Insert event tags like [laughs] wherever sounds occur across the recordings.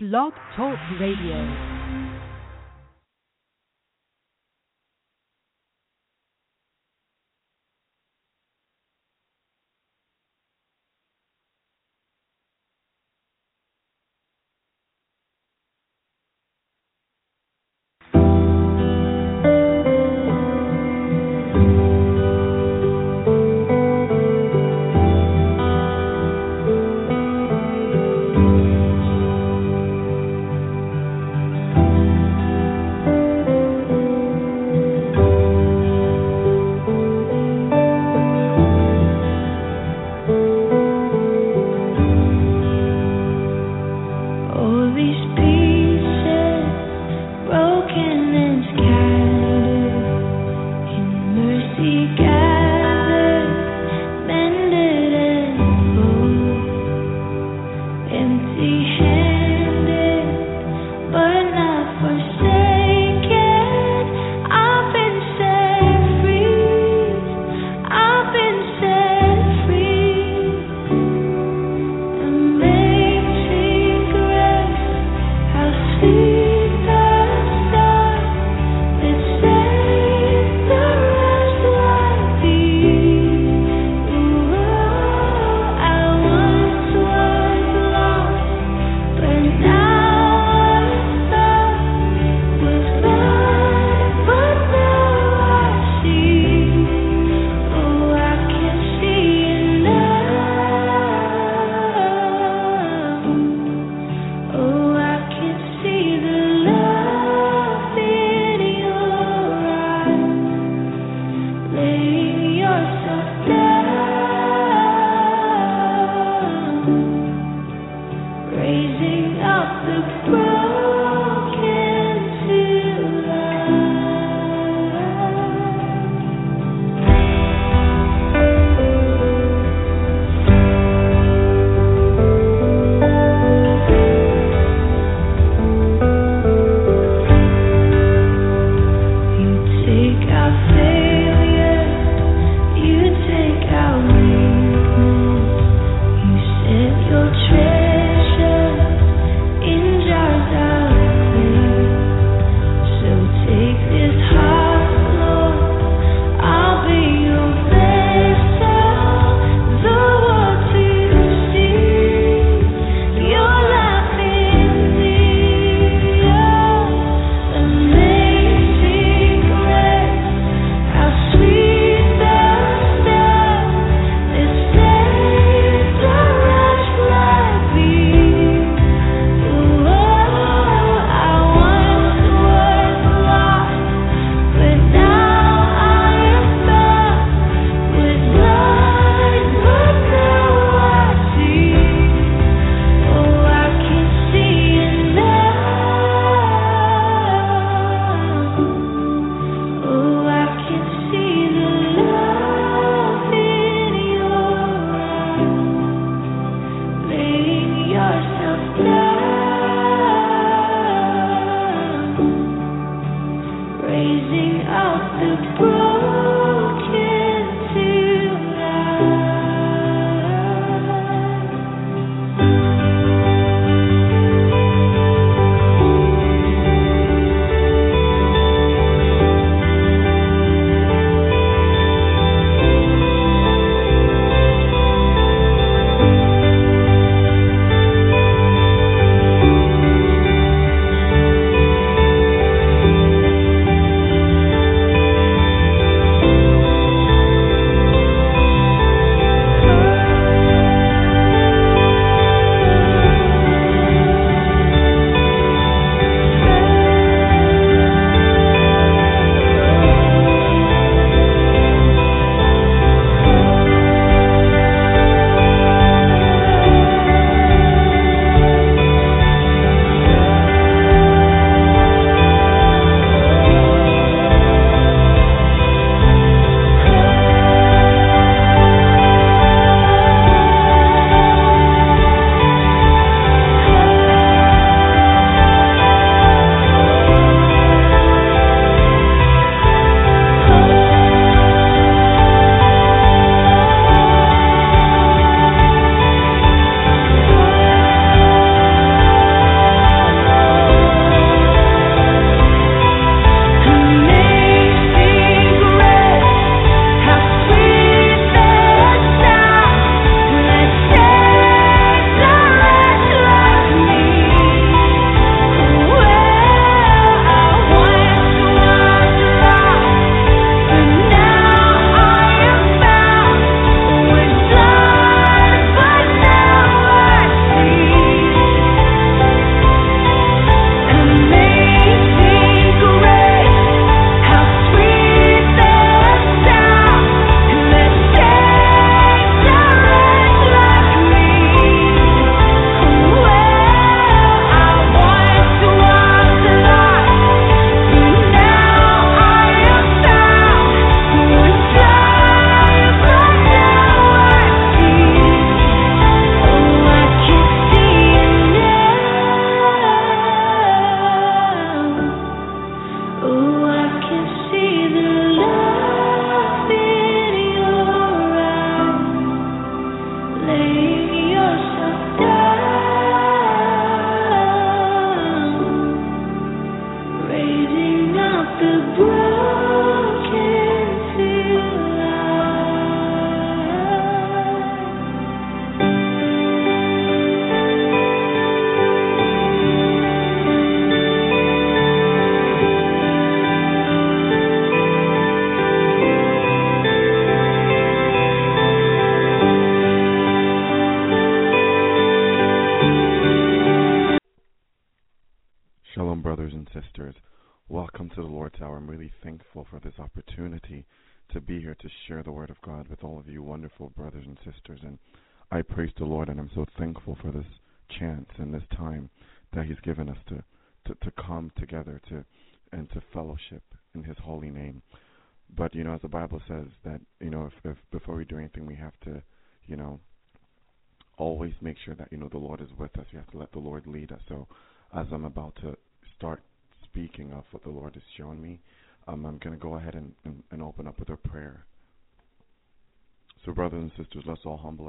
Blog Talk Radio.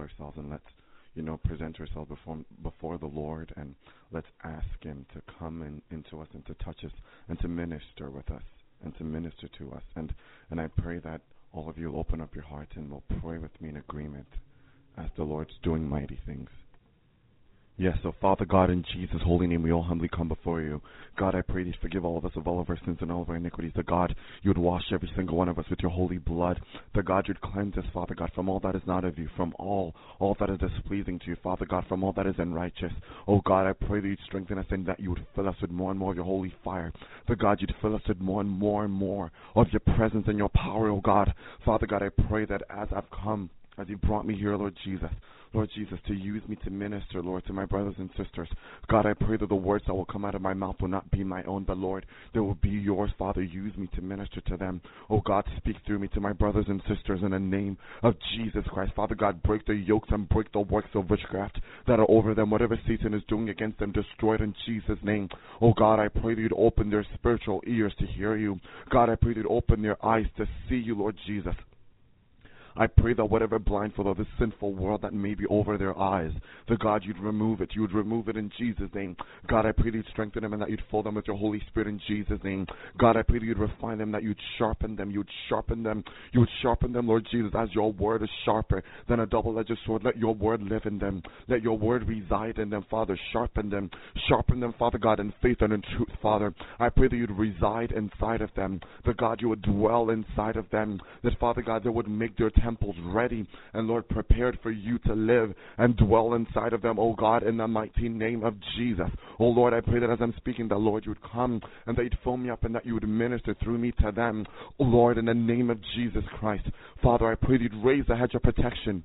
Ourselves and let's, you know, present ourselves before before the Lord and let's ask Him to come in, into us and to touch us and to minister with us and to minister to us. And and I pray that all of you will open up your hearts and will pray with me in agreement as the Lord's doing mighty things. Yes, so Father God, in Jesus' holy name, we all humbly come before you. God, I pray that you forgive all of us of all of our sins and all of our iniquities. That God, you would wash every single one of us with your holy blood. That God, you'd cleanse us, Father God, from all that is not of you, from all, all that is displeasing to you, Father God, from all that is unrighteous. Oh God, I pray that you'd strengthen us and that you would fill us with more and more of your holy fire. That God, you'd fill us with more and more and more of your presence and your power, oh God. Father God, I pray that as I've come, as you brought me here, Lord Jesus, Lord Jesus, to use me to minister, Lord, to my brothers and sisters. God, I pray that the words that will come out of my mouth will not be my own, but Lord, they will be yours, Father. Use me to minister to them. Oh God, speak through me to my brothers and sisters in the name of Jesus Christ. Father God, break the yokes and break the works of witchcraft that are over them. Whatever Satan is doing against them, destroy it in Jesus' name. Oh God, I pray that you'd open their spiritual ears to hear you. God, I pray that you'd open their eyes to see you, Lord Jesus. I pray that whatever blindfold of this sinful world that may be over their eyes, the God, you'd remove it. You would remove it in Jesus' name. God, I pray that you'd strengthen them and that you'd fill them with your Holy Spirit in Jesus' name. God, I pray that you'd refine them, that you'd sharpen them, you'd sharpen them, you would sharpen them, Lord Jesus, as your word is sharper than a double-edged sword. Let your word live in them. Let your word reside in them, Father. Sharpen them. Sharpen them, Father God, in faith and in truth, Father. I pray that you'd reside inside of them. That God, you would dwell inside of them. That, Father God, they would make their temples ready and Lord prepared for you to live and dwell inside of them, oh God, in the mighty name of Jesus. Oh Lord, I pray that as I'm speaking, that Lord, you would come and that you'd fill me up and that you would minister through me to them, oh Lord, in the name of Jesus Christ. Father, I pray that you'd raise the hedge of protection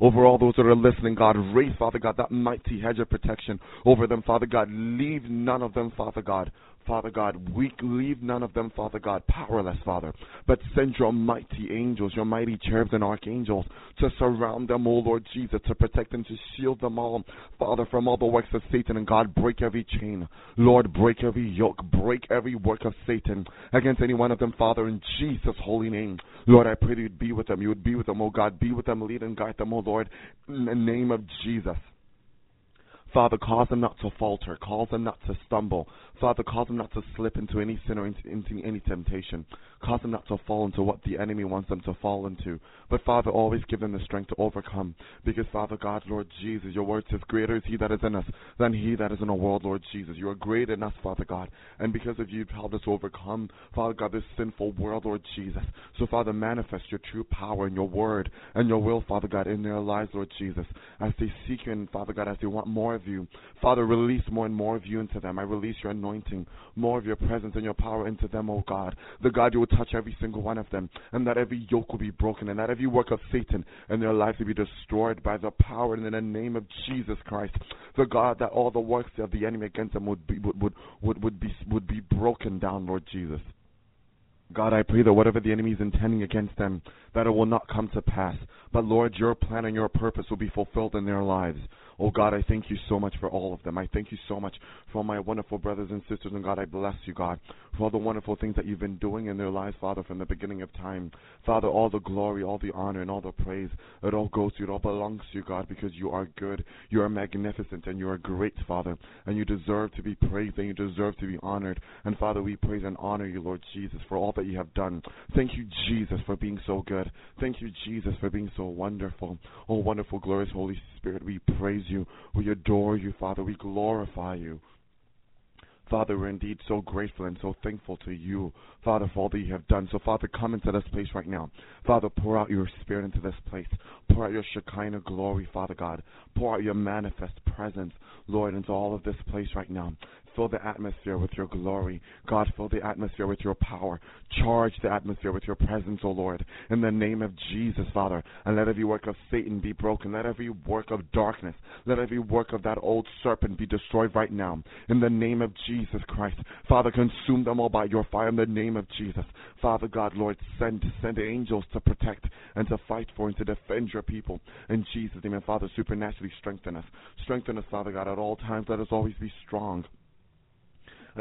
over all those that are listening, God. Raise, Father God, that mighty hedge of protection over them, Father God. Leave none of them, Father God, Father God, weak, leave none of them, Father God, powerless, Father. But send your mighty angels, your mighty cherubs and archangels to surround them, O Lord Jesus, to protect them, to shield them all, Father, from all the works of Satan. And God, break every chain. Lord, break every yoke, break every work of Satan against any one of them, Father, in Jesus' holy name. Lord, I pray that you'd be with them. You would be with them, O God. Be with them, lead and guide them, O Lord, in the name of Jesus. Father, cause them not to falter, cause them not to stumble. Father, cause them not to slip into any sin or into, any temptation. Cause them not to fall into what the enemy wants them to fall into. But Father, always give them the strength to overcome. Because Father God, Lord Jesus, your word says, Greater is he that is in us than he that is in the world, Lord Jesus. You are greater in us, Father God. And because of you, you've helped us overcome, Father God, this sinful world, Lord Jesus. So Father, manifest your true power and your word and your will, Father God, in their lives, Lord Jesus. As they seek you and Father God, as they want more of you. Father, release more and more of you into them. I release your anointing, more of your presence and your power into them, oh God. The God, you will touch every single one of them, and that every yoke will be broken, and that every work of Satan in their lives will be destroyed by the power and in the name of Jesus Christ. The God, that all the works of the enemy against them would be would would would, would be would be broken down, Lord Jesus. God, I pray that whatever the enemy is intending against them, that it will not come to pass. But Lord, your plan and your purpose will be fulfilled in their lives. Oh God, I thank you so much for all of them. I thank you so much for all my wonderful brothers and sisters. And God, I bless you, God, for all the wonderful things that you've been doing in their lives, Father, from the beginning of time. Father, all the glory, all the honor, and all the praise, it all goes to you. It all belongs to you, God, because you are good, you are magnificent, and you are great, Father. And you deserve to be praised, and you deserve to be honored. And Father, we praise and honor you, Lord Jesus, for all that you have done. Thank you, Jesus, for being so good. Thank you, Jesus, for being so wonderful. Oh, wonderful, glorious Holy Spirit, we praise you. We adore you, Father. We glorify you. Father, we're indeed so grateful and so thankful to you, Father, for all that you have done. So, Father, come into this place right now. Father, pour out your spirit into this place. Pour out your Shekinah glory, Father God. Pour out your manifest presence, Lord, into all of this place right now. Fill the atmosphere with your glory. God, fill the atmosphere with your power. Charge the atmosphere with your presence, O Lord. In the name of Jesus, Father. And let every work of Satan be broken. Let every work of darkness, let every work of that old serpent be destroyed right now. In the name of Jesus Christ. Father, consume them all by your fire in the name of Jesus. Father God, Lord, send send angels to protect and to fight for and to defend your people. In Jesus' name, and Father, supernaturally strengthen us. Strengthen us, Father God, at all times. Let us always be strong.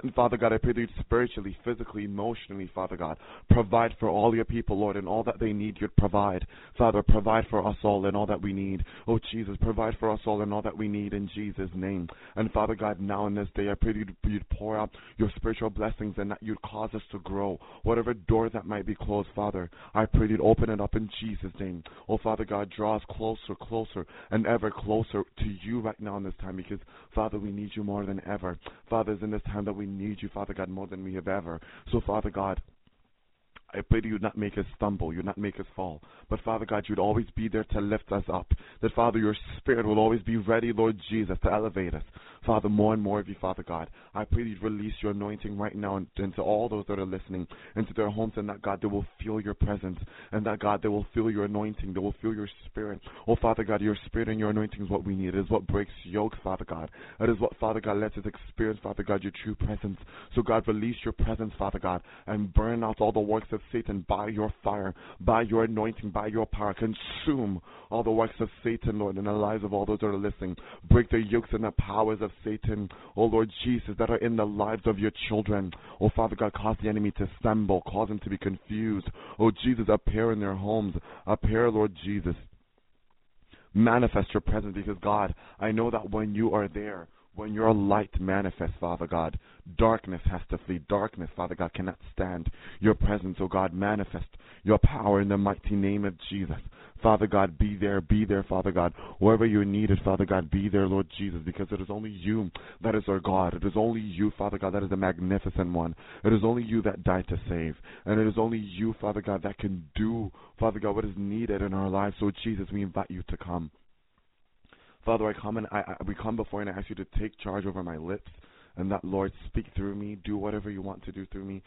And Father God, I pray that you'd spiritually, physically, emotionally, Father God, provide for all your people, Lord, and all that they need, you'd provide. Father, provide for us all and all that we need. Oh, Jesus, provide for us all and all that we need in Jesus' name. And Father God, now in this day, I pray that you'd, you'd pour out your spiritual blessings and that you'd cause us to grow. Whatever door that might be closed, Father, I pray you'd open it up in Jesus' name. Oh, Father God, draw us closer, closer, and ever closer to you right now in this time because, Father, we need you more than ever. Father, in this time that we need you, Father God, more than we have ever. So, Father God, I pray that you'd not make us stumble, you'd not make us fall. But Father God, you'd always be there to lift us up. That Father, your spirit will always be ready, Lord Jesus, to elevate us. Father, more and more of you, Father God. I pray that you'd release your anointing right now into all those that are listening, into their homes, and that God, they will feel your presence. And that God, they will feel your anointing, they will feel your spirit. Oh, Father God, your spirit and your anointing is what we need. It is what breaks yokes, Father God. It is what, Father God, lets us experience, Father God, your true presence. So, God, release your presence, Father God, and burn out all the works of Satan by your fire, by your anointing, by your power. Consume all the works of Satan, Lord, in the lives of all those that are listening. Break the yokes and the powers of Satan, oh Lord Jesus, that are in the lives of your children. Oh Father God, cause the enemy to stumble, cause them to be confused. Oh Jesus, appear in their homes. Appear, Lord Jesus. Manifest your presence because God, I know that when you are there, when your light manifests, Father God, darkness has to flee. Darkness, Father God, cannot stand your presence, oh God. Manifest your power in the mighty name of Jesus. Father God, be there, be there, Father God. Wherever you're needed, Father God, be there, Lord Jesus, because it is only you that is our God. It is only you, Father God, that is the magnificent one. It is only you that died to save. And it is only you, Father God, that can do, Father God, what is needed in our lives. So, Jesus, we invite you to come. Father, I come and I, I, we come before you and I ask you to take charge over my lips and that, Lord, speak through me. Do whatever you want to do through me.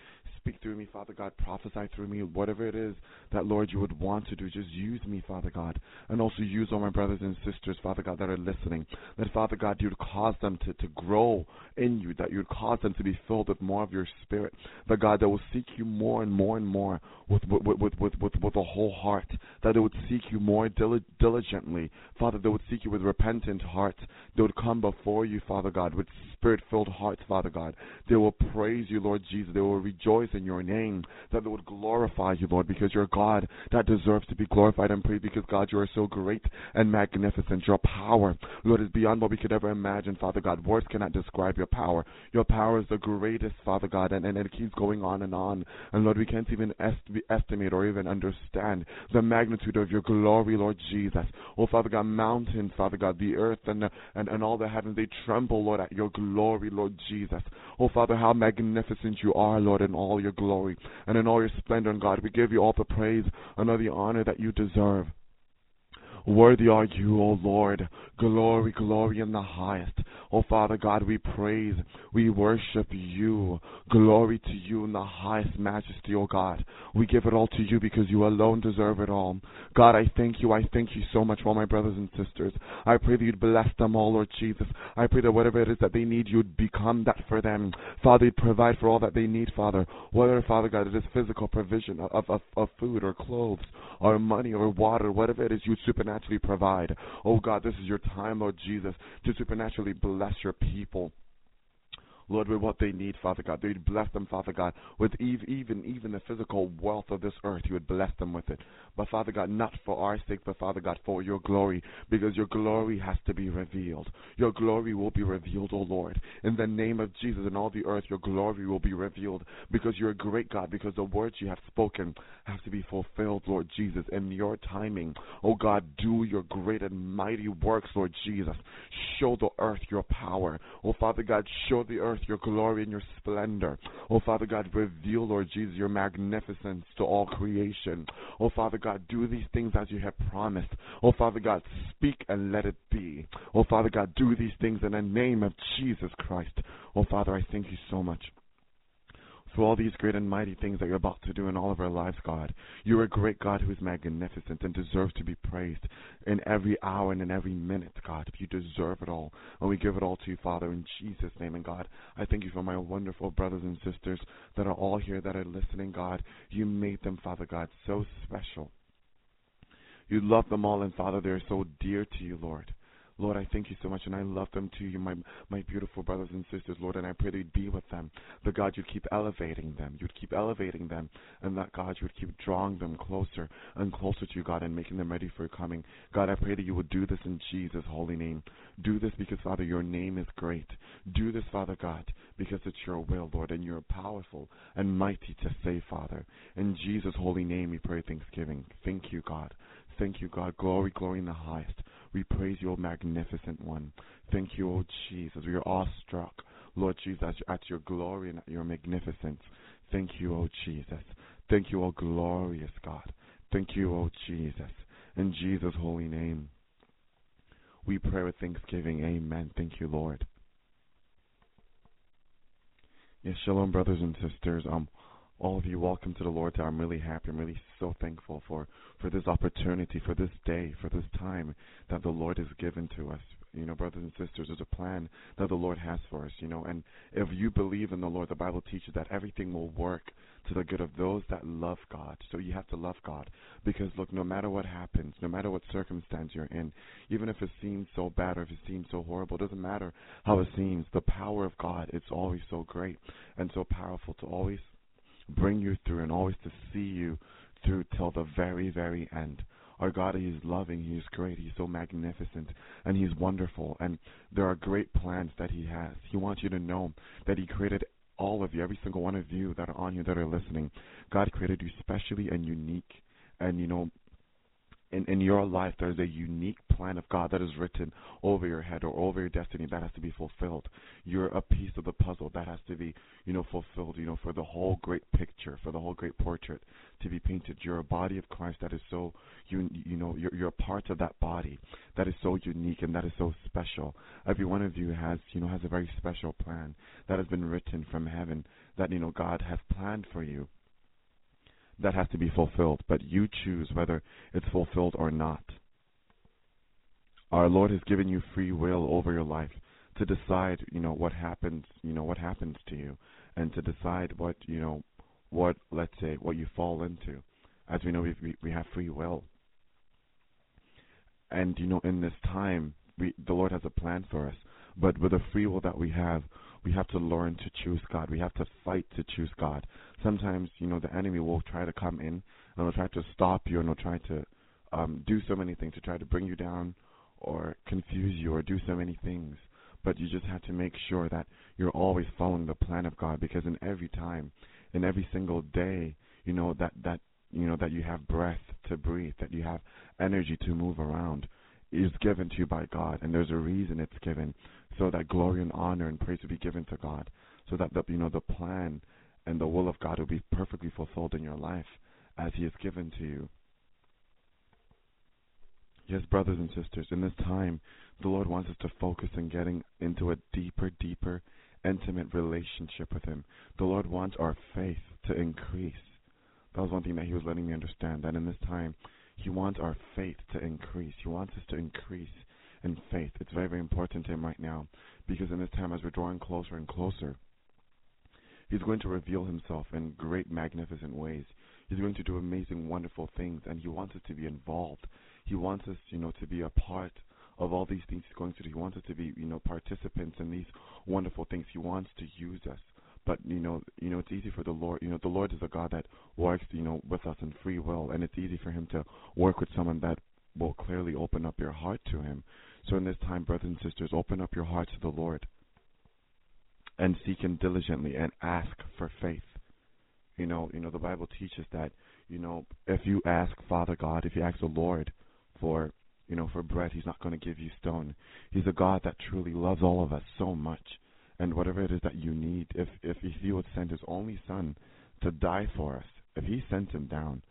Speak through me, Father God. Prophesy through me. Whatever it is that, Lord, you would want to do, just use me, Father God. And also use all my brothers and sisters, Father God, that are listening. That, Father God, you'd cause them to, to grow in you. That you'd cause them to be filled with more of your spirit. That, God, they will seek you more and more and more with, with, with, with, with, with a whole heart. That they would seek you more dil- diligently. Father, they would seek you with repentant hearts. They would come before you, Father God, with spirit filled hearts, Father God. They will praise you, Lord Jesus. They will rejoice in your name. That they would glorify you, Lord, because you're God that deserves to be glorified and praised because, God, you are so great and magnificent. Your power, Lord, is beyond what we could ever imagine, Father God. Words cannot describe your power. Your power is the greatest, Father God, and, and it keeps going on and on. And, Lord, we can't even est- estimate or even understand the magnitude of your glory, Lord Jesus. Oh, Father God, mountains, Father God, the earth and, and, and all the heavens, they tremble, Lord, at your glory, Lord Jesus. Oh, Father, how magnificent you are, Lord, in all your glory and in all your splendor, and God. We give you all the praise and all the honor that you deserve. Worthy are you, O Lord. Glory, glory in the highest. O Father God, we praise, we worship you. Glory to you in the highest majesty, O God. We give it all to you because you alone deserve it all. God, I thank you. I thank you so much for all my brothers and sisters. I pray that you'd bless them all, Lord Jesus. I pray that whatever it is that they need, you'd become that for them. Father, you'd provide for all that they need, Father. Whether, Father God, it is physical provision of, of, of food or clothes or money or water, whatever it is, you supernaturally provide. Oh God, this is your time, Lord Jesus, to supernaturally bless your people. Lord, with what they need, Father God. You'd bless them, Father God, with even even the physical wealth of this earth. You would bless them with it. But Father God, not for our sake, but Father God, for your glory, because your glory has to be revealed. Your glory will be revealed, O Lord. In the name of Jesus and all the earth, your glory will be revealed, because you're a great God, because the words you have spoken have to be fulfilled, Lord Jesus, in your timing. Oh God, do your great and mighty works, Lord Jesus. Show the earth your power. Oh Father God, show the earth your glory and your splendor. Oh, Father God, reveal, Lord Jesus, your magnificence to all creation. Oh, Father God, do these things as you have promised. Oh, Father God, speak and let it be. Oh, Father God, do these things in the name of Jesus Christ. Oh, Father, I thank you so much for all these great and mighty things that you're about to do in all of our lives, God. You're a great God who is magnificent and deserves to be praised in every hour and in every minute, God. You deserve it all. And we give it all to you, Father, in Jesus' name. And God, I thank you for my wonderful brothers and sisters that are all here that are listening, God. You made them, Father God, so special. You love them all, and Father, they're so dear to you, Lord. Lord, I thank you so much, and I love them too, you, my my beautiful brothers and sisters, Lord, and I pray that you'd be with them. But God, you'd keep elevating them. You'd keep elevating them, and that God, you would keep drawing them closer and closer to you, God, and making them ready for your coming. God, I pray that you would do this in Jesus' holy name. Do this because, Father, your name is great. Do this, Father God, because it's your will, Lord, and you're powerful and mighty to save, Father. In Jesus' holy name, we pray thanksgiving. Thank you, God. Thank you, God. Glory, glory in the highest. We praise you, O magnificent one. Thank you, O Jesus. We are awestruck, Lord Jesus, at your glory and at your magnificence. Thank you, O Jesus. Thank you, O glorious God. Thank you, O Jesus. In Jesus' holy name, we pray with thanksgiving. Amen. Thank you, Lord. Yes, shalom, brothers and sisters. Um, all of you, welcome to the Lord's Hour. I'm really happy. I'm really so thankful for for this opportunity, for this day, for this time that the Lord has given to us. You know, brothers and sisters, there's a plan that the Lord has for us, you know, and if you believe in the Lord, the Bible teaches that everything will work to the good of those that love God. So you have to love God. Because look, no matter what happens, no matter what circumstance you're in, even if it seems so bad or if it seems so horrible, it doesn't matter how it seems. The power of God, it's always so great and so powerful to always bring you through and always to see you through till the very, very end. Our God, He is loving, He is great, He's so magnificent, and He's wonderful. And there are great plans that He has. He wants you to know that He created all of you, every single one of you that are on here that are listening. God created you specially and unique. And, you know, in, in your life, there's a unique plan of God that is written over your head or over your destiny that has to be fulfilled. You're a piece of the puzzle that has to be, you know, fulfilled, you know, for the whole great picture, for the whole great portrait to be painted. You're a body of Christ that is so, you, you know, you're, you're a part of that body that is so unique and that is so special. Every one of you has, you know, has a very special plan that has been written from heaven that, you know, God has planned for you that has to be fulfilled, but you choose whether it's fulfilled or not. Our Lord has given you free will over your life to decide, you know, what happens, you know, what happens to you, and to decide what, you know, what, let's say, what you fall into. As we know, we we have free will, and you know, in this time, we the Lord has a plan for us. But with the free will that we have, we have to learn to choose God. We have to fight to choose God. Sometimes, you know, the enemy will try to come in and will try to stop you and will try to um, do so many things to try to bring you down or confuse you or do so many things. But you just have to make sure that you're always following the plan of God because in every time, in every single day, you know that that you know that you have breath to breathe, that you have energy to move around is given to you by God, and there's a reason it's given so that glory and honor and praise will be given to God, so that the, you know the plan and the will of God will be perfectly fulfilled in your life as He has given to you. Yes, brothers and sisters, in this time, the Lord wants us to focus on getting into a deeper, deeper, intimate relationship with Him. The Lord wants our faith to increase. That was one thing that He was letting me understand. That in this time, He wants our faith to increase. He wants us to increase in faith. It's very, very important to Him right now because in this time, as we're drawing closer and closer, He's going to reveal Himself in great, magnificent ways. He's going to do amazing, wonderful things, and He wants us to be involved. He wants us, you know, to be a part of all these things He's going to do. He wants us to be, you know, participants in these wonderful things. He wants to use us. But you know, you know, it's easy for the Lord. You know, the Lord is a God that works, you know, with us in free will, and it's easy for Him to work with someone that will clearly open up your heart to Him. So in this time, brothers and sisters, open up your hearts to the Lord and seek Him diligently and ask for faith. You know, you know, the Bible teaches that, you know, if you ask Father God, if you ask the Lord for, you know, for bread, He's not going to give you stone. He's a God that truly loves all of us so much, and whatever it is that you need. If if if he would send his only son to die for us, if he sent him down,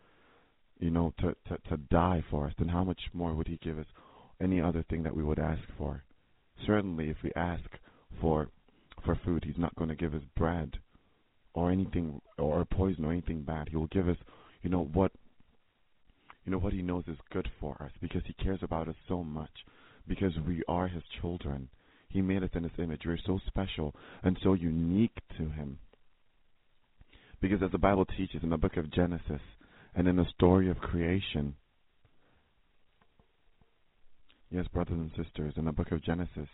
you know, to to to die for us, then how much more would he give us any other thing that we would ask for? Certainly, if we ask for for food, he's not going to give us bread or anything or poison or anything bad. He will give us, you know, what you know what he knows is good for us because he cares about us so much because we are his children. He made us in his image. We're so special and so unique to him. Because as the Bible teaches in the book of Genesis and in the story of creation, yes, brothers and sisters, in the book of Genesis,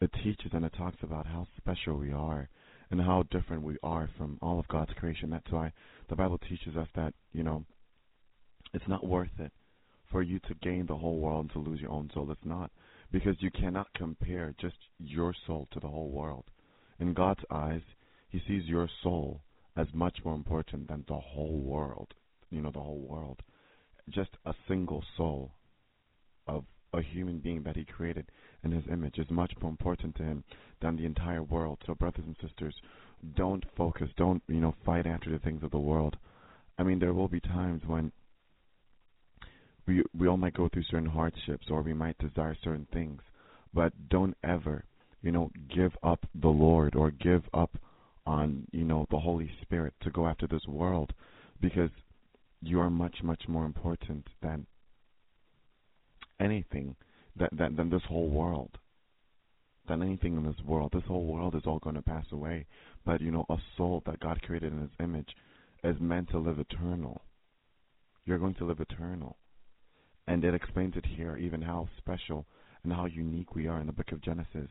it teaches and it talks about how special we are and how different we are from all of God's creation. That's why the Bible teaches us that, you know, it's not worth it for you to gain the whole world and to lose your own soul. It's not. Because you cannot compare just your soul to the whole world. In God's eyes, He sees your soul as much more important than the whole world. You know, the whole world. Just a single soul of a human being that He created in His image is much more important to Him than the entire world. So, brothers and sisters, don't focus, don't, you know, fight after the things of the world. I mean, there will be times when we we all might go through certain hardships or we might desire certain things, but don't ever, you know, give up the Lord or give up on, you know, the Holy Spirit to go after this world because you are much, much more important than anything that, that than this whole world. Than anything in this world. This whole world is all going to pass away. But you know, a soul that God created in his image is meant to live eternal. You're going to live eternal. And it explains it here, even how special and how unique we are in the book of Genesis.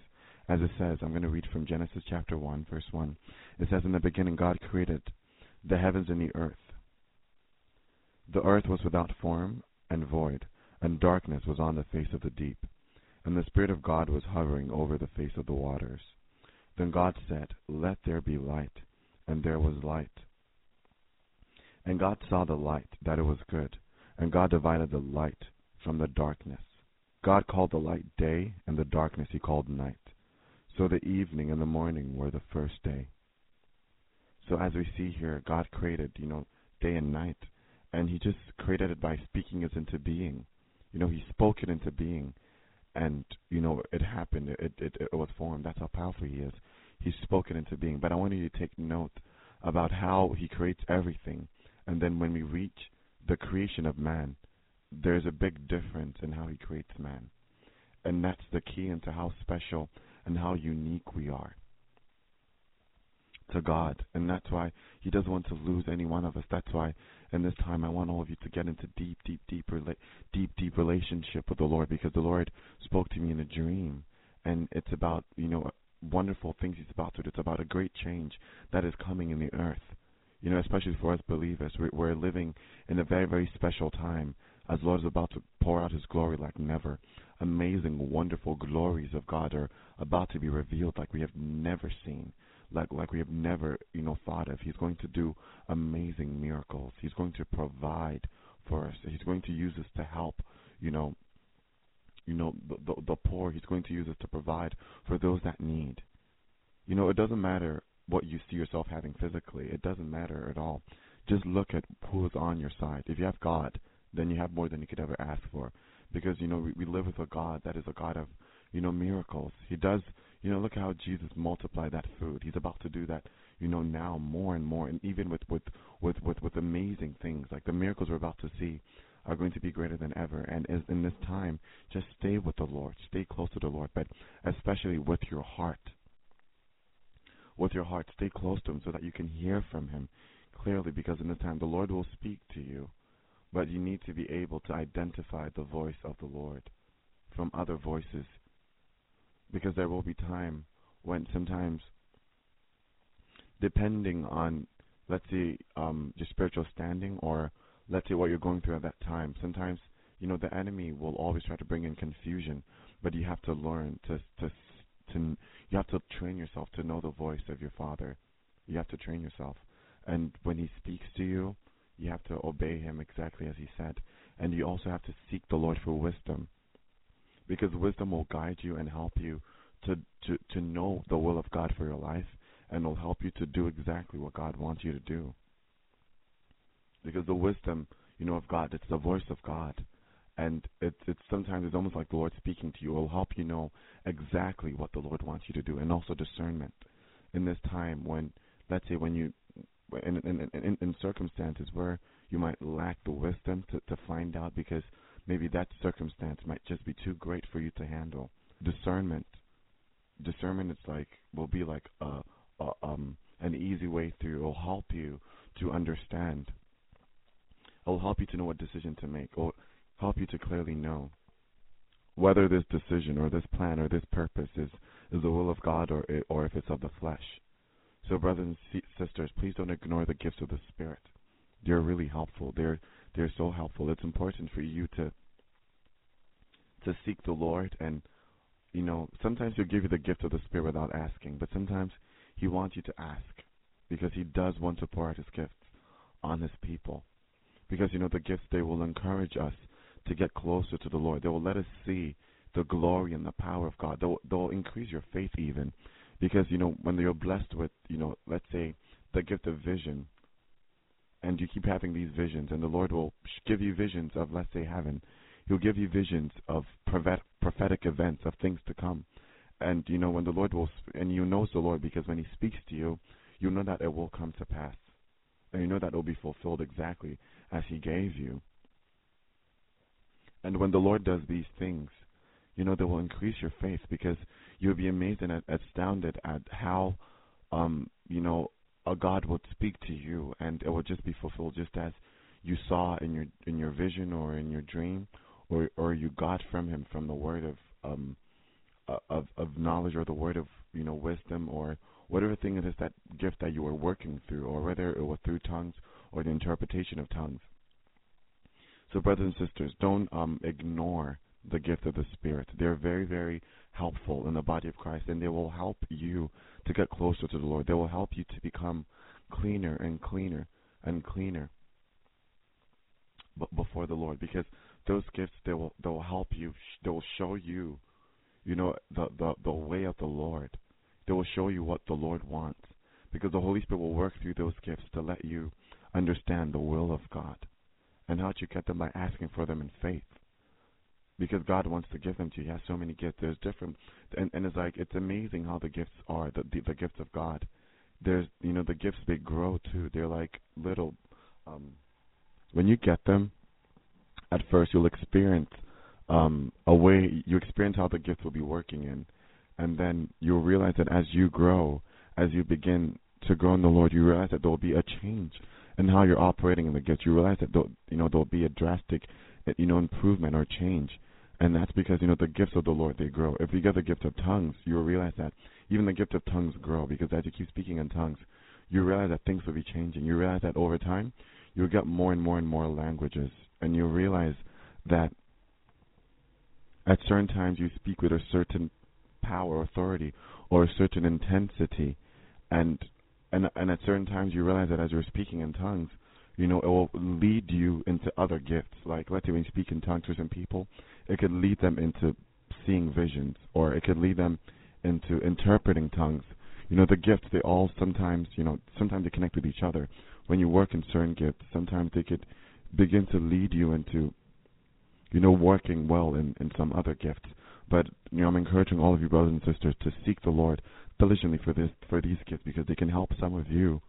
As it says, I'm going to read from Genesis chapter 1, verse 1. It says, In the beginning, God created the heavens and the earth. The earth was without form and void, and darkness was on the face of the deep. And the Spirit of God was hovering over the face of the waters. Then God said, Let there be light. And there was light. And God saw the light, that it was good. And God divided the light from the darkness. God called the light day, and the darkness he called night. So the evening and the morning were the first day. So as we see here, God created, you know, day and night, and he just created it by speaking it into being. You know, he spoke it into being, and you know, it happened. It it, it was formed. That's how powerful he is. He spoke it into being. But I want you to take note about how he creates everything, and then when we reach the creation of man, there's a big difference in how he creates man. And that's the key into how special and how unique we are to God. And that's why he doesn't want to lose any one of us. That's why in this time I want all of you to get into deep, deep, deep, rela- deep, deep relationship with the Lord because the Lord spoke to me in a dream. And it's about, you know, wonderful things he's about to do. It's about a great change that is coming in the earth you know, especially for us believers, we're, we're living in a very, very special time as the Lord is about to pour out His glory like never. Amazing, wonderful glories of God are about to be revealed like we have never seen, like like we have never, you know, thought of. He's going to do amazing miracles. He's going to provide for us. He's going to use us to help, you know, you know, the, the, the poor. He's going to use us to provide for those that need. You know, it doesn't matter what you see yourself having physically. It doesn't matter at all. Just look at who is on your side. If you have God, then you have more than you could ever ask for. Because, you know, we, we live with a God that is a God of, you know, miracles. He does, you know, look how Jesus multiplied that food. He's about to do that, you know, now more and more. And even with, with, with, with, with amazing things, like the miracles we're about to see are going to be greater than ever. And as in this time, just stay with the Lord. Stay close to the Lord, but especially with your heart with your heart. Stay close to Him so that you can hear from Him clearly because in this time the Lord will speak to you. But you need to be able to identify the voice of the Lord from other voices because there will be time when sometimes depending on let's say um your spiritual standing or let's say what you're going through at that time sometimes you know the enemy will always try to bring in confusion but you have to learn to to to you have to train yourself to know the voice of your father. You have to train yourself. And when he speaks to you, you have to obey him exactly as he said. And you also have to seek the Lord for wisdom. Because wisdom will guide you and help you to, to, to know the will of God for your life and will help you to do exactly what God wants you to do. Because the wisdom, you know, of God, it's the voice of God. And it's it's sometimes it's almost like the Lord speaking to you. It will help you know exactly what the Lord wants you to do, and also discernment in this time when, let's say, when you in in in, in circumstances where you might lack the wisdom to to find out because maybe that circumstance might just be too great for you to handle. Discernment, discernment, it's like will be like a, a um an easy way through. It will help you to understand. It will help you to know what decision to make, or help you to clearly know whether this decision or this plan or this purpose is is the will of God or or if it's of the flesh. So, brothers and sisters, please don't ignore the gifts of the Spirit. They're really helpful. They're they're so helpful. It's important for you to to seek the Lord and you know, sometimes he'll give you the gift of the Spirit without asking, but sometimes he wants you to ask because he does want to pour out his gifts on his people. Because you know the gifts they will encourage us to get closer to the Lord. They will let us see the glory and the power of God. They'll they'll increase your faith even because you know when you're blessed with you know let's say the gift of vision and you keep having these visions and the Lord will give you visions of let's say heaven he'll give you visions of prophetic events of things to come. And you know when the Lord will and you know the Lord because when he speaks to you you know that it will come to pass. And you know that it will be fulfilled exactly as he gave you. And when the Lord does these things you know, they will increase your faith because you'll be amazed and astounded at how, um, you know, a God would speak to you and it would just be fulfilled just as you saw in your in your vision or in your dream or or you got from him from the word of um uh, of of knowledge or the word of you know wisdom or whatever thing it is that gift that you were working through or whether it was through tongues or the interpretation of tongues so brothers and sisters don't um ignore the gift of the Spirit. They're very, very helpful in the body of Christ, and they will help you to get closer to the Lord. They will help you to become cleaner and cleaner and cleaner before the Lord, because those gifts they will they will help you. They will show you, you know, the the the way of the Lord. They will show you what the Lord wants, because the Holy Spirit will work through those gifts to let you understand the will of God. And how to get them by asking for them in faith because God wants to give them to you. He has so many gifts. There's different, and, and it's like it's amazing how the gifts are. The, the the gifts of God. There's you know the gifts they grow too. They're like little. Um, when you get them, at first you'll experience um, a way. You experience how the gifts will be working in, and then you'll realize that as you grow, as you begin to grow in the Lord, you realize that there will be a change in how you're operating in the gifts. You realize that you know there will be a drastic you know, improvement or change. And that's because, you know, the gifts of the Lord, they grow. If you get the gift of tongues, you will realize that even the gift of tongues grow because as you keep speaking in tongues, you realize that things will be changing. You realize that over time, you'll get more and more and more languages. And you realize that at certain times you speak with a certain power, authority, or a certain intensity. And, and, and at certain times you realize that as you're speaking in tongues, you know, it will lead you into other gifts. Like, let's say when you speak in tongues to some people, it could lead them into seeing visions, or it could lead them into interpreting tongues. You know, the gifts, they all sometimes, you know, sometimes they connect with each other. When you work in certain gifts, sometimes they could begin to lead you into, you know, working well in, in some other gifts. But, you know, I'm encouraging all of you brothers and sisters to seek the Lord diligently for this, for these gifts because they can help some of you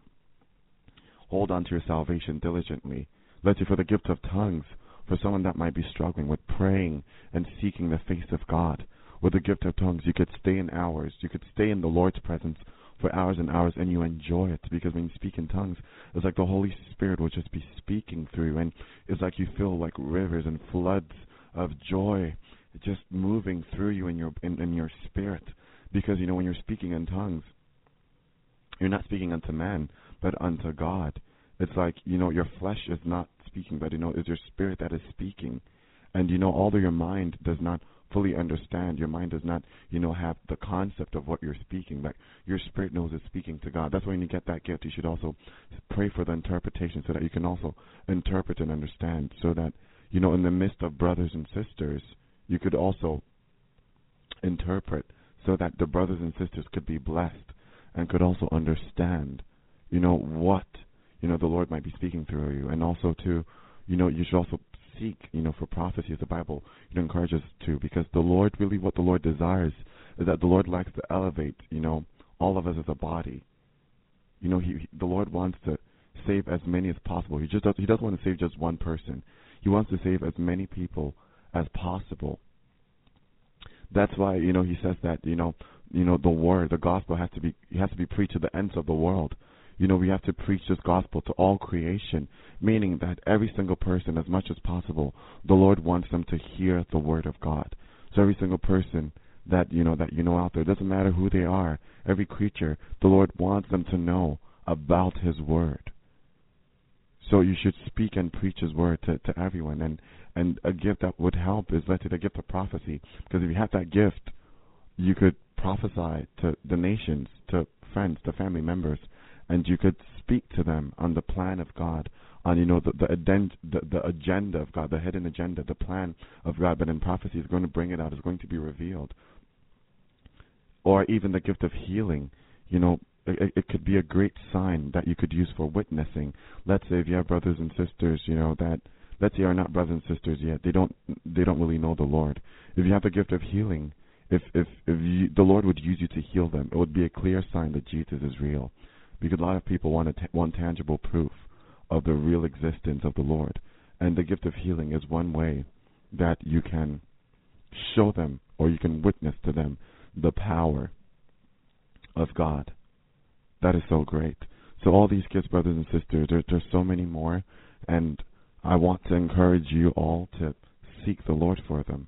hold on to your salvation diligently. Let's say for the gift of tongues, for someone that might be struggling with praying and seeking the face of God. With the gift of tongues, you could stay in hours. You could stay in the Lord's presence for hours and hours and you enjoy it because when you speak in tongues, it's like the Holy Spirit will just be speaking through you and it's like you feel like rivers and floods of joy just moving through you in your in, in your spirit. Because you know when you're speaking in tongues, you're not speaking unto man, but unto God. It's like, you know, your flesh is not speaking, but, you know, it's your spirit that is speaking. And, you know, although your mind does not fully understand, your mind does not, you know, have the concept of what you're speaking, like your spirit knows it's speaking to God. That's why when you get that gift, you should also pray for the interpretation so that you can also interpret and understand, so that, you know, in the midst of brothers and sisters, you could also interpret so that the brothers and sisters could be blessed and could also understand, you know, what, you know, the Lord might be speaking through you. And also to, you know, you should also seek, you know, for prophecy as the Bible you know, encourages us to because the Lord really what the Lord desires is that the Lord likes to elevate, you know, all of us as a body. You know, he, he the Lord wants to save as many as possible. He just does, he doesn't want to save just one person. He wants to save as many people as possible. That's why you know he says that you know you know the word, the gospel has to be has to be preached to the ends of the world. You know we have to preach this gospel to all creation, meaning that every single person, as much as possible, the Lord wants them to hear the word of God. So every single person that you know that you know out there, doesn't matter who they are, every creature, the Lord wants them to know about His word. So you should speak and preach His word to, to everyone. And and a gift that would help is let's say the gift of prophecy. Because if you have that gift, you could prophesy to the nations, to friends, to family members, and you could speak to them on the plan of God, on you know the the, aden- the the agenda of God, the hidden agenda, the plan of God. But in prophecy, is going to bring it out. Is going to be revealed. Or even the gift of healing. You know, it, it could be a great sign that you could use for witnessing. Let's say if you have brothers and sisters, you know that let's say are not brothers and sisters yet. They don't they don't really know the Lord. If you have the gift of healing, if if if you, the Lord would use you to heal them, it would be a clear sign that Jesus is real, because a lot of people want ta- want tangible proof of the real existence of the Lord, and the gift of healing is one way that you can show them or you can witness to them the power of God. That is so great. So all these gifts, brothers and sisters, there, there's so many more, and I want to encourage you all to seek the Lord for them.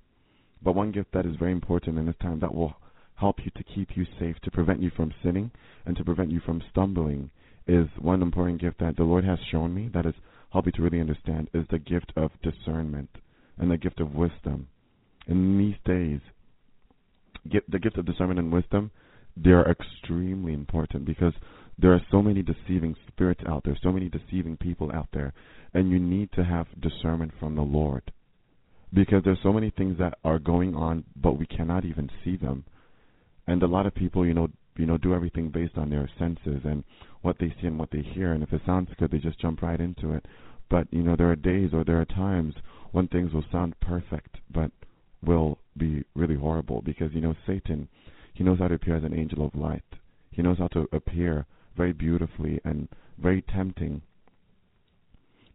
But one gift that is very important in this time that will help you to keep you safe, to prevent you from sinning, and to prevent you from stumbling is one important gift that the Lord has shown me that has helped me to really understand is the gift of discernment and the gift of wisdom. In these days, the gift of discernment and wisdom, they are extremely important because there are so many deceiving spirits out there, so many deceiving people out there, and you need to have discernment from the Lord. Because there's so many things that are going on, but we cannot even see them. And a lot of people, you know, you know, do everything based on their senses and what they see and what they hear. And if it sounds good, they just jump right into it. But you know, there are days or there are times when things will sound perfect, but will be really horrible because you know Satan, he knows how to appear as an angel of light. He knows how to appear very beautifully and very tempting.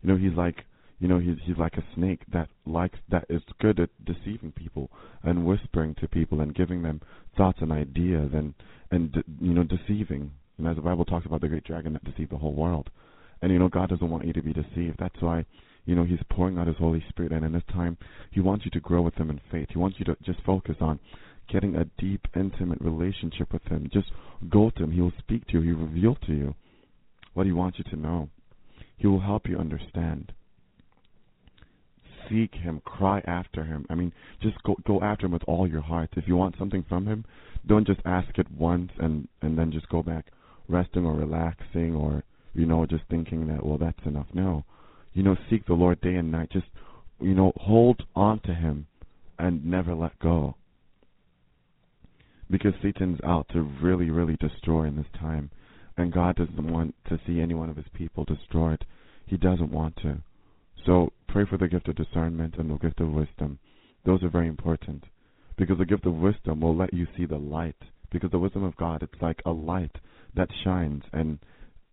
You know, he's like you know, he's he's like a snake that likes that is good at deceiving people and whispering to people and giving them thoughts and ideas and and you know deceiving. And as the Bible talks about the great dragon that deceived the whole world. And you know, God doesn't want you to be deceived. That's why you know He's pouring out His Holy Spirit, and in this time, He wants you to grow with Him in faith. He wants you to just focus on getting a deep, intimate relationship with Him. Just go to Him. He will speak to you. He will reveal to you what He wants you to know. He will help you understand. Seek Him, cry after Him. I mean, just go go after Him with all your heart. If you want something from Him, don't just ask it once and and then just go back resting or relaxing or you know just thinking that well that's enough. No, you know, seek the Lord day and night. Just you know, hold on to Him and never let go. Because Satan's out to really, really destroy in this time. And God doesn't want to see any one of his people destroyed. He doesn't want to. So pray for the gift of discernment and the gift of wisdom. Those are very important. Because the gift of wisdom will let you see the light. Because the wisdom of God, it's like a light that shines and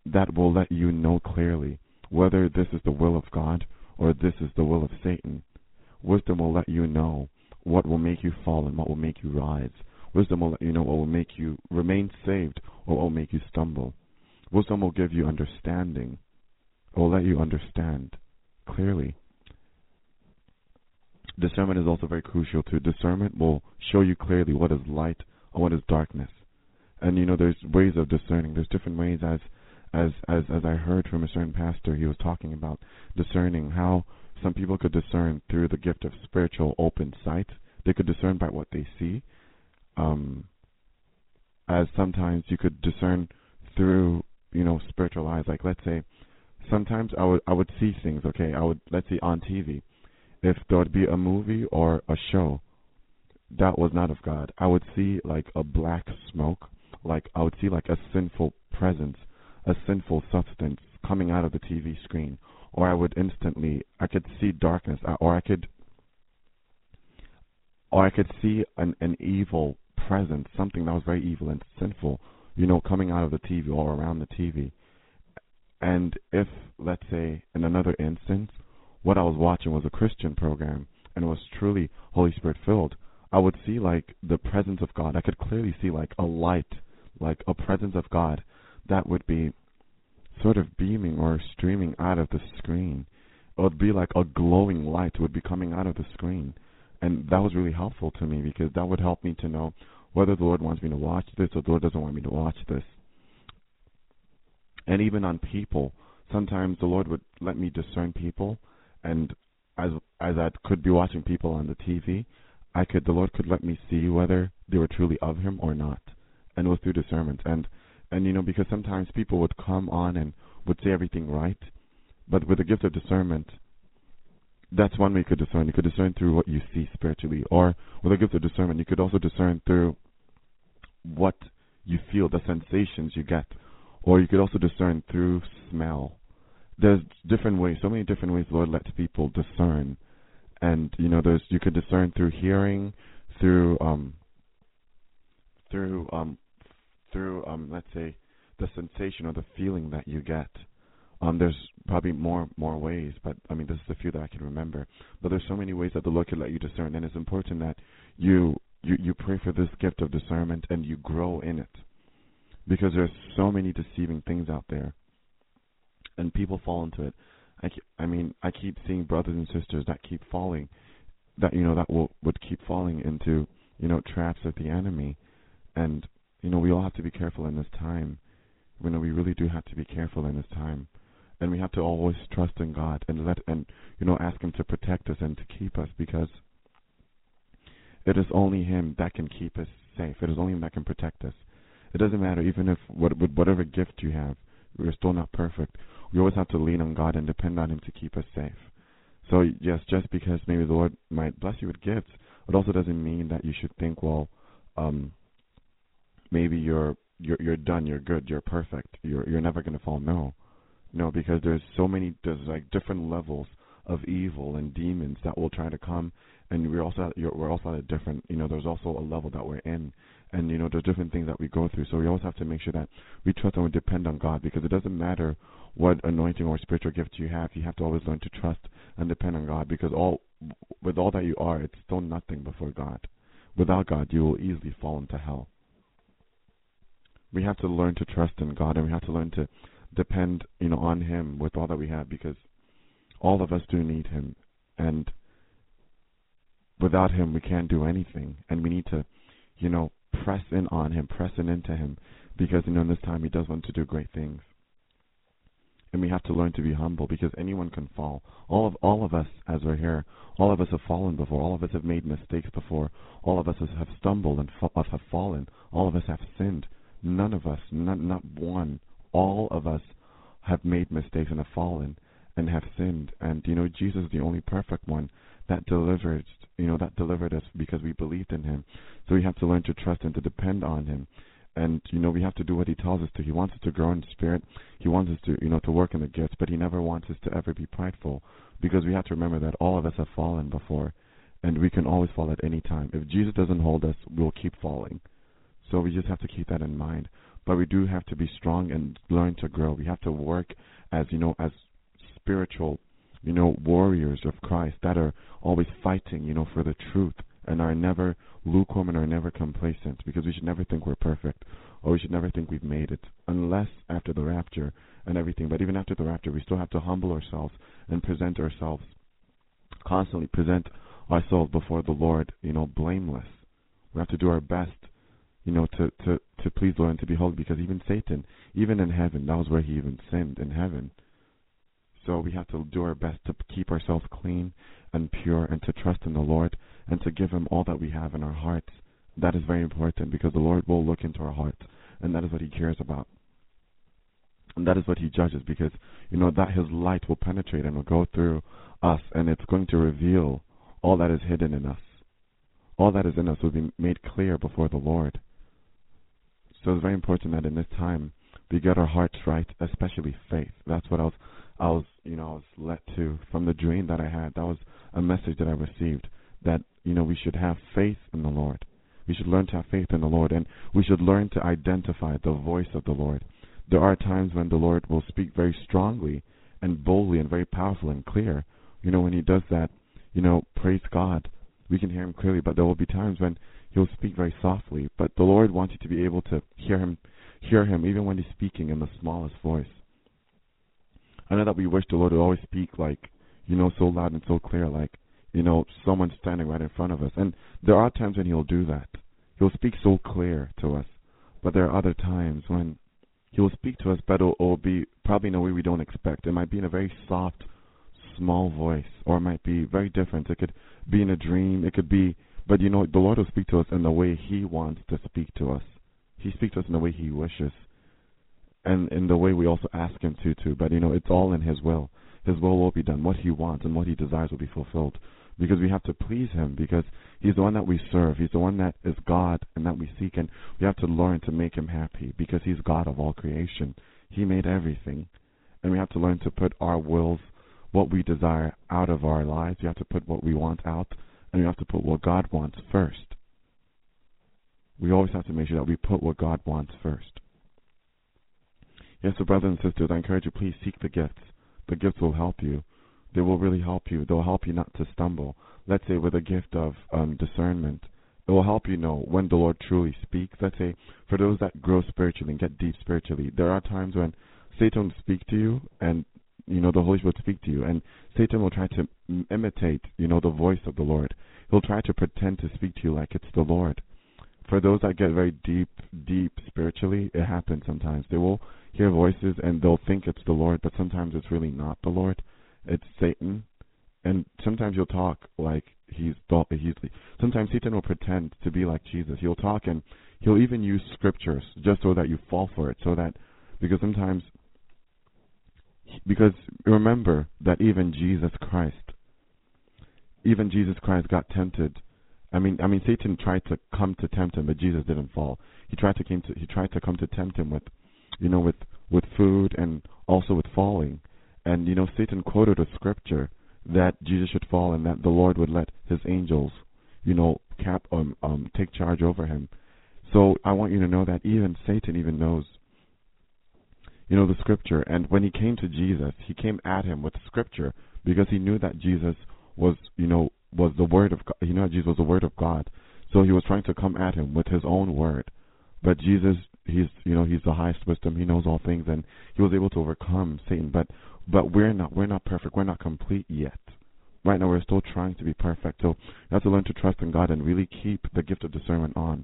that will let you know clearly whether this is the will of God or this is the will of Satan. Wisdom will let you know what will make you fall and what will make you rise. Wisdom will let you know what will make you remain saved or what will make you stumble. Wisdom will give you understanding. It will let you understand clearly. Discernment is also very crucial too. Discernment will show you clearly what is light and what is darkness. And you know, there's ways of discerning. There's different ways as as as as I heard from a certain pastor, he was talking about discerning how some people could discern through the gift of spiritual open sight. They could discern by what they see. Um, as sometimes you could discern through, you know, spiritual eyes. Like let's say, sometimes I would I would see things. Okay, I would let's say on TV, if there would be a movie or a show, that was not of God. I would see like a black smoke, like I would see like a sinful presence, a sinful substance coming out of the TV screen, or I would instantly I could see darkness, uh, or I could or I could see an an evil presence, something that was very evil and sinful, you know, coming out of the TV or around the TV. And if let's say in another instance, what I was watching was a Christian program and was truly Holy Spirit filled, I would see like the presence of God. I could clearly see like a light, like a presence of God that would be sort of beaming or streaming out of the screen. It would be like a glowing light would be coming out of the screen. And that was really helpful to me because that would help me to know whether the Lord wants me to watch this or the Lord doesn't want me to watch this. And even on people, sometimes the Lord would let me discern people and as as I could be watching people on the TV, I could the Lord could let me see whether they were truly of him or not. And it was through discernment. And and you know, because sometimes people would come on and would say everything right, but with the gift of discernment, that's one way you could discern. You could discern through what you see spiritually, or with the gift of discernment, you could also discern through what you feel, the sensations you get, or you could also discern through smell. There's different ways, so many different ways the Lord lets people discern, and you know, there's you could discern through hearing, through um, through um, through um, let's say the sensation or the feeling that you get. Um, there's probably more more ways, but I mean, this is a few that I can remember. But there's so many ways that the Lord can let you discern, and it's important that you you you pray for this gift of discernment and you grow in it, because there's so many deceiving things out there, and people fall into it. I keep, I mean, I keep seeing brothers and sisters that keep falling, that you know that will would keep falling into you know traps of the enemy, and you know we all have to be careful in this time. You know we really do have to be careful in this time and we have to always trust in God and let and you know ask Him to protect us and to keep us because it is only Him that can keep us safe. It is only Him that can protect us. It doesn't matter even if what with whatever gift you have, we're still not perfect. We always have to lean on God and depend on Him to keep us safe. So yes, just because maybe the Lord might bless you with gifts, it also doesn't mean that you should think, well, um, maybe you're you're you're done, you're good, you're perfect, you're you're never going to fall. No, no, because there's so many there's like different levels of evil and demons that will try to come, and we're also at, we're also at a different you know there's also a level that we're in, and you know there's different things that we go through. So we always have to make sure that we trust and we depend on God because it doesn't matter what anointing or spiritual gift you have, you have to always learn to trust and depend on God because all with all that you are, it's still nothing before God. Without God, you will easily fall into hell. We have to learn to trust in God, and we have to learn to depend, you know, on Him with all that we have, because all of us do need Him, and without Him we can't do anything, and we need to, you know, press in on Him, press in into Him, because you know in this time He does want to do great things, and we have to learn to be humble, because anyone can fall. All of all of us, as we're here, all of us have fallen before. All of us have made mistakes before. All of us have stumbled and fa- have fallen. All of us have sinned. None of us, not not one, all of us have made mistakes and have fallen and have sinned. And you know, Jesus is the only perfect one that delivered, you know, that delivered us because we believed in Him. So we have to learn to trust and to depend on Him. And you know, we have to do what He tells us to. He wants us to grow in the spirit. He wants us to, you know, to work in the gifts. But He never wants us to ever be prideful, because we have to remember that all of us have fallen before, and we can always fall at any time. If Jesus doesn't hold us, we'll keep falling. So we just have to keep that in mind but we do have to be strong and learn to grow. We have to work as you know as spiritual, you know, warriors of Christ that are always fighting, you know, for the truth and are never lukewarm and are never complacent because we should never think we're perfect or we should never think we've made it unless after the rapture and everything. But even after the rapture, we still have to humble ourselves and present ourselves constantly present ourselves before the Lord, you know, blameless. We have to do our best you know, to, to, to please the Lord and to be holy because even Satan, even in heaven, that was where he even sinned in heaven. So we have to do our best to keep ourselves clean and pure and to trust in the Lord and to give him all that we have in our hearts. That is very important because the Lord will look into our hearts and that is what he cares about. And that is what he judges because, you know, that his light will penetrate and will go through us and it's going to reveal all that is hidden in us all that is in us will be made clear before the Lord. So it's very important that in this time we get our hearts right, especially faith. That's what was, I was, you know, I was led to from the dream that I had. That was a message that I received that you know we should have faith in the Lord. We should learn to have faith in the Lord, and we should learn to identify the voice of the Lord. There are times when the Lord will speak very strongly and boldly and very powerful and clear. You know, when He does that, you know, praise God. We can hear Him clearly, but there will be times when He'll speak very softly. But the Lord wants you to be able to hear Him, hear Him even when He's speaking in the smallest voice. I know that we wish the Lord would always speak like, you know, so loud and so clear, like, you know, someone standing right in front of us. And there are times when He'll do that. He'll speak so clear to us. But there are other times when he will speak to us, but it will be probably in a way we don't expect. It might be in a very soft, small voice, or it might be very different. It could be in a dream. It could be, but you know, the Lord will speak to us in the way He wants to speak to us. He speaks to us in the way He wishes, and in the way we also ask Him to. Too, but you know, it's all in His will. His will will be done. What He wants and what He desires will be fulfilled. Because we have to please him. Because he's the one that we serve. He's the one that is god and that we seek. And we have to learn to make him happy. Because he's god of all creation. He made everything. And we have to learn to put our wills what we desire out of our lives. We have to put what we want out. And we have to put what god wants first. We always have to make sure that we put what god wants first yes so brothers and sisters i encourage you please seek the gifts the gifts will help you they will really help you. They'll help you not to stumble. Let's say with a gift of um, discernment, it will help you know when the Lord truly speaks. Let's say for those that grow spiritually and get deep spiritually, there are times when Satan will speak to you and you know the Holy Spirit will speak to you, and Satan will try to imitate you know the voice of the Lord. He'll try to pretend to speak to you like it's the Lord. For those that get very deep, deep spiritually, it happens sometimes. They will hear voices and they'll think it's the Lord, but sometimes it's really not the Lord it's Satan, and sometimes he'll talk like he's thought he's. Sometimes Satan will pretend to be like Jesus. He'll talk and he'll even use scriptures just so that you fall for it. So that because sometimes because remember that even Jesus Christ, even Jesus Christ got tempted. I mean, I mean, Satan tried to come to tempt him, but Jesus didn't fall. He tried to came to he tried to come to tempt him with, you know, with with food and also with falling. And, you know, Satan quoted a scripture that Jesus should fall and that the Lord would let his angels, you know, cap um, um take charge over him. So I want you to know that even Satan even knows you know the scripture and when he came to Jesus, he came at him with scripture because he knew that Jesus was, you know, was the word of God. He knew that Jesus was the word of God. So he was trying to come at him with his own word. But Jesus, he's, you know, he's the highest wisdom. He knows all things and he was able to overcome Satan. But but we're not we're not perfect. We're not complete yet. Right now, we're still trying to be perfect. So you have to learn to trust in God and really keep the gift of discernment on.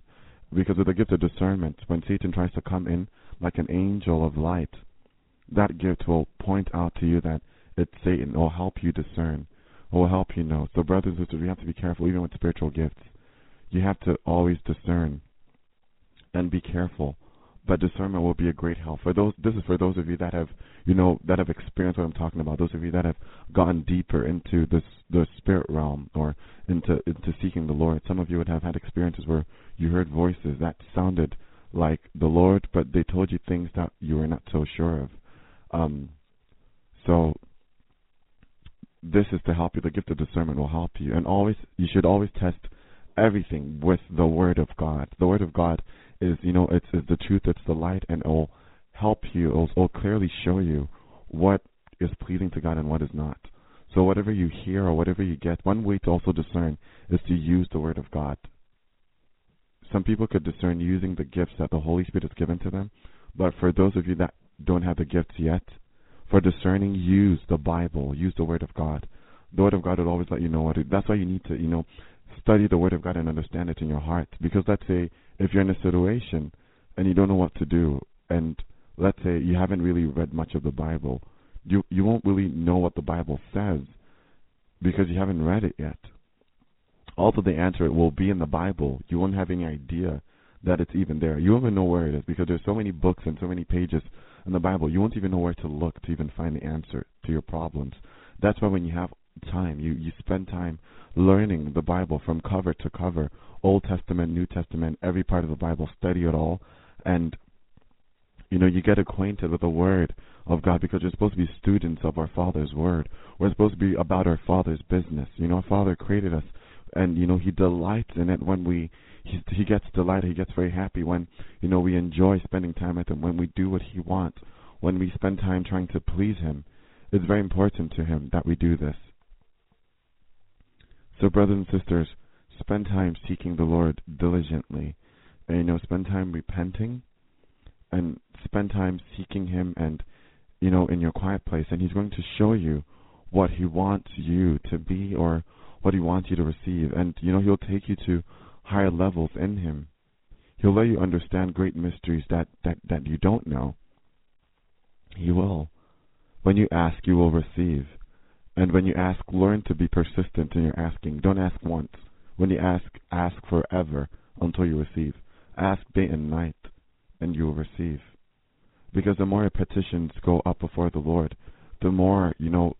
Because with the gift of discernment, when Satan tries to come in like an angel of light, that gift will point out to you that it's Satan. It will help you discern. Will help you know. So, brothers and sisters, we have to be careful, even with spiritual gifts. You have to always discern and be careful. But discernment will be a great help. For those this is for those of you that have you know that have experienced what I'm talking about. Those of you that have gone deeper into this the spirit realm or into into seeking the Lord. Some of you would have had experiences where you heard voices that sounded like the Lord but they told you things that you were not so sure of. Um so this is to help you the gift of discernment will help you and always you should always test everything with the word of God the word of God is you know it's, it's the truth, it's the light, and it will help you. It will, it will clearly show you what is pleasing to God and what is not. So whatever you hear or whatever you get, one way to also discern is to use the Word of God. Some people could discern using the gifts that the Holy Spirit has given to them, but for those of you that don't have the gifts yet, for discerning, use the Bible, use the Word of God. The Word of God will always let you know what. It, that's why you need to, you know, study the Word of God and understand it in your heart. Because let's say if you're in a situation and you don't know what to do, and let's say you haven't really read much of the Bible, you you won't really know what the Bible says because you haven't read it yet. Although the answer will be in the Bible, you won't have any idea that it's even there. You won't even know where it is because there's so many books and so many pages in the Bible. You won't even know where to look to even find the answer to your problems. That's why when you have time. You you spend time learning the Bible from cover to cover, Old Testament, New Testament, every part of the Bible. Study it all, and you know you get acquainted with the Word of God because we're supposed to be students of our Father's Word. We're supposed to be about our Father's business. You know, our Father created us, and you know He delights in it when we. He, he gets delighted. He gets very happy when you know we enjoy spending time with Him. When we do what He wants. When we spend time trying to please Him. It's very important to Him that we do this. So, brothers and sisters, spend time seeking the Lord diligently. And, you know, spend time repenting and spend time seeking Him and, you know, in your quiet place. And He's going to show you what He wants you to be or what He wants you to receive. And, you know, He'll take you to higher levels in Him. He'll let you understand great mysteries that, that, that you don't know. He will. When you ask, you will receive. And when you ask, learn to be persistent in your asking. Don't ask once. When you ask, ask forever until you receive. Ask day and night, and you will receive. Because the more your petitions go up before the Lord, the more you know.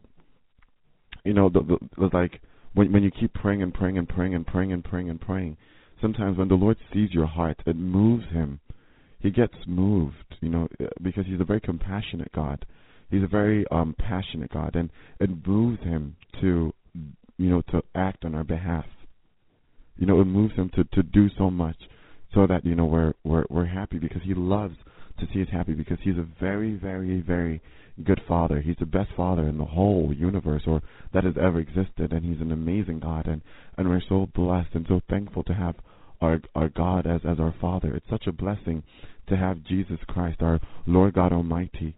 You know, the, the, the like when when you keep praying and praying and praying and praying and praying and praying. Sometimes when the Lord sees your heart, it moves Him. He gets moved, you know, because He's a very compassionate God he's a very um passionate God and it moves him to you know to act on our behalf. You know, it moves him to to do so much so that you know we're we're we're happy because he loves to see us happy because he's a very very very good father. He's the best father in the whole universe or that has ever existed and he's an amazing God and and we're so blessed and so thankful to have our our God as as our father. It's such a blessing to have Jesus Christ, our Lord God Almighty,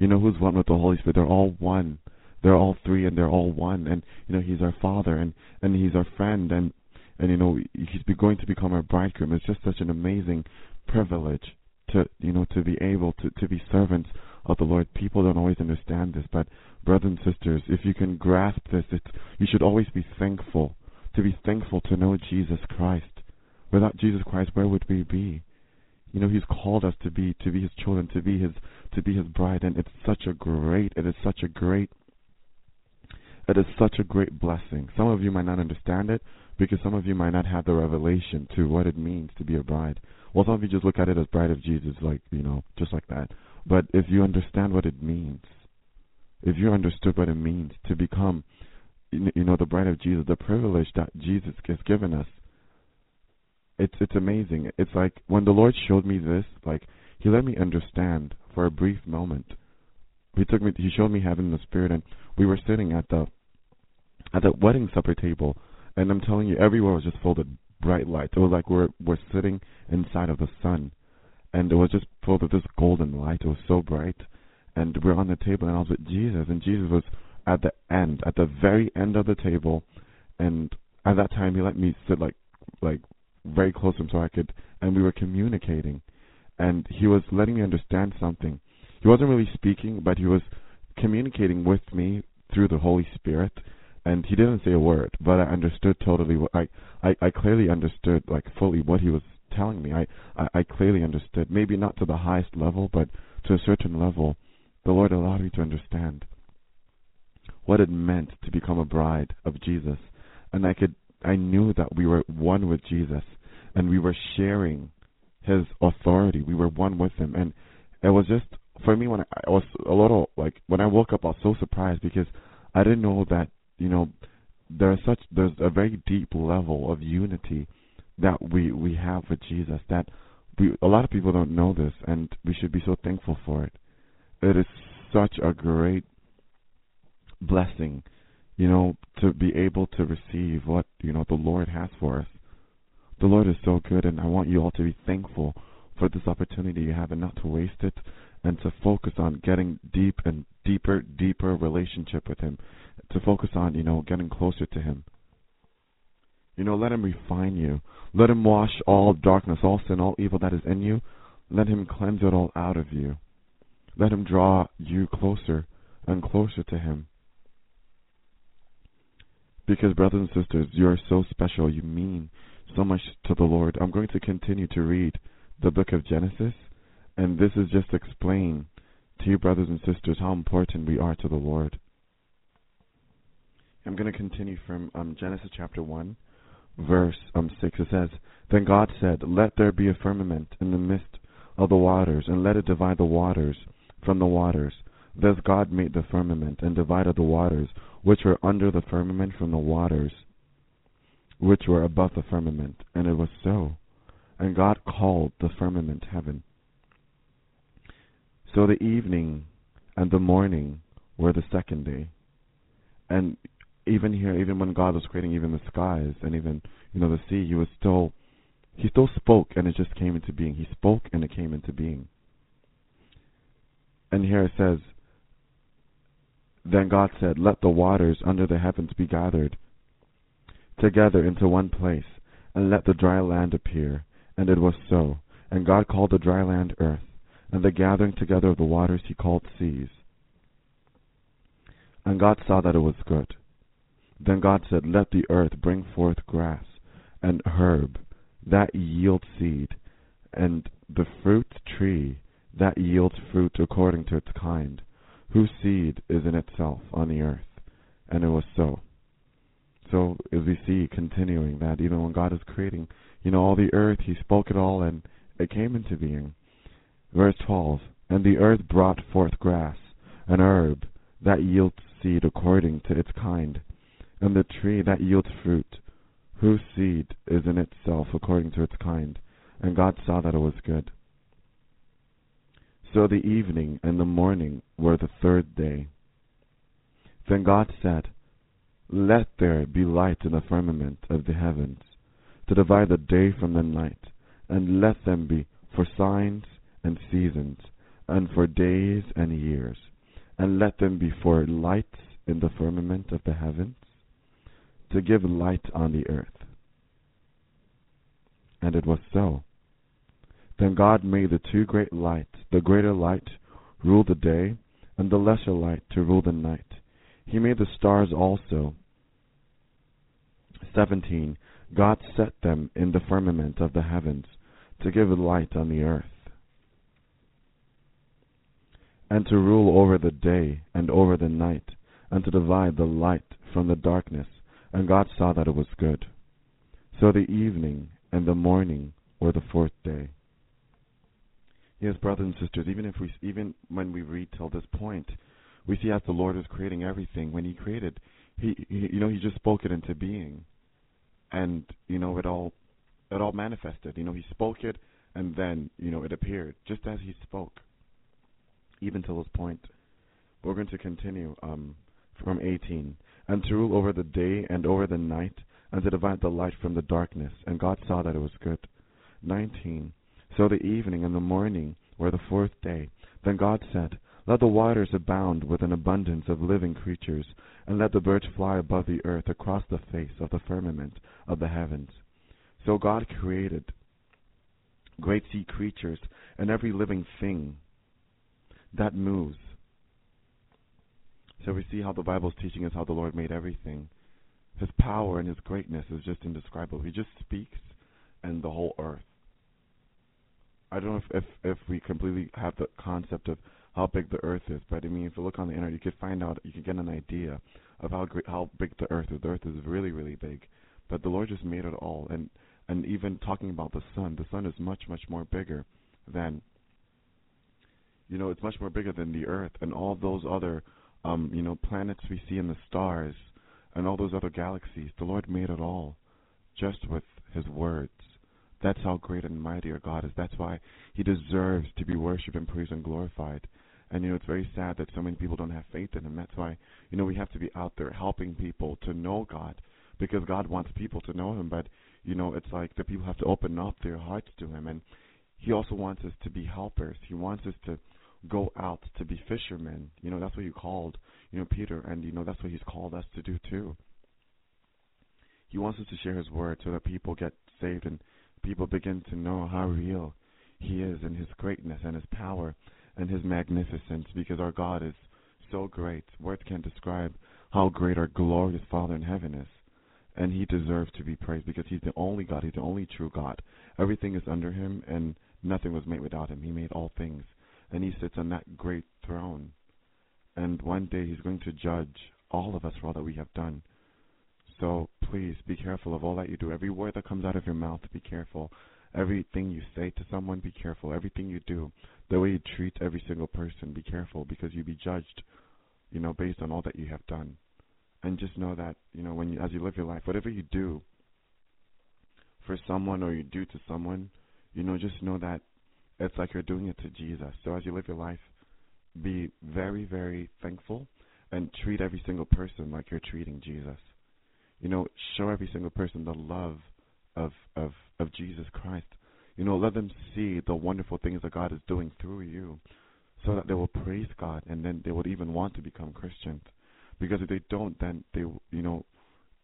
you know who's one with the Holy Spirit? They're all one. They're all three, and they're all one. And you know He's our Father, and and He's our friend, and and you know He's going to become our bridegroom. It's just such an amazing privilege to you know to be able to to be servants of the Lord. People don't always understand this, but brothers and sisters, if you can grasp this, it's, you should always be thankful. To be thankful to know Jesus Christ. Without Jesus Christ, where would we be? You know, He's called us to be to be His children, to be His to be His bride, and it's such a great, it is such a great, it is such a great blessing. Some of you might not understand it because some of you might not have the revelation to what it means to be a bride. Well, some of you just look at it as bride of Jesus, like you know, just like that. But if you understand what it means, if you understood what it means to become, you know, the bride of Jesus, the privilege that Jesus has given us it's it's amazing. It's like when the Lord showed me this, like He let me understand for a brief moment. He took me. He showed me heaven in the spirit, and we were sitting at the at the wedding supper table, and I'm telling you, everywhere was just full of bright lights. It was like we're we're sitting inside of the sun, and it was just full of this golden light. It was so bright, and we're on the table, and I was with Jesus, and Jesus was at the end, at the very end of the table, and at that time he let me sit like like very close to him so I could, and we were communicating. And he was letting me understand something. He wasn't really speaking, but he was communicating with me through the Holy Spirit. And he didn't say a word, but I understood totally. What I, I, I clearly understood, like fully, what he was telling me. I, I, I clearly understood. Maybe not to the highest level, but to a certain level, the Lord allowed me to understand what it meant to become a bride of Jesus, and I could I knew that we were one with Jesus and we were sharing his authority. We were one with him. And it was just, for me, when I, I was a little, like, when I woke up, I was so surprised because I didn't know that, you know, there's such, there's a very deep level of unity that we, we have with Jesus that we, a lot of people don't know this and we should be so thankful for it. It is such a great blessing you know, to be able to receive what, you know, the Lord has for us. The Lord is so good, and I want you all to be thankful for this opportunity you have and not to waste it and to focus on getting deep and deeper, deeper relationship with Him. To focus on, you know, getting closer to Him. You know, let Him refine you. Let Him wash all darkness, all sin, all evil that is in you. Let Him cleanse it all out of you. Let Him draw you closer and closer to Him. Because, brothers and sisters, you are so special. You mean so much to the Lord. I'm going to continue to read the book of Genesis, and this is just to explain to you, brothers and sisters, how important we are to the Lord. I'm going to continue from um, Genesis chapter 1, verse um, 6. It says, Then God said, Let there be a firmament in the midst of the waters, and let it divide the waters from the waters. Thus God made the firmament, and divided the waters which were under the firmament from the waters which were above the firmament. And it was so. And God called the firmament heaven. So the evening and the morning were the second day. And even here, even when God was creating even the skies and even you know the sea, He was still He still spoke and it just came into being. He spoke and it came into being. And here it says, Then God said, Let the waters under the heavens be gathered together into one place, and let the dry land appear. And it was so. And God called the dry land earth, and the gathering together of the waters he called seas. And God saw that it was good. Then God said, Let the earth bring forth grass, and herb, that yield seed, and the fruit tree, that yields fruit according to its kind, whose seed is in itself on the earth. And it was so. So as we see continuing that even when God is creating, you know, all the earth, He spoke it all and it came into being. Verse 12, And the earth brought forth grass, an herb, that yields seed according to its kind, and the tree that yields fruit, whose seed is in itself according to its kind. And God saw that it was good. So the evening and the morning were the third day. Then God said, Let there be light in the firmament of the heavens, to divide the day from the night, and let them be for signs and seasons, and for days and years, and let them be for lights in the firmament of the heavens, to give light on the earth. And it was so. Then God made the two great lights. The greater light rule the day, and the lesser light to rule the night. He made the stars also. 17. God set them in the firmament of the heavens to give light on the earth, and to rule over the day and over the night, and to divide the light from the darkness. And God saw that it was good. So the evening and the morning were the fourth day. Yes, brothers and sisters, even if we, even when we read till this point, we see as the Lord is creating everything. When He created, He, he, you know, He just spoke it into being, and you know, it all, it all manifested. You know, He spoke it, and then you know, it appeared just as He spoke. Even till this point, we're going to continue um, from 18, and to rule over the day and over the night, and to divide the light from the darkness. And God saw that it was good. 19. So the evening and the morning were the fourth day. Then God said, Let the waters abound with an abundance of living creatures, and let the birds fly above the earth across the face of the firmament of the heavens. So God created great sea creatures and every living thing that moves. So we see how the Bible's teaching us how the Lord made everything. His power and His greatness is just indescribable. He just speaks, and the whole earth I don't know if, if if we completely have the concept of how big the Earth is, but I mean, if you look on the internet, you could find out, you can get an idea of how great, how big the Earth is. The Earth is really, really big, but the Lord just made it all. And and even talking about the sun, the sun is much, much more bigger than, you know, it's much more bigger than the Earth and all those other, um, you know, planets we see in the stars and all those other galaxies. The Lord made it all, just with His words. That's how great and mighty our God is. That's why He deserves to be worshipped and praised and glorified. And you know, it's very sad that so many people don't have faith in Him. That's why you know we have to be out there helping people to know God, because God wants people to know Him. But you know, it's like the people have to open up their hearts to Him, and He also wants us to be helpers. He wants us to go out to be fishermen. You know, that's what He called you know Peter, and you know that's what He's called us to do too. He wants us to share His word so that people get saved and people begin to know how real He is and His greatness and His power and His magnificence because our God is so great. Words can't describe how great our glorious Father in heaven is. And He deserves to be praised because He's the only God, He's the only true God. Everything is under Him and nothing was made without Him. He made all things. And He sits on that great throne. And one day He's going to judge all of us for all that we have done. So please be careful of all that you do. Every word that comes out of your mouth, be careful. Everything you say to someone, be careful. Everything you do, the way you treat every single person, be careful because you'll be judged, you know, based on all that you have done. And just know that, you know, when you, as you live your life, whatever you do for someone or you do to someone, you know, just know that it's like you're doing it to Jesus. So as you live your life, be very, very thankful and treat every single person like you're treating Jesus. You know, show every single person the love of of of Jesus Christ. You know, let them see the wonderful things that God is doing through you, so that they will praise God and then they would even want to become Christians. Because if they don't, then they, you know,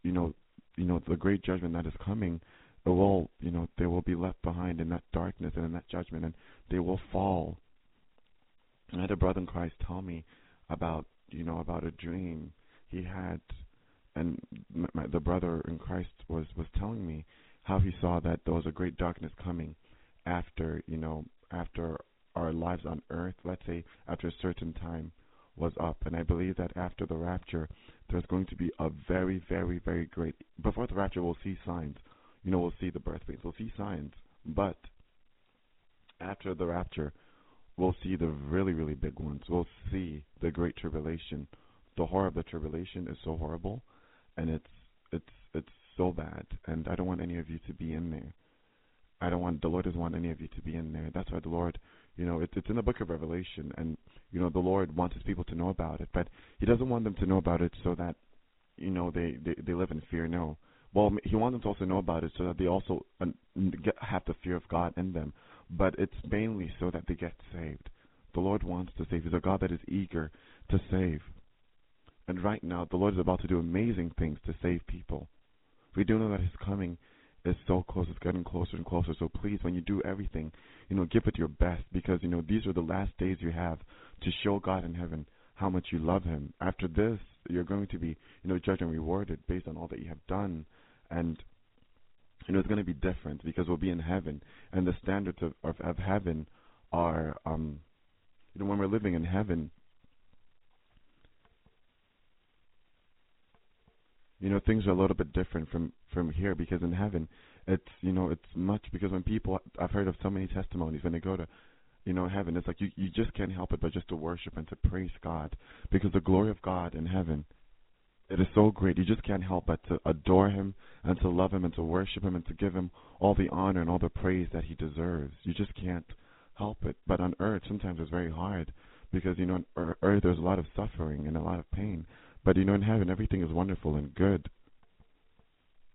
you know, you know, the great judgment that is coming, it will, you know, they will be left behind in that darkness and in that judgment, and they will fall. I had a brother in Christ tell me about, you know, about a dream he had, and my, the brother in Christ was was telling me how he saw that there was a great darkness coming after, you know, after our lives on earth, let's say after a certain time was up. And I believe that after the rapture, there's going to be a very, very, very great. Before the rapture, we'll see signs. You know, we'll see the birth pains, we'll see signs. But after the rapture, we'll see the really, really big ones. We'll see the great tribulation. The horror of the tribulation is so horrible, and it's it's it's so bad, and I don't want any of you to be in there. I don't want the Lord doesn't want any of you to be in there. That's why the Lord, you know, it's it's in the book of Revelation, and you know the Lord wants His people to know about it, but He doesn't want them to know about it so that, you know, they they, they live in fear. No, well, He wants them to also know about it so that they also uh, have the fear of God in them. But it's mainly so that they get saved. The Lord wants to save. He's a God that is eager to save. And right now, the Lord is about to do amazing things to save people. We do know that His coming is so close. It's getting closer and closer. So please, when you do everything, you know, give it your best because you know these are the last days you have to show God in heaven how much you love Him. After this, you're going to be, you know, judged and rewarded based on all that you have done, and you know it's going to be different because we'll be in heaven, and the standards of of, of heaven are, um, you know, when we're living in heaven, you know things are a little bit different from from here because in heaven it's you know it's much because when people I've heard of so many testimonies when they go to you know heaven it's like you you just can't help it but just to worship and to praise God because the glory of God in heaven it is so great. You just can't help but to adore him and to love him and to worship him and to give him all the honor and all the praise that he deserves. You just can't help it. But on earth sometimes it's very hard because you know on earth there's a lot of suffering and a lot of pain but you know, in heaven, everything is wonderful and good.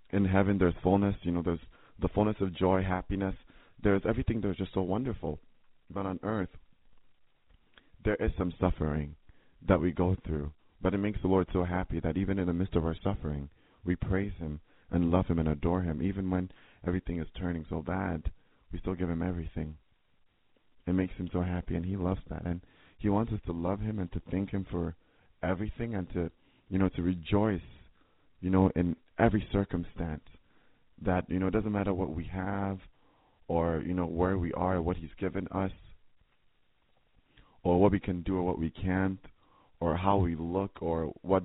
In heaven, there's fullness. You know, there's the fullness of joy, happiness. There's everything that's just so wonderful. But on earth, there is some suffering that we go through. But it makes the Lord so happy that even in the midst of our suffering, we praise Him and love Him and adore Him. Even when everything is turning so bad, we still give Him everything. It makes Him so happy, and He loves that. And He wants us to love Him and to thank Him for everything and to you know, to rejoice, you know, in every circumstance. That, you know, it doesn't matter what we have or, you know, where we are, what He's given us, or what we can do or what we can't, or how we look, or what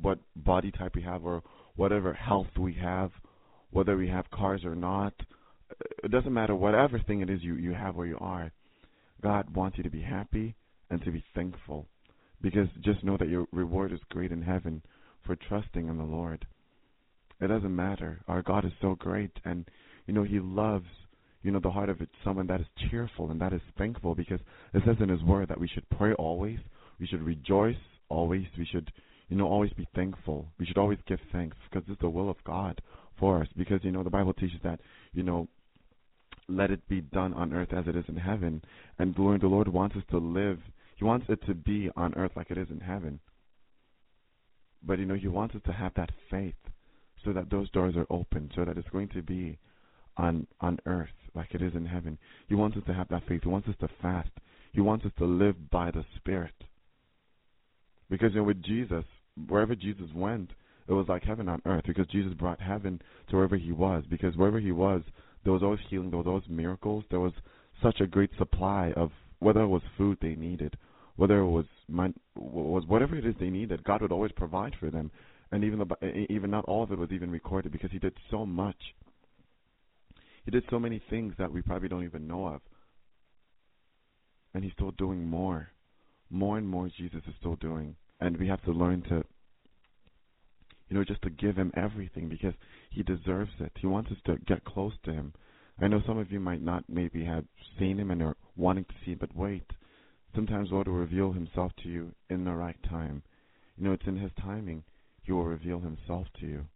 what body type we have, or whatever health we have, whether we have cars or not. Uh, it doesn't matter whatever thing it is you, you have where you are. God wants you to be happy and to be thankful. Because just know that your reward is great in heaven for trusting in the Lord. It doesn't matter. Our God is so great, and you know He loves you know the heart of it, someone that is cheerful and that is thankful. Because it says in His Word that we should pray always, we should rejoice always, we should you know always be thankful. We should always give thanks because it's the will of God for us. Because you know the Bible teaches that you know let it be done on earth as it is in heaven, and the Lord, the Lord wants us to live he wants it to be on earth like it is in heaven. But you know, he wants us to have that faith so that those doors are open, so that it's going to be on on earth like it is in heaven. He wants us to have that faith. He wants us to fast. He wants us to live by the Spirit. Because you know, with Jesus, wherever Jesus went, it was like heaven on earth because Jesus brought heaven to wherever he was. Because wherever he was, there was always healing, there was always miracles, there was such a great supply of whether it was food they needed whether it was my, was whatever it is they needed, God would always provide for them, and even the even not all of it was even recorded because he did so much. He did so many things that we probably don't even know of, and he's still doing more, more and more. Jesus is still doing, and we have to learn to, you know, just to give him everything because he deserves it. He wants us to get close to him. I know some of you might not maybe have seen him and are wanting to see, but wait. Sometimes Lord will reveal himself to you in the right time. You know, it's in his timing he will reveal himself to you.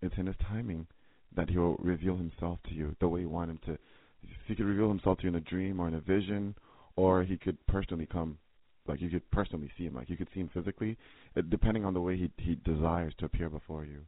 It's in his timing that he will reveal himself to you the way you want him to. He could reveal himself to you in a dream or in a vision, or he could personally come, like you could personally see him, like you could see him physically, it, depending on the way he he desires to appear before you.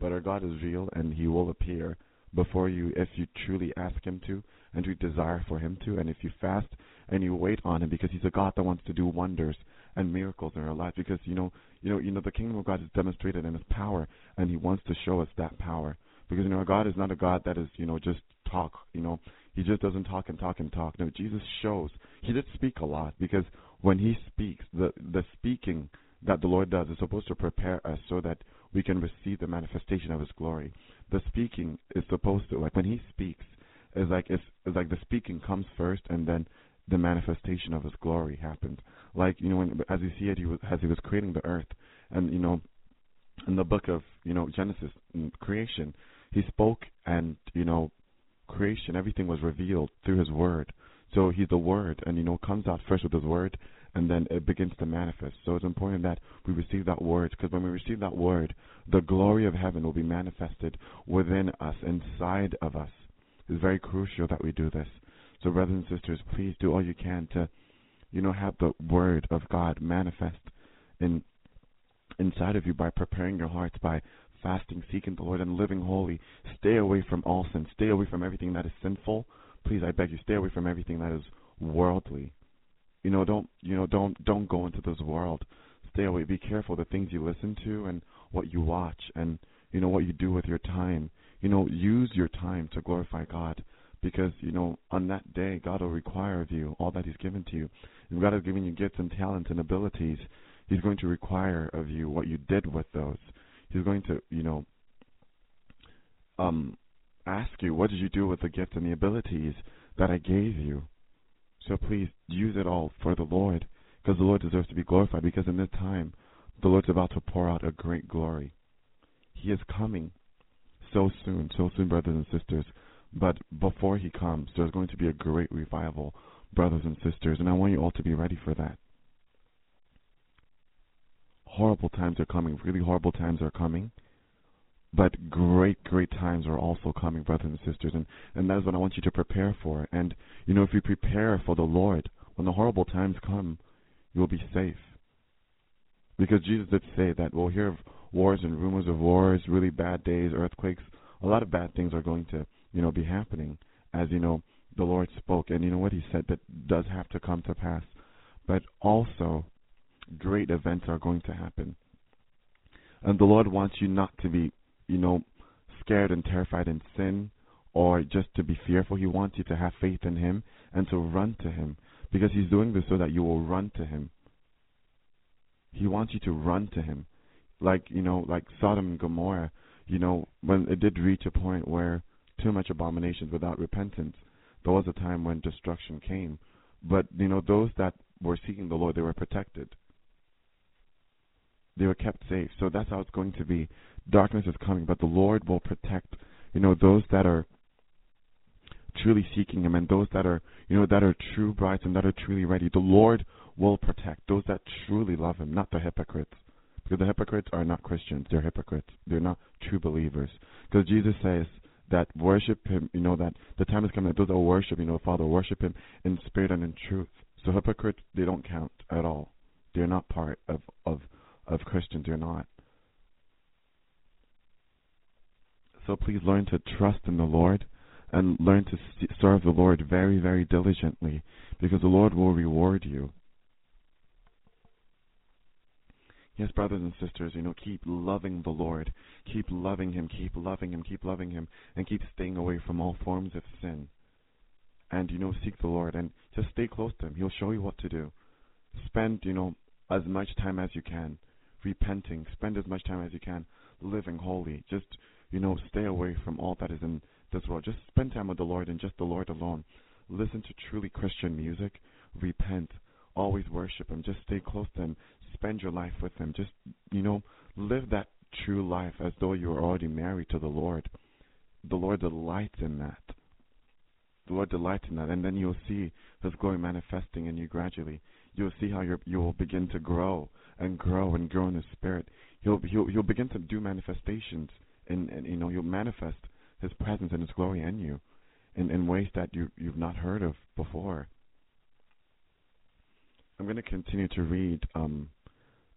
But our God is real, and He will appear before you if you truly ask Him to, and we desire for Him to, and if you fast and you wait on Him, because He's a God that wants to do wonders and miracles in our lives. Because you know, you know, you know, the kingdom of God is demonstrated in His power, and He wants to show us that power. Because you know, God is not a God that is, you know, just talk. You know, He just doesn't talk and talk and talk. No, Jesus shows. He did speak a lot because when He speaks, the the speaking that the Lord does is supposed to prepare us so that we can receive the manifestation of His glory. The speaking is supposed to, like when He speaks, is like it's, it's like the speaking comes first, and then the manifestation of His glory happens. Like you know, when, as you see it, he was, as He was creating the earth, and you know, in the book of you know Genesis, mm, creation, He spoke, and you know, creation, everything was revealed through His word. So He's the Word, and you know, comes out first with His word, and then it begins to manifest. So it's important that we receive that word, because when we receive that word, the glory of heaven will be manifested within us, inside of us. It's very crucial that we do this. So, brothers and sisters, please do all you can to, you know, have the word of God manifest in inside of you by preparing your hearts, by fasting, seeking the Lord, and living holy. Stay away from all sin. Stay away from everything that is sinful. Please, I beg you, stay away from everything that is worldly. You know, don't you know, don't don't go into this world. Stay away. Be careful the things you listen to and what you watch, and you know what you do with your time. You know, use your time to glorify God, because you know on that day God will require of you all that He's given to you. If God has given you gifts and talents and abilities, He's going to require of you what you did with those. He's going to, you know, um, ask you, what did you do with the gifts and the abilities that I gave you? So please use it all for the Lord, because the Lord deserves to be glorified. Because in this time, the Lord's about to pour out a great glory. He is coming so soon, so soon, brothers and sisters. But before He comes, there's going to be a great revival, brothers and sisters, and I want you all to be ready for that. Horrible times are coming, really horrible times are coming. But great, great times are also coming, brothers and sisters, and, and that is what I want you to prepare for. And, you know, if you prepare for the Lord, when the horrible times come, you will be safe. Because Jesus did say that we'll hear of wars and rumors of wars, really bad days, earthquakes. A lot of bad things are going to, you know, be happening as, you know, the Lord spoke. And you know what he said that does have to come to pass. But also, great events are going to happen. And the Lord wants you not to be you know, scared and terrified in sin or just to be fearful. He wants you to have faith in Him and to run to Him because He's doing this so that you will run to Him. He wants you to run to Him. Like, you know, like Sodom and Gomorrah, you know, when it did reach a point where too much abominations without repentance, there was a time when destruction came. But, you know, those that were seeking the Lord, they were protected. They were kept safe. So that's how it's going to be darkness is coming, but the Lord will protect, you know, those that are truly seeking Him and those that are, you know, that are true brides and that are truly ready. The Lord will protect those that truly love Him, not the hypocrites. Because the hypocrites are not Christians, they're hypocrites. They're not true believers. Because Jesus says that worship Him, you know, that the time is coming that those that worship, you know, Father, worship Him in spirit and in truth. So hypocrites, they don't count at all. They're not part of, of, of Christians. They're not. So please learn to trust in the Lord and learn to serve the Lord very, very diligently because the Lord will reward you. Yes, brothers and sisters, you know, keep loving the Lord. Keep loving Him, keep loving Him, keep loving Him, and keep staying away from all forms of sin. And, you know, seek the Lord and just stay close to Him. He'll show you what to do. Spend, you know, as much time as you can repenting. Spend as much time as you can living holy. Just, you know, stay away from all that is in this world. Just spend time with the Lord and just the Lord alone. Listen to truly Christian music. Repent. Always worship Him. Just stay close to Him. Spend your life with Him. Just, you know, live that true life as though you are already married to the Lord. The Lord delights in that. The Lord delights in that. And then you'll see His glory manifesting in you gradually. You'll see how you will begin to grow and grow and grow in the Spirit. He'll, he'll, he'll begin to do manifestations. And, and, you know, you'll manifest His presence and His glory in you in, in ways that you, you've not heard of before. I'm going to continue to read um,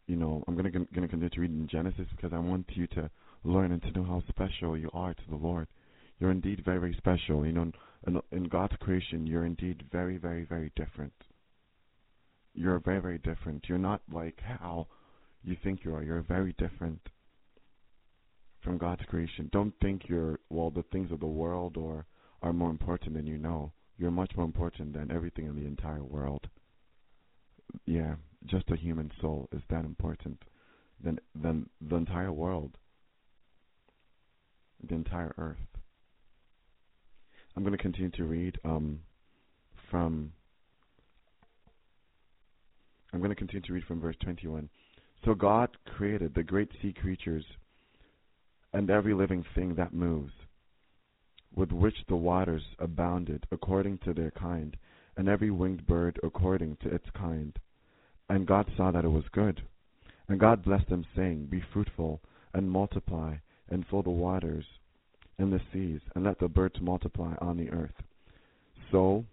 you know, I'm gonna gonna continue to read in Genesis because I want you to learn and to know how special you are to the Lord. You're indeed very, very special. You know, in, in God's creation, you're indeed very, very, very different. You're very, very different. You're not like how you think you are. You're very different from God's creation. Don't think you're well the things of the world or are more important than you know. You're much more important than everything in the entire world. Yeah, just a human soul is that important than than the entire world, the entire earth. I'm going to continue to read um, from. I'm going to continue to read from verse 21. So God created the great sea creatures and every living thing that moves, with which the waters abounded according to their kind, and every winged bird according to its kind. And God saw that it was good. And God blessed them, saying, Be fruitful, and multiply, and fill the waters and the seas, and let the birds multiply on the earth. So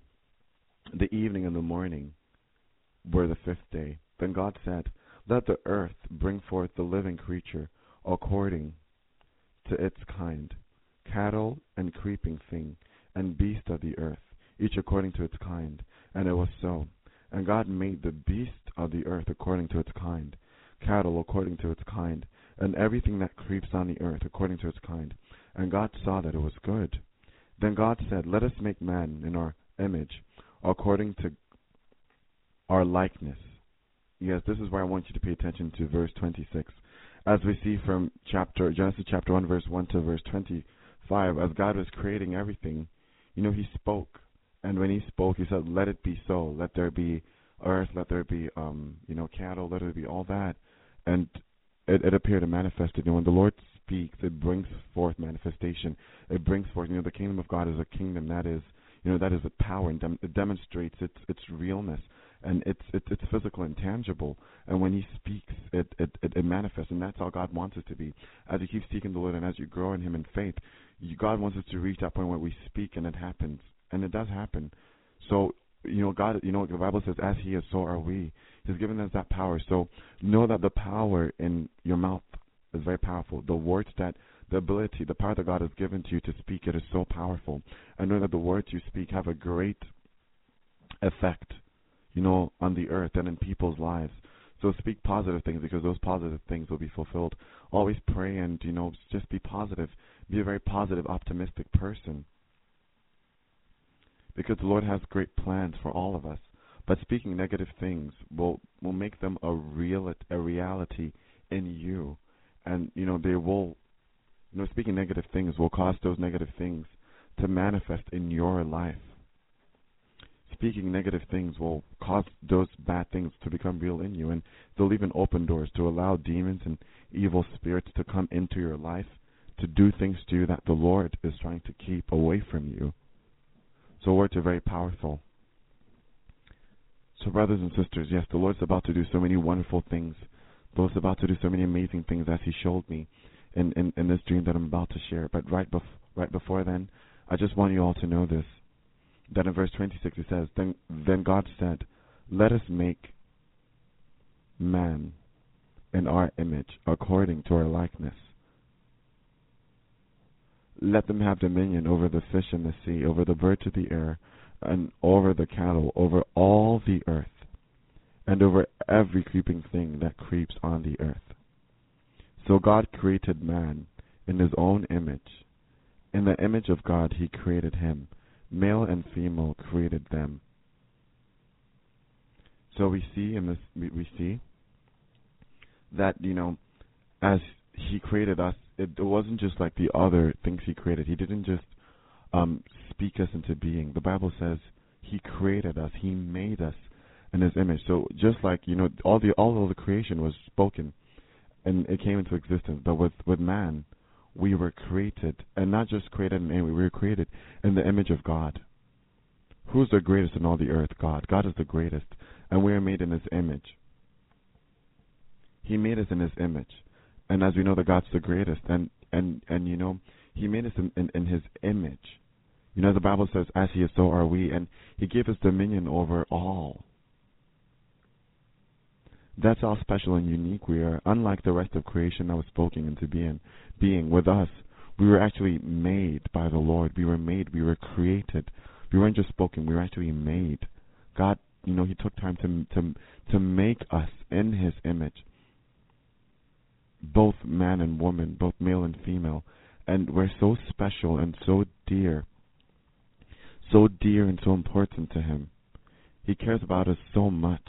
the evening and the morning were the fifth day. Then God said, Let the earth bring forth the living creature according to its kind, cattle and creeping thing, and beast of the earth, each according to its kind. And it was so. And God made the beast of the earth according to its kind, cattle according to its kind, and everything that creeps on the earth according to its kind. And God saw that it was good. Then God said, Let us make man in our image, according to our likeness. Yes, this is where I want you to pay attention to verse 26. As we see from chapter Genesis chapter 1 verse 1 to verse 25, as God was creating everything, you know, he spoke. And when he spoke, he said, "Let it be so. Let there be earth, let there be um, you know, cattle, let there be all that. And it, it appeared to manifest it. And when the Lord speaks, it brings forth manifestation. It brings forth, you know, the kingdom of God is a kingdom that is, you know, that is a power and dem- it demonstrates its its realness and it's it's it's physical and tangible. And when He speaks, it, it it it manifests, and that's how God wants it to be. As you keep seeking the Lord, and as you grow in Him in faith, you, God wants us to reach that point where we speak, and it happens, and it does happen. So you know, God, you know, the Bible says, as He is, so are we. He's given us that power. So know that the power in your mouth is very powerful. The words that, the ability, the power that God has given to you to speak it is so powerful. And know that the words you speak have a great effect, you know, on the earth and in people's lives. So speak positive things because those positive things will be fulfilled. Always pray and, you know, just be positive. Be a very positive, optimistic person because the Lord has great plans for all of us. But speaking negative things will will make them a real a reality in you, and you know they will, you know, speaking negative things will cause those negative things to manifest in your life. Speaking negative things will cause those bad things to become real in you, and they'll even open doors to allow demons and evil spirits to come into your life to do things to you that the Lord is trying to keep away from you. So words are very powerful. So brothers and sisters, yes, the Lord's about to do so many wonderful things. The Lord's about to do so many amazing things as He showed me in, in, in this dream that I'm about to share. But right, bef- right before then, I just want you all to know this. That in verse 26 it says, Then, then God said, Let us make man in our image according to our likeness let them have dominion over the fish in the sea, over the birds of the air, and over the cattle, over all the earth, and over every creeping thing that creeps on the earth. So God created man in his own image. In the image of God he created him. Male and female created them. So we see in this we, see that you know, as He created us, it, it wasn't just like the other things He created. He didn't just um, speak us into being. The Bible says He created us. He made us in His image. So just like you know, all the all of the creation was spoken, and it came into existence. But with with man, we were created, and not just created in we were created in the image of God. Who's the greatest in all the earth? God. God is the greatest, and we are made in His image. He made us in His image, and as we know, that God's the greatest, and and and you know, He made us in, in, in His image. You know, the Bible says, "As He is, so are we," and He gave us dominion over all. That's how special and unique we are. Unlike the rest of creation that was spoken into being, being with us, we were actually made by the Lord. We were made. We were created. We weren't just spoken. We were actually made. God, you know, He took time to to to make us in His image, both man and woman, both male and female, and we're so special and so dear, so dear and so important to Him. He cares about us so much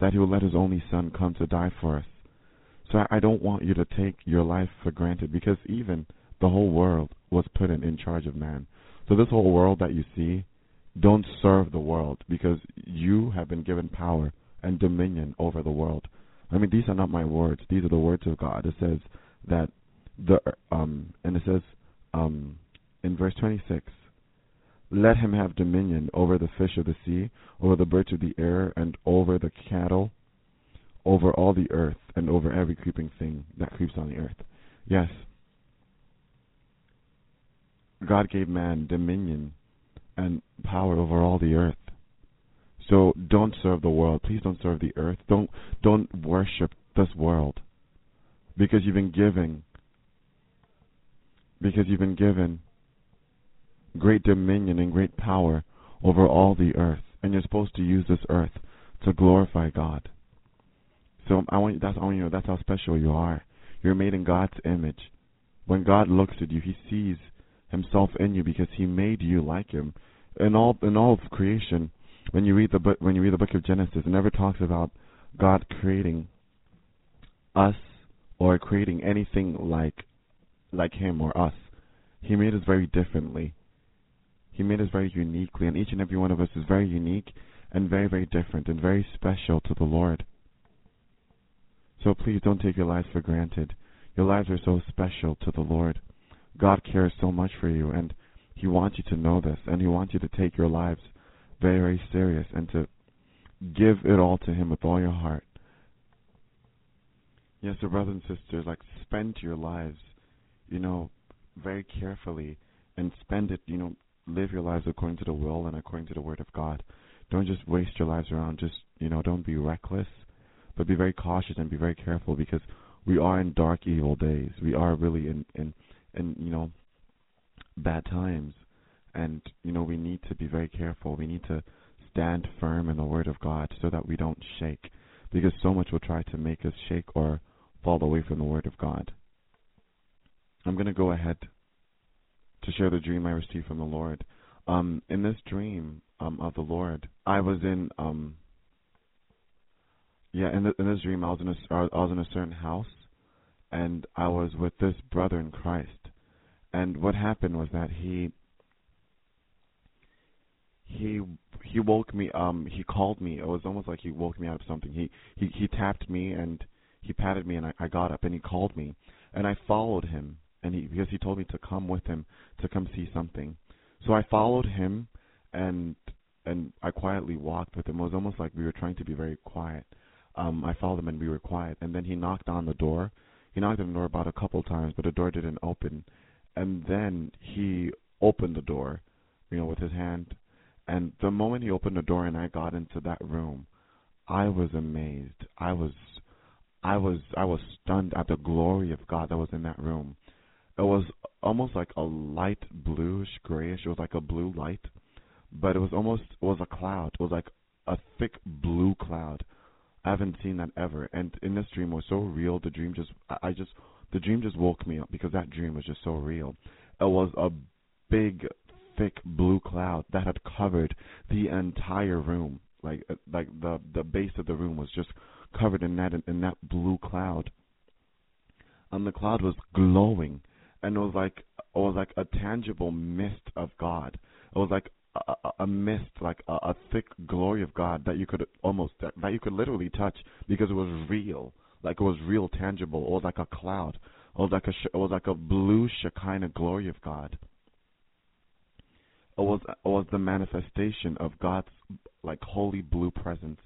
that He will let His only Son come to die for us. So I, don't want you to take your life for granted because even the whole world was put in, in charge of man. So this whole world that you see, don't serve the world because you have been given power and dominion over the world. I mean, these are not my words; these are the words of God. It says that the um, and it says um, in verse 26, let him have dominion over the fish of the sea, over the birds of the air, and over the cattle, over all the earth, and over every creeping thing that creeps on the earth. Yes, God gave man dominion and power over all the earth. So don't serve the world. Please don't serve the earth. Don't don't worship this world. Because you've been given because you've been given great dominion and great power over all the earth. And you're supposed to use this earth to glorify God. So I want that's I want you know that's how special you are. You're made in God's image. When God looks at you, he sees himself in you because he made you like him. In all in all of creation, when you read the book when you read the book of Genesis, it never talks about God creating us or creating anything like like him or us. He made us very differently. He made us very uniquely, and each and every one of us is very unique and very, very different and very special to the Lord. So please don't take your lives for granted. Your lives are so special to the Lord. God cares so much for you, and He wants you to know this, and He wants you to take your lives very, serious and to give it all to Him with all your heart. Yes, so brothers and sisters, like spend your lives, you know, very carefully and spend it, you know, live your lives according to the will and according to the word of God. Don't just waste your lives around. Just, you know, don't be reckless, but be very cautious and be very careful because we are in dark, evil days. We are really in, in, in, you know, bad times. And, you know, we need to be very careful. We need to stand firm in the word of God so that we don't shake because so much will try to make us shake or fall away from the word of God. I'm going to go ahead to share the dream I received from the Lord. Um, in this dream um, of the Lord, I was in um, yeah, in, the, in this dream I was in a I was in a certain house, and I was with this brother in Christ. And what happened was that he he he woke me um he called me it was almost like he woke me out of something he he he tapped me and he patted me and I, I got up and he called me and I followed him and he because he told me to come with him to come see something. So I followed him and and I quietly walked with him. It was almost like we were trying to be very quiet. Um I followed him and we were quiet and then he knocked on the door. He knocked on the door about a couple times but the door didn't open. And then he opened the door, you know, with his hand. And the moment he opened the door and I got into that room, I was amazed. I was I was I was stunned at the glory of God that was in that room it was almost like a light bluish grayish. It was like a blue light, but it was almost it was a cloud. It was like a thick blue cloud. I haven't seen that ever. And in this dream, was so real. The dream just I just the dream just woke me up because that dream was just so real. It was a big, thick blue cloud that had covered the entire room. Like uh, like the the base of the room was just covered in that in that blue cloud. And the cloud was glowing, and it was like it was like a tangible mist of God. It was like a, a, a mist, like a, a thick glory of God that you could almost that, that you could literally touch because it was real, like it was real, tangible. It was like a cloud. It was like a it was like a blue Shekinah glory of God. Was was the manifestation of God's like holy blue presence,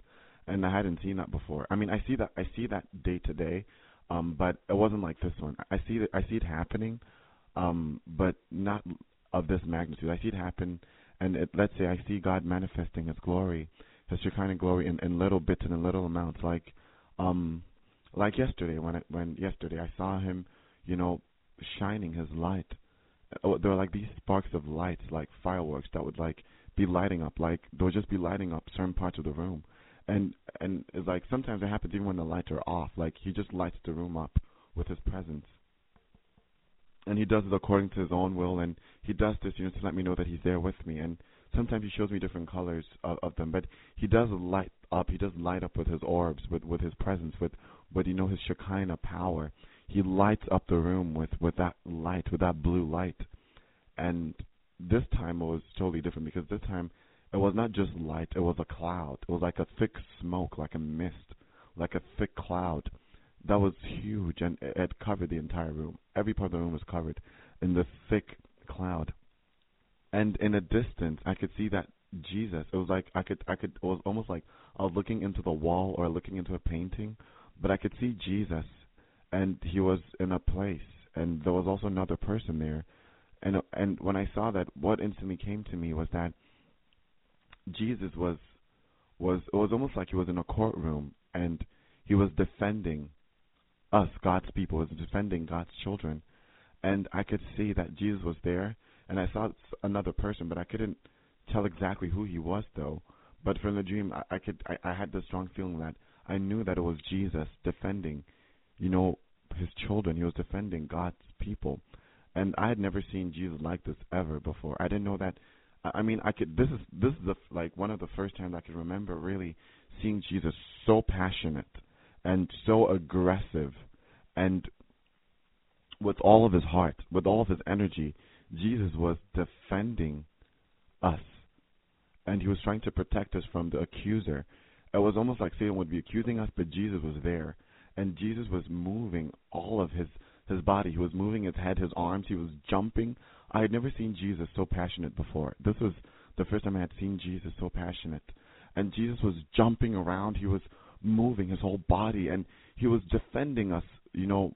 and I hadn't seen that before. I mean, I see that I see that day to day, um, but it wasn't like this one. I see it I see it happening, um, but not of this magnitude. I see it happen, and it, let's say I see God manifesting His glory, His Shekinah glory in, in little bits and in little amounts, like, um, like yesterday when it, when yesterday I saw Him, you know, shining His light Oh, there were like these sparks of lights, like fireworks that would like be lighting up, like they would just be lighting up certain parts of the room, and and it's like sometimes it happens even when the lights are off. Like he just lights the room up with his presence, and he does it according to his own will, and he does this, you know, to let me know that he's there with me. And sometimes he shows me different colors of, of them, but he does light up. He does light up with his orbs, with with his presence, with with you know his Shekinah power he lights up the room with with that light, with that blue light. And this time it was totally different because this time it was not just light; it was a cloud. It was like a thick smoke, like a mist, like a thick cloud that was huge, and it, it covered the entire room. Every part of the room was covered in the thick cloud. And in a distance, I could see that Jesus. It was like I could, I could. It was almost like I was looking into the wall or looking into a painting, but I could see Jesus and he was in a place, and there was also another person there, and and when I saw that, what instantly came to me was that Jesus was was it was almost like he was in a courtroom and he was defending us, God's people, was defending God's children, and I could see that Jesus was there, and I saw another person, but I couldn't tell exactly who he was though. But from the dream, I, I could I, I had the strong feeling that I knew that it was Jesus defending you know, his children. He was defending God's people. And I had never seen Jesus like this ever before. I didn't know that. I mean, I could. This is this is the like one of the first times I could remember really seeing Jesus so passionate and so aggressive, and with all of his heart, with all of his energy, Jesus was defending us, and he was trying to protect us from the accuser. It was almost like Satan would be accusing us, but Jesus was there and Jesus was moving all of his his body. He was moving his head, his arms. He was jumping. I had never seen Jesus so passionate before. This was the first time I had seen Jesus so passionate. And Jesus was jumping around. He was moving his whole body, and he was defending us. You know,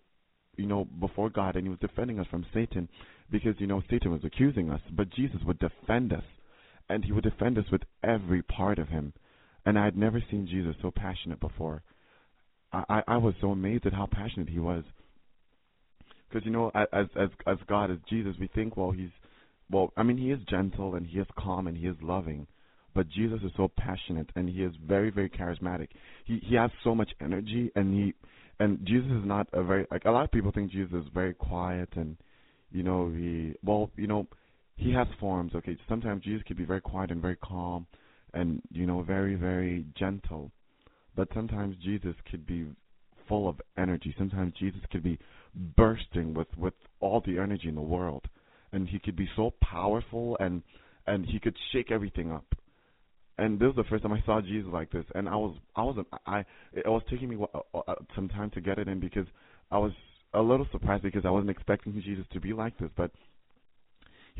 you know, before God, and he was defending us from Satan, because you know Satan was accusing us, but Jesus would defend us, and he would defend us with every part of him. And I had never seen Jesus so passionate before. I, I was so amazed at how passionate he was. Because you know, as as as God, as Jesus, we think, well, he's, well, I mean, he is gentle and he is calm and he is loving, but Jesus is so passionate and he is very very charismatic. He he has so much energy and he and Jesus is not a very like a lot of people think Jesus is very quiet and you know he well you know he has forms. Okay, sometimes Jesus could be very quiet and very calm and you know very very gentle but sometimes Jesus could be full of energy. Sometimes Jesus could be bursting with with all the energy in the world, and he could be so powerful and and he could shake everything up. And this was the first time I saw Jesus like this, and I was I was I it was taking me some time to get it in because I was a little surprised because I wasn't expecting Jesus to be like this, but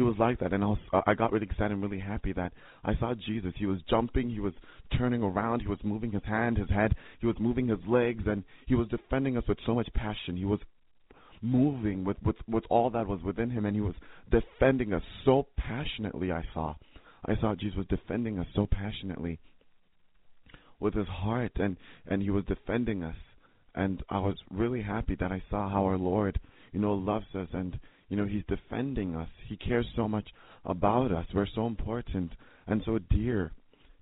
he was like that, and I was I got really excited and really happy that I saw Jesus. He was jumping, he was turning around, he was moving his hand, his head, he was moving his legs, and he was defending us with so much passion. He was moving with with with all that was within him, and he was defending us so passionately. I saw, I saw Jesus was defending us so passionately with his heart, and and he was defending us, and I was really happy that I saw how our Lord, you know, loves us. And you know, He's defending us. He cares so much about us. We're so important and so dear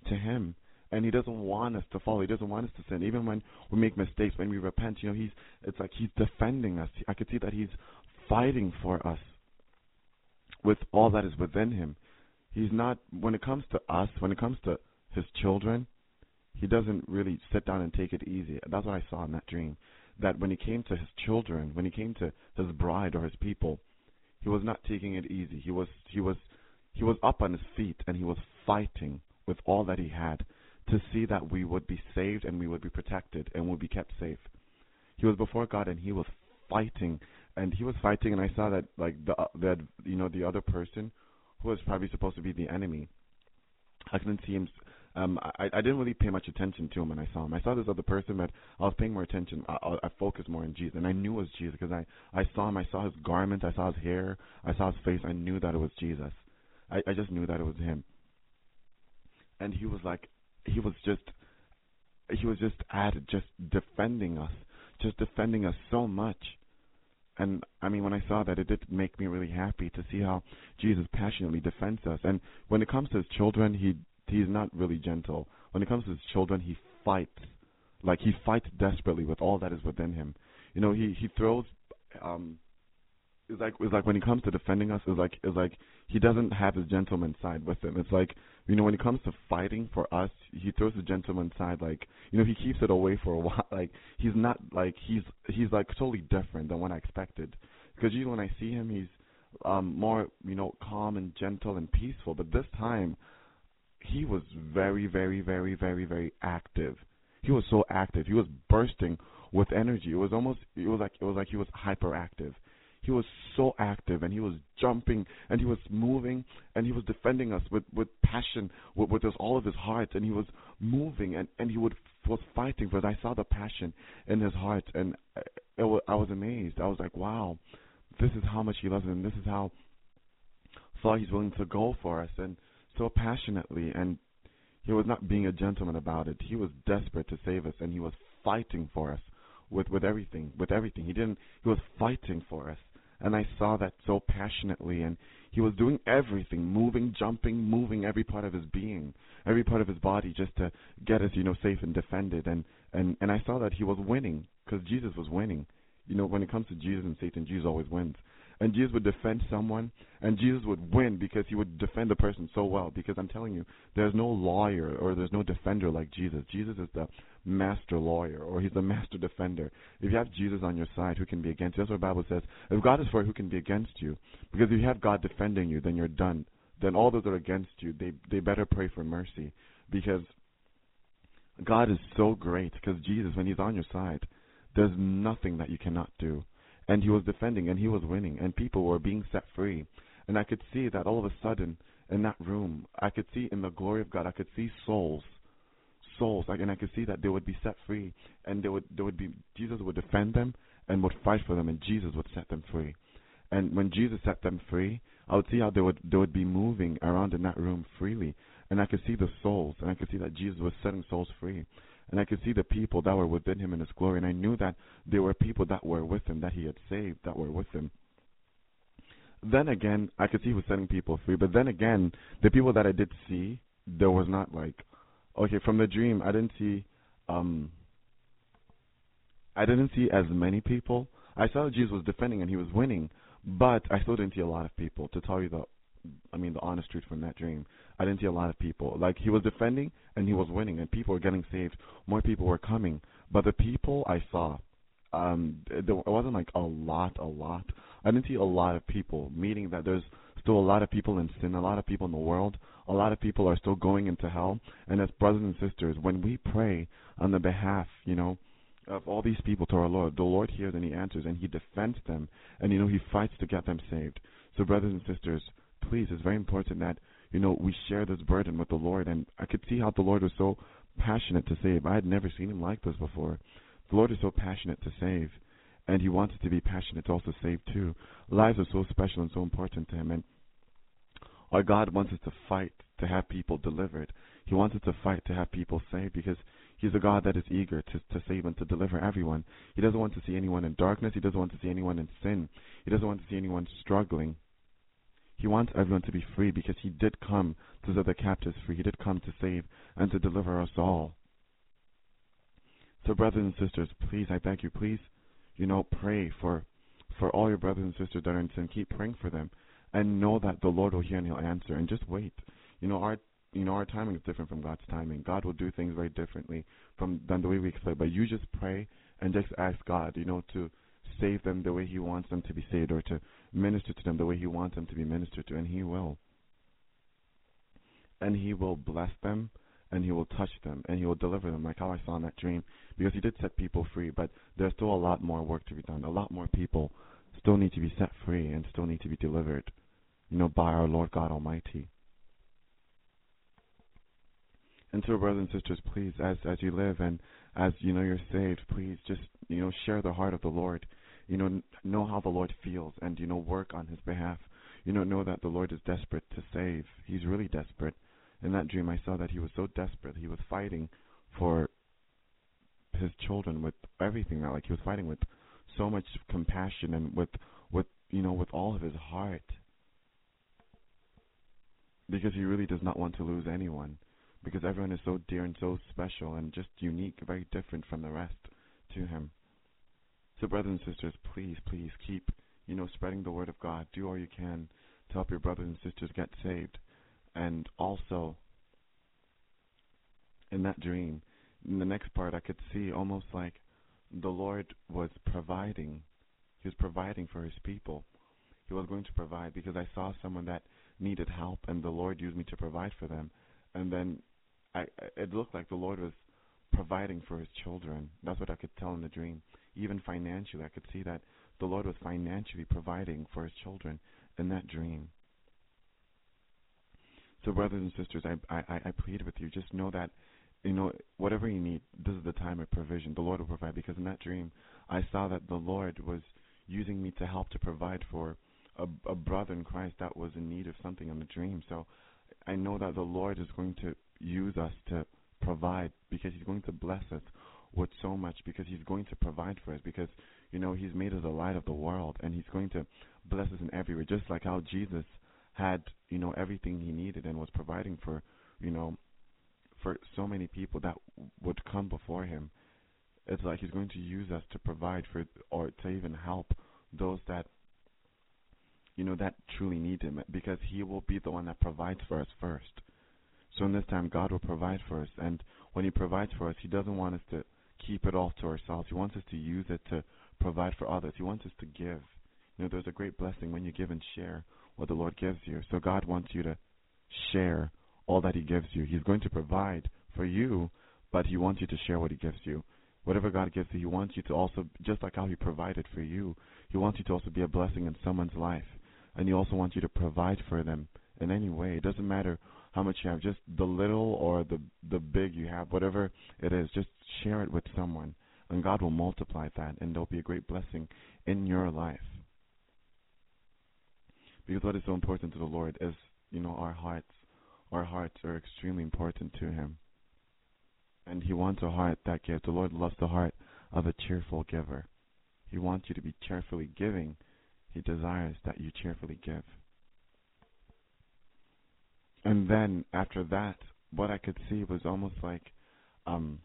to Him. And He doesn't want us to fall. He doesn't want us to sin. Even when we make mistakes, when we repent, you know, He's it's like He's defending us. I could see that He's fighting for us with all that is within Him. He's not when it comes to us, when it comes to His children, he doesn't really sit down and take it easy. That's what I saw in that dream. That when he came to his children, when he came to his bride or his people, he was not taking it easy. He was he was he was up on his feet and he was fighting with all that he had to see that we would be saved and we would be protected and would be kept safe. He was before God and he was fighting and he was fighting and I saw that like the that you know the other person who was probably supposed to be the enemy. I couldn't see him um, I, I didn't really pay much attention to him when I saw him. I saw this other person, but I was paying more attention. I, I, focused more on Jesus, and I knew it was Jesus because I, I saw him. I saw his garment. I saw his hair. I saw his face. I knew that it was Jesus. I, I just knew that it was him. And he was like, he was just, he was just at just defending us, just defending us so much. And I mean, when I saw that, it did make me really happy to see how Jesus passionately defends us. And when it comes to his children, he he's not really gentle. When it comes to his children, he fights. Like he fights desperately with all that is within him. You know, he he throws um it's like it's like when he comes to defending us, it's like it's like he doesn't have his gentleman side with him. It's like you know when it comes to fighting for us, he throws the gentleman side. Like you know he keeps it away for a [laughs] while. Like he's not like he's he's like totally different than what I expected. Because usually when I see him, he's um more you know calm and gentle and peaceful. But this time, he was very, very, very, very, very active. He was so active. He was bursting with energy. It was almost it was like it was like he was hyperactive. He was so active and he was jumping and he was moving and he was defending us with with passion with, with all of his heart and he was moving and and he would was fighting but I saw the passion in his heart and it was, I was amazed. I was like, wow, this is how much he loves and this is how far he's willing to go for us and so passionately, and he was not being a gentleman about it. He was desperate to save us, and he was fighting for us with with everything, with everything. He didn't. He was fighting for us, and I saw that so passionately, and he was doing everything, moving, jumping, moving every part of his being, every part of his body, just to get us, you know, safe and defended. And and and I saw that he was winning because Jesus was winning. You know, when it comes to Jesus and Satan, Jesus always wins and Jesus would defend someone, and Jesus would win because he would defend the person so well. Because I'm telling you, there's no lawyer or there's no defender like Jesus. Jesus is the master lawyer, or he's the master defender. If you have Jesus on your side, who can be against you? That's what the Bible says. If God is for you, who can be against you? Because if you have God defending you, then you're done. Then all those that are against you, they they better pray for mercy, because God is so great. Because Jesus, when He's on your side, there's nothing that you cannot do and he was defending and he was winning and people were being set free. And i could see that all of a sudden in that room i could see in the glory of god i could see souls souls. Like and i could see that they would be set free and they would they would be jesus would defend them and would fight for them and jesus would set them free. And when jesus set them free i would see how they would they would be moving around in that room freely. And i could see the souls and i could see that jesus was setting souls free and I could see the people that were within him in his glory, and I knew that there were people that were with him that he had saved that were with him. Then again, I could see he was setting people free, but then again, the people that I did see, there was not like, okay, from the dream, I didn't see, um, I didn't see as many people. I saw that Jesus was defending and he was winning, but I still didn't see a lot of people. To tell you the, I mean, the honest truth from that dream, I didn't see a lot of people. Like he was defending and he was winning, and people were getting saved. More people were coming, but the people I saw, um, there wasn't like a lot, a lot. I didn't see a lot of people, meaning that there's still a lot of people in sin, a lot of people in the world, a lot of people are still going into hell. And as brothers and sisters, when we pray on the behalf, you know, of all these people to our Lord, the Lord hears and He answers and He defends them, and you know He fights to get them saved. So, brothers and sisters, please, it's very important that you know, we share this burden with the Lord. And I could see how the Lord was so passionate to save. I had never seen him like this before. The Lord is so passionate to save, and he wants to be passionate to also save too. Lives are so special and so important to him. And our God wants us to fight to have people delivered. He wants us to fight to have people saved because He's a God that is eager to, to save and to deliver everyone. He doesn't want to see anyone in darkness. He doesn't want to see anyone in sin. He doesn't want to see anyone struggling. He wants everyone to be free because He did come to set the captives free. He did come to save and to deliver us all. So, brothers and sisters, please, I beg you, please, you know, pray for for all your brothers and sisters that are in sin. Keep praying for them, and know that the Lord will hear and He'll answer. And just wait. You know, our you know our timing is different from God's timing. God will do things very differently from than the way we expect. But you just pray and just ask God, you know, to save them the way He wants them to be saved, or to minister to them the way He wants them to be ministered to, and He will. And He will bless them, and He will touch them, and He will deliver them, like how I saw in that dream, because He did set people free. But there's still a lot more work to be done. A lot more people still need to be set free and still need to be delivered, you know, by our Lord God Almighty. And so, brothers and sisters, please, as as you live and as you know you're saved, please just you know share the heart of the Lord. You know, know how the Lord feels, and you know work on His behalf. You know, know that the Lord is desperate to save. He's really desperate. In that dream, I saw that He was so desperate. He was fighting for His children with everything. Like He was fighting with so much compassion and with with you know with all of His heart, because He really does not want to lose anyone because everyone is so dear and so special and just unique, very different from the rest to him. So, brothers and sisters, please, please keep, you know, spreading the word of God. Do all you can to help your brothers and sisters get saved. And also, in that dream, in the next part, I could see almost like the Lord was providing. He was providing for his people. He was going to provide because I saw someone that needed help, and the Lord used me to provide for them. And then I, it looked like the Lord was providing for his children. That's what I could tell in the dream. Even financially, I could see that the Lord was financially providing for his children in that dream. So, brothers and sisters, I, I, I plead with you, just know that, you know, whatever you need, this is the time of provision. The Lord will provide. Because in that dream, I saw that the Lord was using me to help to provide for a, a brother in Christ that was in need of something in the dream. So, I know that the Lord is going to use us to provide because He's going to bless us with so much because He's going to provide for us because you know He's made us the light of the world and He's going to bless us in every way just like how Jesus had you know everything He needed and was providing for you know for so many people that would come before Him. It's like He's going to use us to provide for or to even help those that you know that truly need Him because He will be the one that provides for us first. So in this time, God will provide for us. And when He provides for us, He doesn't want us to keep it all to ourselves. He wants us to use it to provide for others. He wants us to give. You know, there's a great blessing when you give and share what the Lord gives you. So God wants you to share all that He gives you. He's going to provide for you, but He wants you to share what He gives you. Whatever God gives you, He wants you to also, just like how He provided for you, He wants you to also be a blessing in someone's life. And He also wants you to provide for them in any way. It doesn't matter how much you have, just the little or the the big you have, whatever it is, just share it with someone, and God will multiply that, and there'll be a great blessing in your life. Because what is so important to the Lord is, you know, our hearts. Our hearts are extremely important to Him, and He wants a heart that gives. The Lord loves the heart of a cheerful giver. He wants you to be cheerfully giving. He desires that you cheerfully give. And then after that, what I could see was almost like um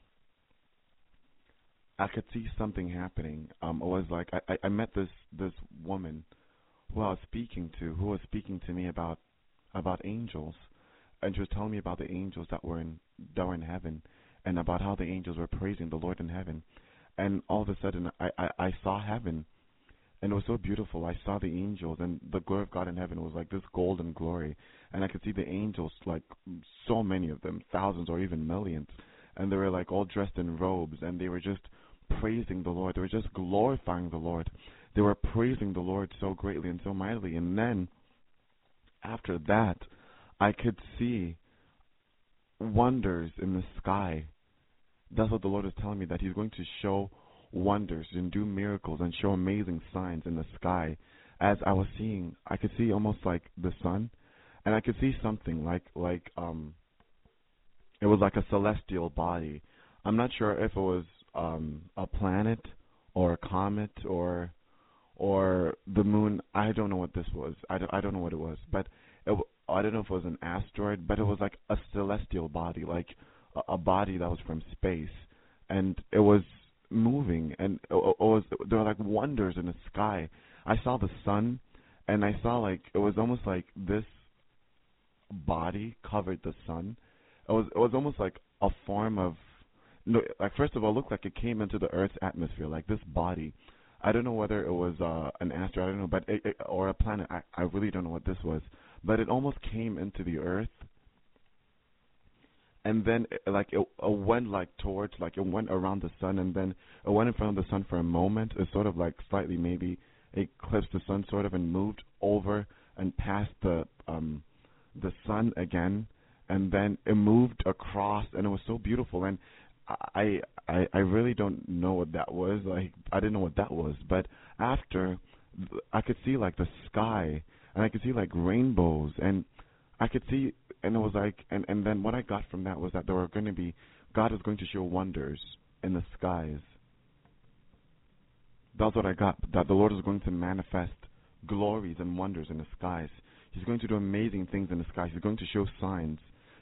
I could see something happening. Um it was like I, I met this this woman who I was speaking to, who was speaking to me about about angels and she was telling me about the angels that were in that were in heaven and about how the angels were praising the Lord in heaven. And all of a sudden I, I, I saw heaven and it was so beautiful. I saw the angels, and the glory of God in heaven was like this golden glory, and I could see the angels, like so many of them, thousands or even millions, and they were like all dressed in robes, and they were just praising the Lord. They were just glorifying the Lord. They were praising the Lord so greatly and so mightily. And then, after that, I could see wonders in the sky. That's what the Lord is telling me that He's going to show wonders and do miracles and show amazing signs in the sky. As I was seeing, I could see almost like the sun, and I could see something like like um. It was like a celestial body. I'm not sure if it was um a planet or a comet or or the moon. I don't know what this was. I don't, I don't know what it was, but it, I don't know if it was an asteroid, but it was like a celestial body, like a, a body that was from space, and it was moving, and it, it was there were like wonders in the sky. I saw the sun, and I saw like it was almost like this body covered the sun. It was it was almost like a form of no like first of all it looked like it came into the earth's atmosphere like this body I don't know whether it was uh, an asteroid, I don't know, but it, it, or a planet. I, I really don't know what this was, but it almost came into the Earth, and then it, like it, it went like towards, like it went around the sun, and then it went in front of the sun for a moment. It sort of like slightly maybe eclipsed the sun, sort of, and moved over and past the um the sun again, and then it moved across, and it was so beautiful, and I I I really don't know what that was. Like I didn't know what that was, but after I could see like the sky and I could see like rainbows and I could see and it was like and and then what I got from that was that there were going to be God is going to show wonders in the skies. That's what I got. That the Lord is going to manifest glories and wonders in the skies. He's going to do amazing things in the skies. He's going to show signs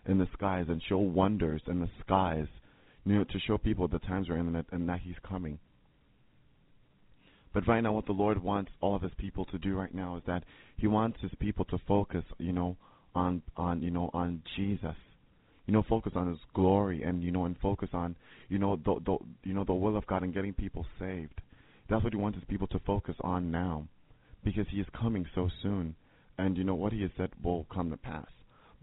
in the skies and show wonders in the skies you know, to show people the times we're in and that He's coming. But right now, what the Lord wants all of His people to do right now is that He wants His people to focus, you know, on on you know on Jesus, you know, focus on His glory and you know and focus on you know the the you know the will of God and getting people saved. That's what He wants His people to focus on now, because He is coming so soon, and you know what He has said will come to pass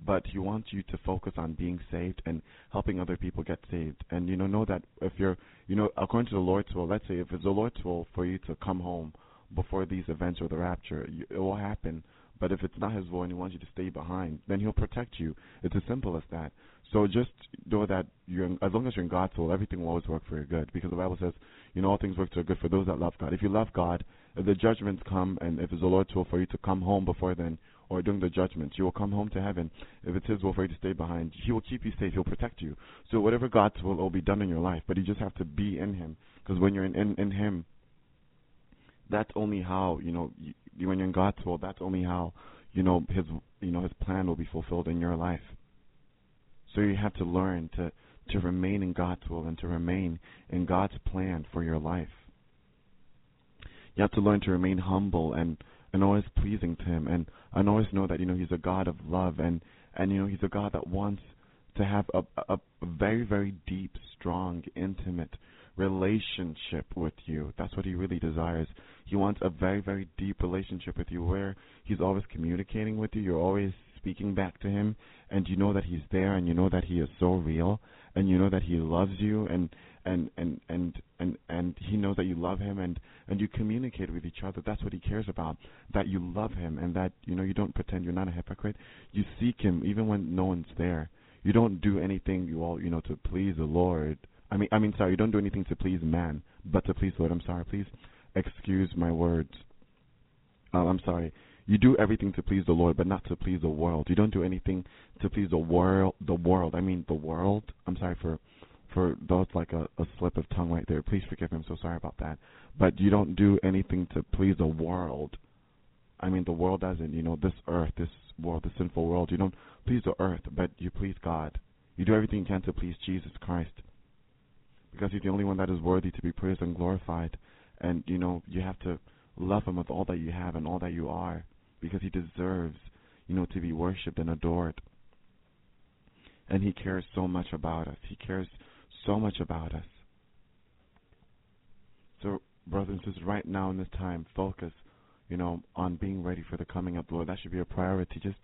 but he wants you to focus on being saved and helping other people get saved. And you know, know that if you're, you know, according to the Lord's will, let's say if it's the Lord's will for you to come home before these events or the rapture, it will happen. But if it's not His will and He wants you to stay behind, then He'll protect you. It's as simple as that. So just know that you're, in, as long as you're in God's will, everything will always work for your good. Because the Bible says, you know, all things work to good for those that love God. If you love God, if the judgments come and if it's the Lord's will for you to come home before then, or during the judgment. You will come home to heaven. If it's His will for you to stay behind, He will keep you safe. He'll protect you. So whatever God's will will be done in your life, but you just have to be in Him. Because when you're in, in, in Him, that's only how you know you, when you're in God's will. That's only how you know His you know His plan will be fulfilled in your life. So you have to learn to to remain in God's will and to remain in God's plan for your life. You have to learn to remain humble and and always pleasing to him. And and always know that you know he's a God of love. And and you know he's a God that wants to have a a, very very deep strong intimate relationship with you. That's what he really desires. He wants a very very deep relationship with you where he's always communicating with you. You're always speaking back to him. And you know that he's there and you know that he is so real. And you know that he loves you. And and and and and and he knows that you love him and and you communicate with each other that's what he cares about that you love him and that you know you don't pretend you're not a hypocrite you seek him even when no one's there you don't do anything you all you know to please the lord i mean i mean sorry you don't do anything to please man but to please the lord i'm sorry please excuse my words uh, i'm sorry you do everything to please the Lord, but not to please the world. You don't do anything to please the world. The world. I mean, the world. I'm sorry for for those like a, a slip of tongue right there. Please forgive me. I'm so sorry about that. But you don't do anything to please the world. I mean, the world doesn't. you know, this earth, this world, the sinful world. You don't please the earth, but you please God. You do everything you can to please Jesus Christ. Because He's the only one that is worthy to be praised and glorified. And, you know, you have to love Him with all that you have and all that you are. Because He deserves, you know, to be worshipped and adored. And He cares so much about us. He cares so much about us. So, brothers and sisters, right now in this time, focus, you know, on being ready for the coming of the Lord. That should be a priority. Just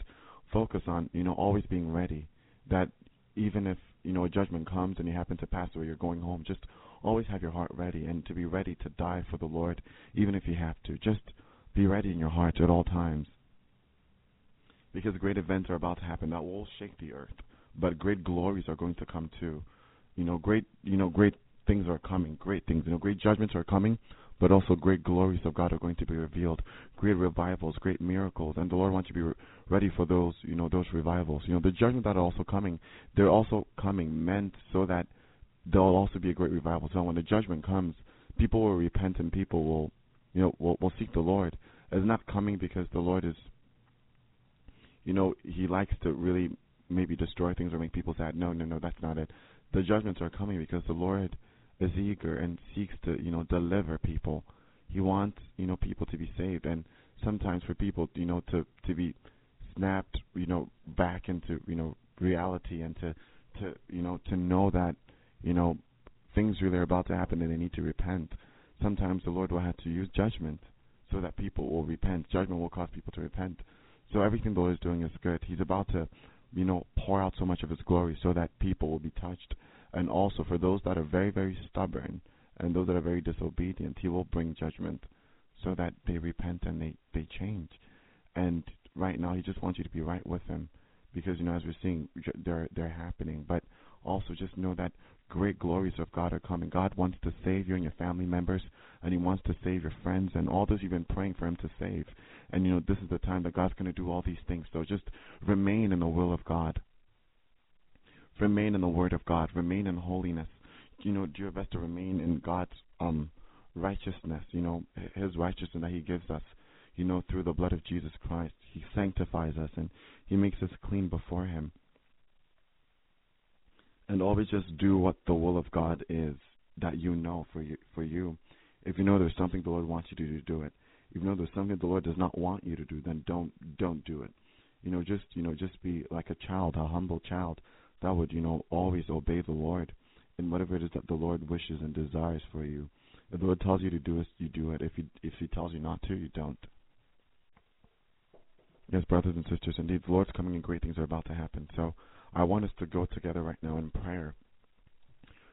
focus on, you know, always being ready. That even if, you know, a judgment comes and you happen to pass away, you're going home, just always have your heart ready and to be ready to die for the Lord, even if you have to. Just be ready in your heart at all times. Because great events are about to happen that will shake the earth, but great glories are going to come too. You know, great you know, great things are coming, great things. You know, great judgments are coming, but also great glories of God are going to be revealed. Great revivals, great miracles, and the Lord wants you to be re- ready for those, you know, those revivals. You know, the judgments that are also coming, they're also coming meant so that there'll also be a great revival. So when the judgment comes, people will repent and people will, you know, will, will seek the Lord. It's not coming because the Lord is, you know, He likes to really maybe destroy things or make people sad. No, no, no, that's not it the judgments are coming because the Lord is eager and seeks to, you know, deliver people. He wants, you know, people to be saved and sometimes for people, you know, to to be snapped, you know, back into you know reality and to to you know to know that you know things really are about to happen and they need to repent. Sometimes the Lord will have to use judgment so that people will repent. Judgment will cause people to repent. So everything the Lord is doing is good. He's about to, you know, pour out so much of His glory so that people will be touched. And also for those that are very, very stubborn and those that are very disobedient, He will bring judgment so that they repent and they, they change. And right now, He just wants you to be right with Him because, you know, as we're seeing, they're, they're happening. But also just know that great glories of God are coming. God wants to save you and your family members, and He wants to save your friends and all those you've been praying for Him to save. And you know, this is the time that God's going to do all these things. So just remain in the will of God. Remain in the Word of God. Remain in holiness. You know, do your best to remain in God's um righteousness. You know, His righteousness that He gives us. You know, through the blood of Jesus Christ, He sanctifies us and He makes us clean before Him and always just do what the will of God is that you know for you for you. If you know there's something the Lord wants you to do, do it. You know there's something the Lord does not want you to do, then don't don't do it. You know, just you know, just be like a child, a humble child that would, you know, always obey the Lord in whatever it is that the Lord wishes and desires for you. If the Lord tells you to do it, you do it. If he if he tells you not to, you don't. Yes, brothers and sisters, indeed the Lord's coming and great things are about to happen. So I want us to go together right now in prayer,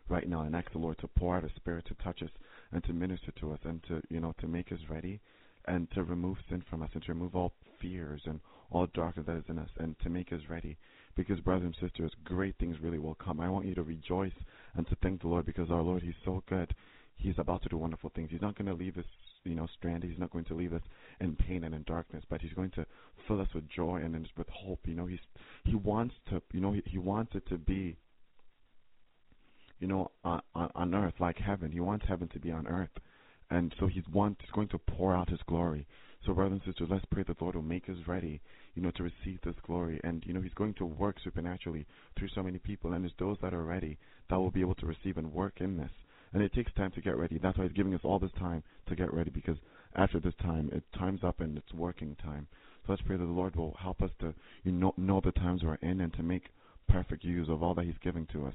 right now, and ask the Lord to pour out His Spirit to touch us and to minister to us and to, you know, to make us ready and to remove sin from us and to remove all fears and all darkness that is in us and to make us ready. Because, brothers and sisters, great things really will come. I want you to rejoice and to thank the Lord because our Lord, He's so good. He's about to do wonderful things. He's not going to leave us, you know, stranded. He's not going to leave us in pain and in darkness, but He's going to fill us with joy and with hope. You know, He's He wants to, you know, He, he wants it to be, you know, on, on earth like heaven. He wants heaven to be on earth, and so He's want He's going to pour out His glory. So, brothers and sisters, let's pray that the Lord will make us ready, you know, to receive this glory. And, you know, He's going to work supernaturally through so many people. And it's those that are ready that will be able to receive and work in this. And it takes time to get ready. That's why He's giving us all this time to get ready because after this time, it time's up and it's working time. So let's pray that the Lord will help us to you know, know the times we're in and to make perfect use of all that He's giving to us.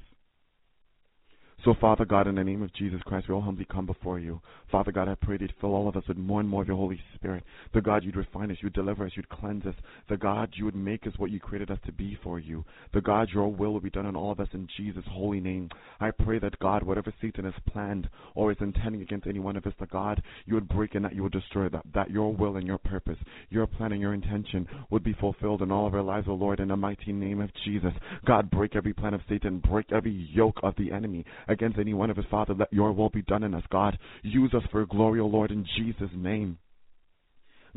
So, Father God, in the name of Jesus Christ, we all humbly come before you. Father God, I pray that you'd fill all of us with more and more of your Holy Spirit. The God, you'd refine us, you'd deliver us, you'd cleanse us. The God, you would make us what you created us to be for you. The God, your will will be done on all of us in Jesus' holy name. I pray that God, whatever Satan has planned or is intending against any one of us, the God, you would break and that you would destroy that, that your will and your purpose, your plan and your intention would be fulfilled in all of our lives, O Lord, in the mighty name of Jesus. God, break every plan of Satan, break every yoke of the enemy against any one of us, Father. Let your will be done in us, God. Use us for glory, O Lord, in Jesus' name.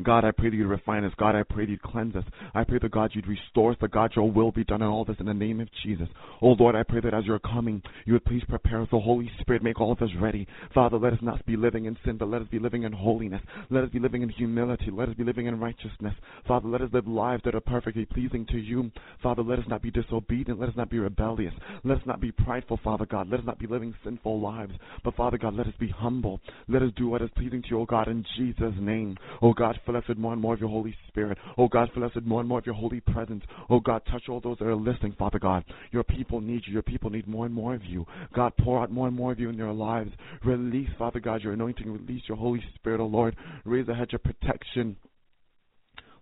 God, I pray that you'd refine us. God, I pray that you'd cleanse us. I pray that God, you'd restore us. That God, your will be done in all this in the name of Jesus. Oh Lord, I pray that as you're coming, you would please prepare us. The Holy Spirit, make all of us ready. Father, let us not be living in sin, but let us be living in holiness. Let us be living in humility. Let us be living in righteousness. Father, let us live lives that are perfectly pleasing to you. Father, let us not be disobedient. Let us not be rebellious. Let us not be prideful, Father God. Let us not be living sinful lives. But Father God, let us be humble. Let us do what is pleasing to you, O God, in Jesus' name. Oh God, fill us with more and more of your Holy Spirit. Oh God, fill us with more and more of your holy presence. Oh God, touch all those that are listening, Father God. Your people need you. Your people need more and more of you. God, pour out more and more of you in their lives. Release, Father God, your anointing. Release your Holy Spirit, oh Lord. Raise a hedge of protection.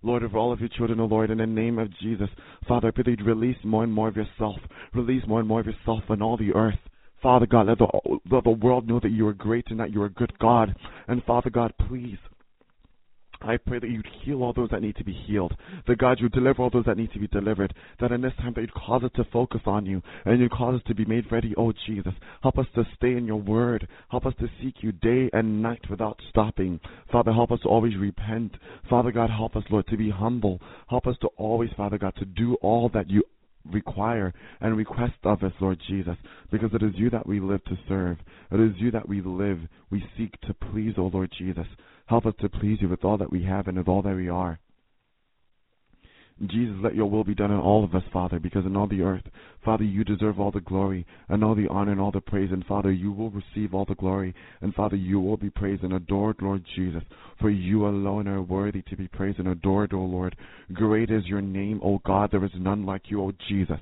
Lord, of all of your children, O Lord, in the name of Jesus. Father, I pray that you'd release more and more of yourself. Release more and more of yourself on all the earth. Father God, let the, let the world know that you are great and that you are a good God. And Father God, please I pray that you'd heal all those that need to be healed. That God, you'd deliver all those that need to be delivered. That in this time that you'd cause us to focus on you and you'd cause us to be made ready, oh Jesus. Help us to stay in your word. Help us to seek you day and night without stopping. Father, help us to always repent. Father God, help us, Lord, to be humble. Help us to always, Father God, to do all that you require and request of us, Lord Jesus, because it is you that we live to serve. It is you that we live, we seek to please, O Lord Jesus. Help us to please you with all that we have and with all that we are. Jesus, let your will be done in all of us, Father, because in all the earth, Father, you deserve all the glory and all the honor and all the praise. And Father, you will receive all the glory. And Father, you will be praised and adored, Lord Jesus. For you alone are worthy to be praised and adored, O Lord. Great is your name, O God. There is none like you, O Jesus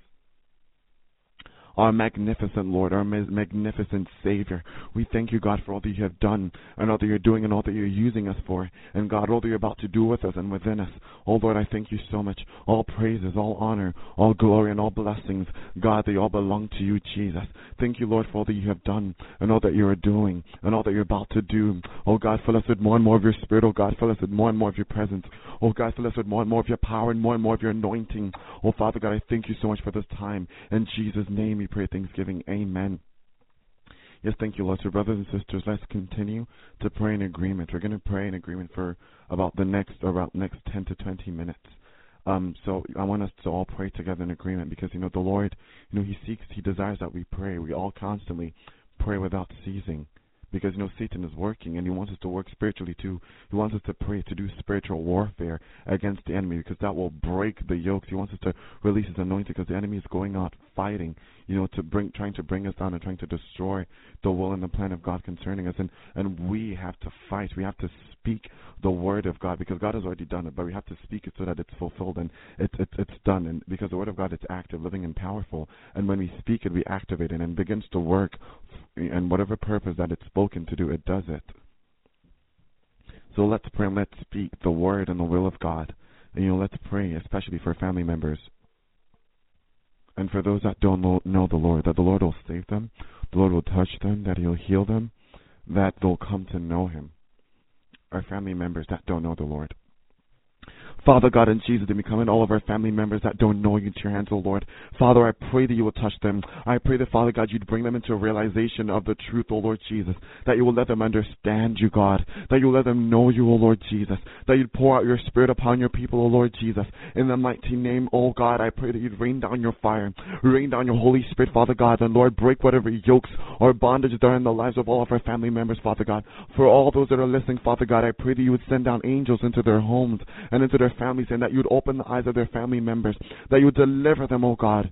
our magnificent Lord, our magnificent Savior. We thank you, God, for all that you have done and all that you're doing and all that you're using us for. And God, all that you're about to do with us and within us. Oh, Lord, I thank you so much. All praises, all honor, all glory, and all blessings, God, they all belong to you, Jesus. Thank you, Lord, for all that you have done and all that you are doing and all that you're about to do. Oh, God, fill us with more and more of your Spirit. Oh, God, fill us with more and more of your presence. Oh, God, fill us with more and more of your power and more and more of your anointing. Oh, Father God, I thank you so much for this time. In Jesus' name, pray thanksgiving. Amen. Yes, thank you, Lord. So, brothers and sisters, let's continue to pray in agreement. We're going to pray in agreement for about the next about next 10 to 20 minutes. Um, so I want us to all pray together in agreement because you know the Lord, you know He seeks, He desires that we pray. We all constantly pray without ceasing because you know Satan is working and he wants us to work spiritually too. He wants us to pray to do spiritual warfare against the enemy because that will break the yokes. He wants us to release his anointing because the enemy is going out fighting, you know, to bring trying to bring us down and trying to destroy the will and the plan of God concerning us. And and we have to fight. We have to speak the word of God because God has already done it, but we have to speak it so that it's fulfilled and it's it's it's done. And because the word of God is active, living, and powerful. And when we speak it, we activate it and it begins to work. And whatever purpose that it's spoken to do, it does it. So let's pray and let's speak the word and the will of God. And you know, let's pray, especially for family members. And for those that don't know the Lord, that the Lord will save them, the Lord will touch them, that He'll heal them, that they'll come to know Him our family members that don't know the Lord. Father God, in Jesus' name, we come in all of our family members that don't know you into your hands, O Lord. Father, I pray that you will touch them. I pray that, Father God, you'd bring them into a realization of the truth, O Lord Jesus. That you will let them understand you, God. That you will let them know you, O Lord Jesus. That you'd pour out your Spirit upon your people, O Lord Jesus. In the mighty name, O God, I pray that you'd rain down your fire. Rain down your Holy Spirit, Father God. And Lord, break whatever yokes or bondages that are in the lives of all of our family members, Father God. For all those that are listening, Father God, I pray that you would send down angels into their homes and into their families, and that you would open the eyes of their family members, that you would deliver them, O God,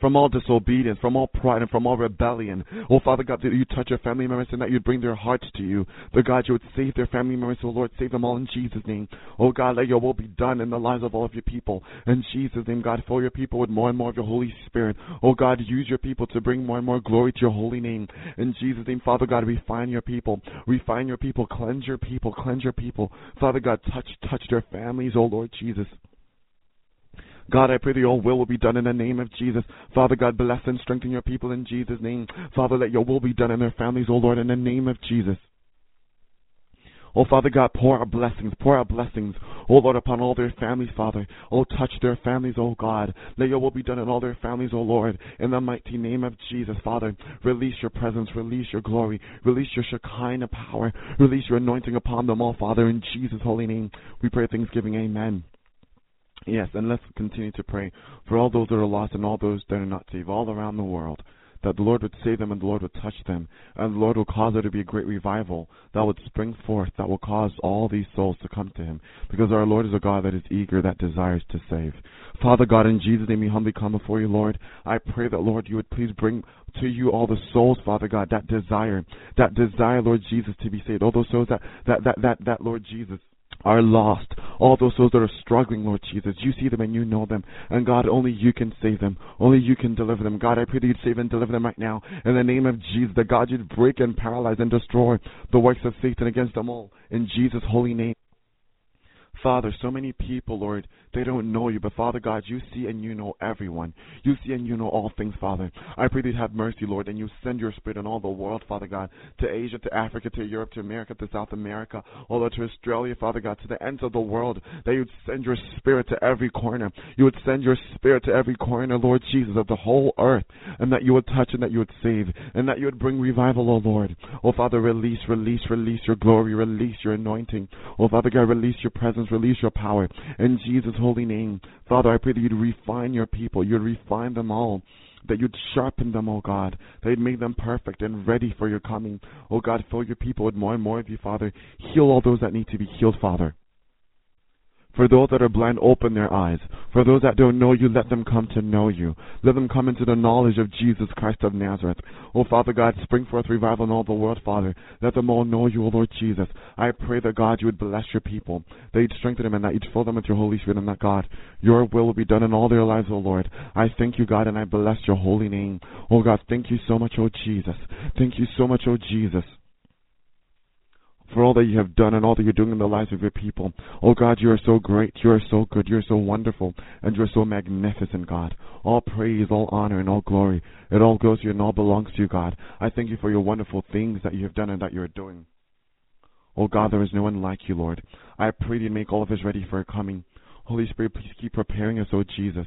from all disobedience, from all pride, and from all rebellion. Oh, Father God, that you touch your family members and that you'd bring their hearts to you. The God, you would save their family members. Oh, Lord, save them all in Jesus' name. Oh, God, let your will be done in the lives of all of your people. In Jesus' name, God, fill your people with more and more of your Holy Spirit. Oh, God, use your people to bring more and more glory to your holy name. In Jesus' name, Father God, refine your people. Refine your people. Cleanse your people. Cleanse your people. Father God, touch, touch their families, oh, Lord Jesus. God, I pray that your will will be done in the name of Jesus. Father God, bless and strengthen your people in Jesus' name. Father, let your will be done in their families, O Lord, in the name of Jesus. Oh, Father God, pour out blessings, pour out blessings, oh Lord, upon all their families, Father. Oh, touch their families, oh God. Let your will be done in all their families, oh Lord. In the mighty name of Jesus, Father, release your presence, release your glory, release your Shekinah power, release your anointing upon them all, Father. In Jesus' holy name, we pray thanksgiving. Amen. Yes, and let's continue to pray for all those that are lost and all those that are not saved all around the world. That the Lord would save them and the Lord would touch them. And the Lord will cause there to be a great revival that would spring forth, that will cause all these souls to come to Him. Because our Lord is a God that is eager, that desires to save. Father God, in Jesus' name, we humbly come before you, Lord. I pray that, Lord, you would please bring to you all the souls, Father God, that desire, that desire, Lord Jesus, to be saved. All those souls that, that, that, that, that Lord Jesus, are lost. All those souls that are struggling, Lord Jesus. You see them and you know them. And God, only you can save them. Only you can deliver them. God, I pray that you'd save and deliver them right now. In the name of Jesus, that God, you'd break and paralyze and destroy the works of Satan against them all. In Jesus' holy name. Father, so many people, Lord, they don't know you, but Father God, you see and you know everyone. You see and you know all things, Father. I pray that you have mercy, Lord, and you send your spirit in all the world, Father God, to Asia, to Africa, to Europe, to America, to South America, all the way to Australia, Father God, to the ends of the world, that you would send your spirit to every corner. You would send your spirit to every corner, Lord Jesus, of the whole earth, and that you would touch and that you would save, and that you would bring revival, O Lord. Oh, Father, release, release, release your glory, release your anointing. Oh, Father God, release your presence release your power. In Jesus' holy name, Father, I pray that you'd refine your people. You'd refine them all. That you'd sharpen them, oh God. That you'd make them perfect and ready for your coming. Oh God, fill your people with more and more of you, Father. Heal all those that need to be healed, Father. For those that are blind, open their eyes. For those that don't know you, let them come to know you. Let them come into the knowledge of Jesus Christ of Nazareth. Oh, Father God, spring forth revival in all the world, Father. Let them all know you, O Lord Jesus. I pray that God, you would bless your people, that you'd strengthen them, and that you'd fill them with your Holy Spirit, and that God, your will will be done in all their lives, O Lord. I thank you, God, and I bless your holy name. Oh, God, thank you so much, O Jesus. Thank you so much, O Jesus for all that you have done and all that you're doing in the lives of your people. Oh God, you are so great, you are so good, you are so wonderful, and you are so magnificent, God. All praise, all honor, and all glory, it all goes to you and all belongs to you, God. I thank you for your wonderful things that you have done and that you are doing. Oh God, there is no one like you, Lord. I pray you make all of us ready for your coming. Holy Spirit, please keep preparing us, O Jesus.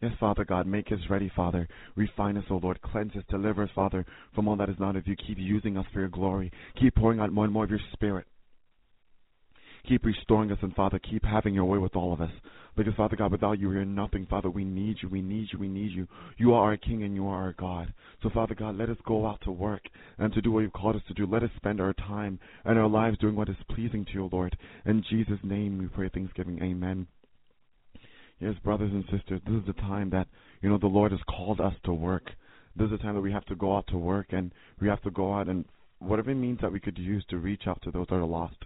Yes, Father God, make us ready, Father. Refine us, O Lord. Cleanse us, deliver us, Father, from all that is not of you. Keep using us for your glory. Keep pouring out more and more of your Spirit. Keep restoring us, and Father, keep having your way with all of us. Because, Father God, without you, we are nothing. Father, we need you, we need you, we need you. You are our King and you are our God. So, Father God, let us go out to work and to do what you've called us to do. Let us spend our time and our lives doing what is pleasing to you, Lord. In Jesus' name we pray thanksgiving. Amen. Yes, brothers and sisters, this is the time that, you know, the Lord has called us to work. This is the time that we have to go out to work and we have to go out and whatever means that we could use to reach out to those that are lost.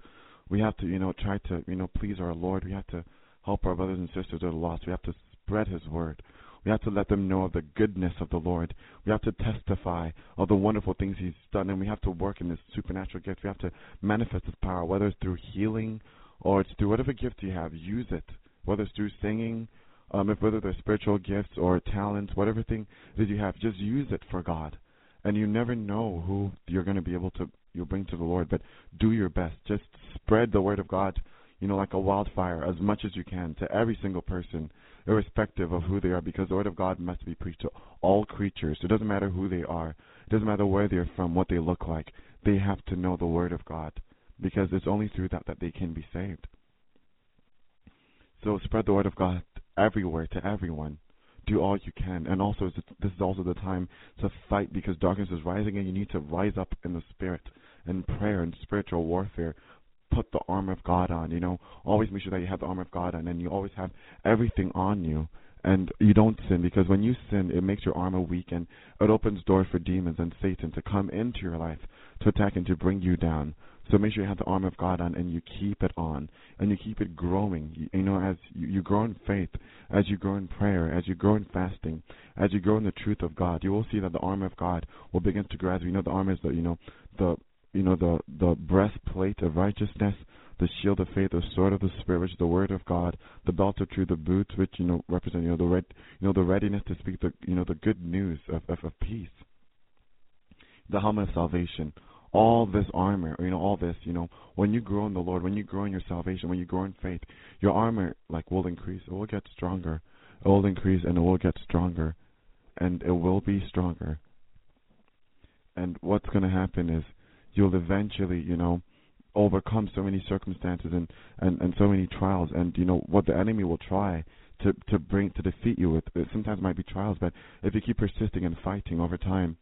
We have to, you know, try to, you know, please our Lord. We have to help our brothers and sisters that are lost. We have to spread His word. We have to let them know of the goodness of the Lord. We have to testify of the wonderful things He's done, and we have to work in this supernatural gift. We have to manifest His power, whether it's through healing or it's through whatever gift you have. Use it whether it's through singing, um, if whether they're spiritual gifts or talents, whatever thing that you have, just use it for God. And you never know who you're going to be able to you bring to the Lord, but do your best. Just spread the word of God, you know, like a wildfire as much as you can to every single person, irrespective of who they are, because the word of God must be preached to all creatures. It doesn't matter who they are. It doesn't matter where they're from, what they look like. They have to know the word of God, because it's only through that that they can be saved. So spread the word of God everywhere to everyone. Do all you can, and also this is also the time to fight because darkness is rising, and you need to rise up in the spirit and prayer and spiritual warfare. Put the armor of God on. You know, always make sure that you have the armor of God on, and you always have everything on you and you don't sin because when you sin, it makes your armor weak and it opens doors for demons and Satan to come into your life to attack and to bring you down. So make sure you have the armor of God on and you keep it on and you keep it growing. You, you know, as you, you grow in faith, as you grow in prayer, as you grow in fasting, as you grow in the truth of God, you will see that the armor of God will begin to grow. As we know, the armor is the you know the you know the the breastplate of righteousness, the shield of faith, the sword of the spirit, which is the word of God, the belt of truth, the boots, which you know represent you know the red you know the readiness to speak the you know the good news of of, of peace, the helmet of salvation all this armor, you know, all this, you know, when you grow in the Lord, when you grow in your salvation, when you grow in faith, your armor like will increase. It will get stronger. It will increase and it will get stronger, and it will be stronger. And what's going to happen is you'll eventually, you know, overcome so many circumstances and and and so many trials, and you know what the enemy will try to to bring to defeat you with. It sometimes might be trials, but if you keep persisting and fighting over time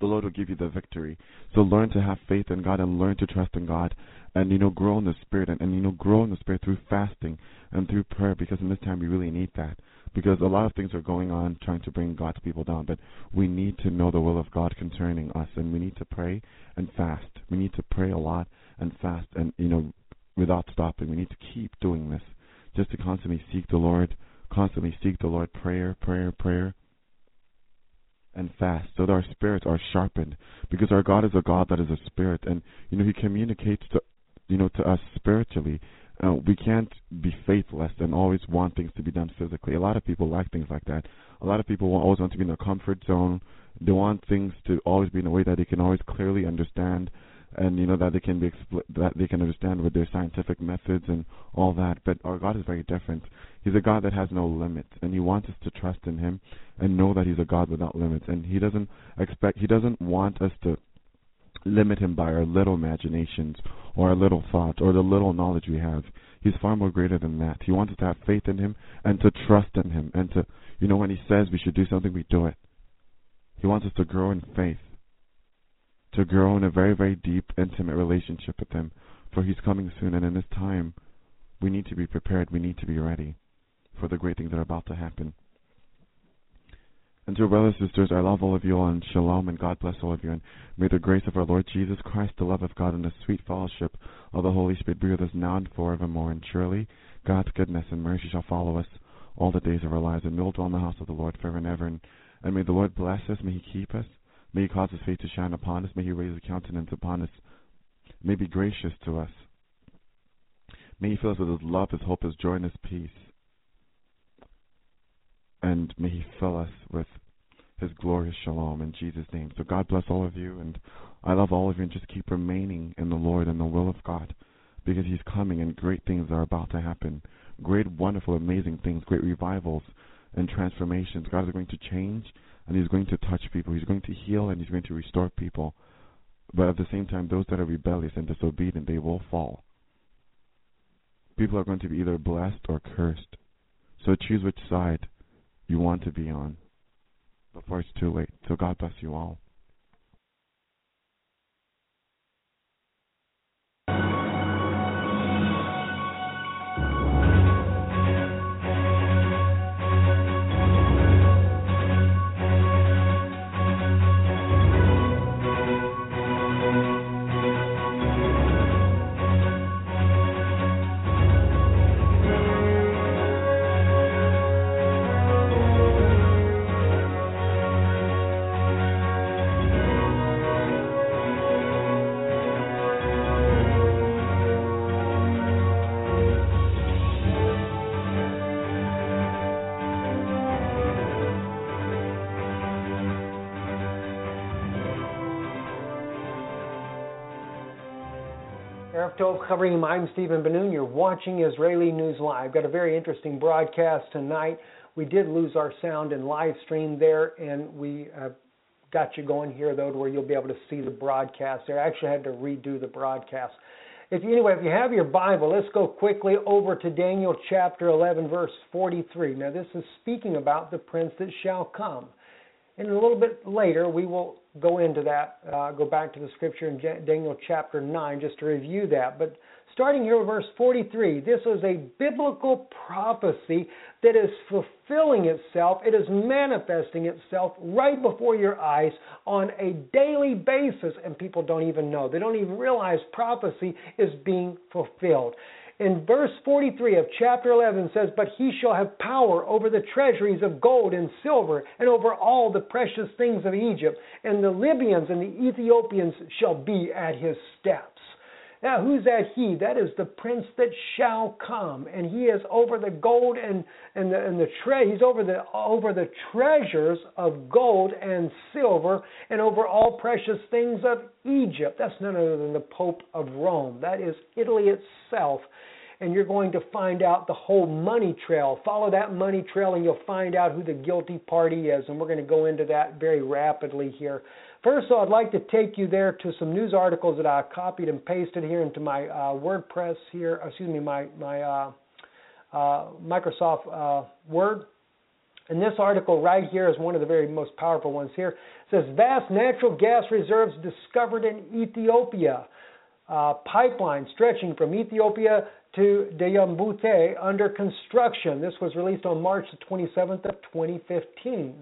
the Lord will give you the victory. So learn to have faith in God and learn to trust in God and you know grow in the spirit and, and you know grow in the spirit through fasting and through prayer because in this time we really need that. Because a lot of things are going on trying to bring God's people down, but we need to know the will of God concerning us and we need to pray and fast. We need to pray a lot and fast and you know without stopping. We need to keep doing this. Just to constantly seek the Lord, constantly seek the Lord, prayer, prayer, prayer and fast so that our spirits are sharpened because our God is a God that is a spirit and you know he communicates to you know to us spiritually. Uh, we can't be faithless and always want things to be done physically. A lot of people like things like that. A lot of people always want to be in their comfort zone. They want things to always be in a way that they can always clearly understand and you know that they can be expl- that they can understand with their scientific methods and all that. But our God is very different. He's a God that has no limits, and He wants us to trust in Him and know that He's a God without limits. And He doesn't expect He doesn't want us to limit Him by our little imaginations or our little thoughts or the little knowledge we have. He's far more greater than that. He wants us to have faith in Him and to trust in Him and to you know when He says we should do something, we do it. He wants us to grow in faith to grow in a very, very deep, intimate relationship with Him for He's coming soon, and in this time, we need to be prepared. We need to be ready for the great things that are about to happen. And our brothers and sisters, I love all of you all, and shalom, and God bless all of you, and may the grace of our Lord Jesus Christ, the love of God, and the sweet fellowship of the Holy Spirit be with us now and forevermore. And surely God's goodness and mercy shall follow us all the days of our lives, and we'll dwell in the house of the Lord forever and ever. And, and may the Lord bless us, may He keep us, may He cause His face to shine upon us, may He raise His countenance upon us, may He be gracious to us. May He fill us with His love, His hope, His joy, and His peace. And may He fill us with His glorious shalom in Jesus' name. So God bless all of you, and I love all of you, and just keep remaining in the Lord and the will of God, because He's coming, and great things are about to happen. Great, wonderful, amazing things, great revivals and transformations. God is going to change, and He's going to touch people. He's going to heal, and He's going to restore people. But at the same time, those that are rebellious and disobedient, they will fall. People are going to be either blessed or cursed. So choose which side you want to be on before it's too late. So God bless you all. Tov covering I'm Steven Ben-Noon. You're watching Israeli News Live. Got a very interesting broadcast tonight. We did lose our sound and live stream there, and we uh, got you going here though, to where you'll be able to see the broadcast. There, I actually had to redo the broadcast. If you, anyway, if you have your Bible, let's go quickly over to Daniel chapter 11, verse 43. Now, this is speaking about the prince that shall come. And a little bit later, we will go into that, uh, go back to the scripture in Daniel chapter 9 just to review that. But starting here with verse 43, this is a biblical prophecy that is fulfilling itself. It is manifesting itself right before your eyes on a daily basis, and people don't even know. They don't even realize prophecy is being fulfilled in verse 43 of chapter 11 says, But he shall have power over the treasuries of gold and silver, and over all the precious things of Egypt, and the Libyans and the Ethiopians shall be at his steps. Now, who's that he? That is the prince that shall come, and he is over the gold and and the and the tre- He's over the over the treasures of gold and silver, and over all precious things of Egypt. That's none other than the Pope of Rome. That is Italy itself and you're going to find out the whole money trail. Follow that money trail, and you'll find out who the guilty party is. And we're going to go into that very rapidly here. First, though, I'd like to take you there to some news articles that I copied and pasted here into my uh, WordPress here. Excuse me, my my uh, uh, Microsoft uh, Word. And this article right here is one of the very most powerful ones here. It says vast natural gas reserves discovered in Ethiopia. Uh, pipeline stretching from Ethiopia to Djibouti under construction. This was released on March the 27th of 2015.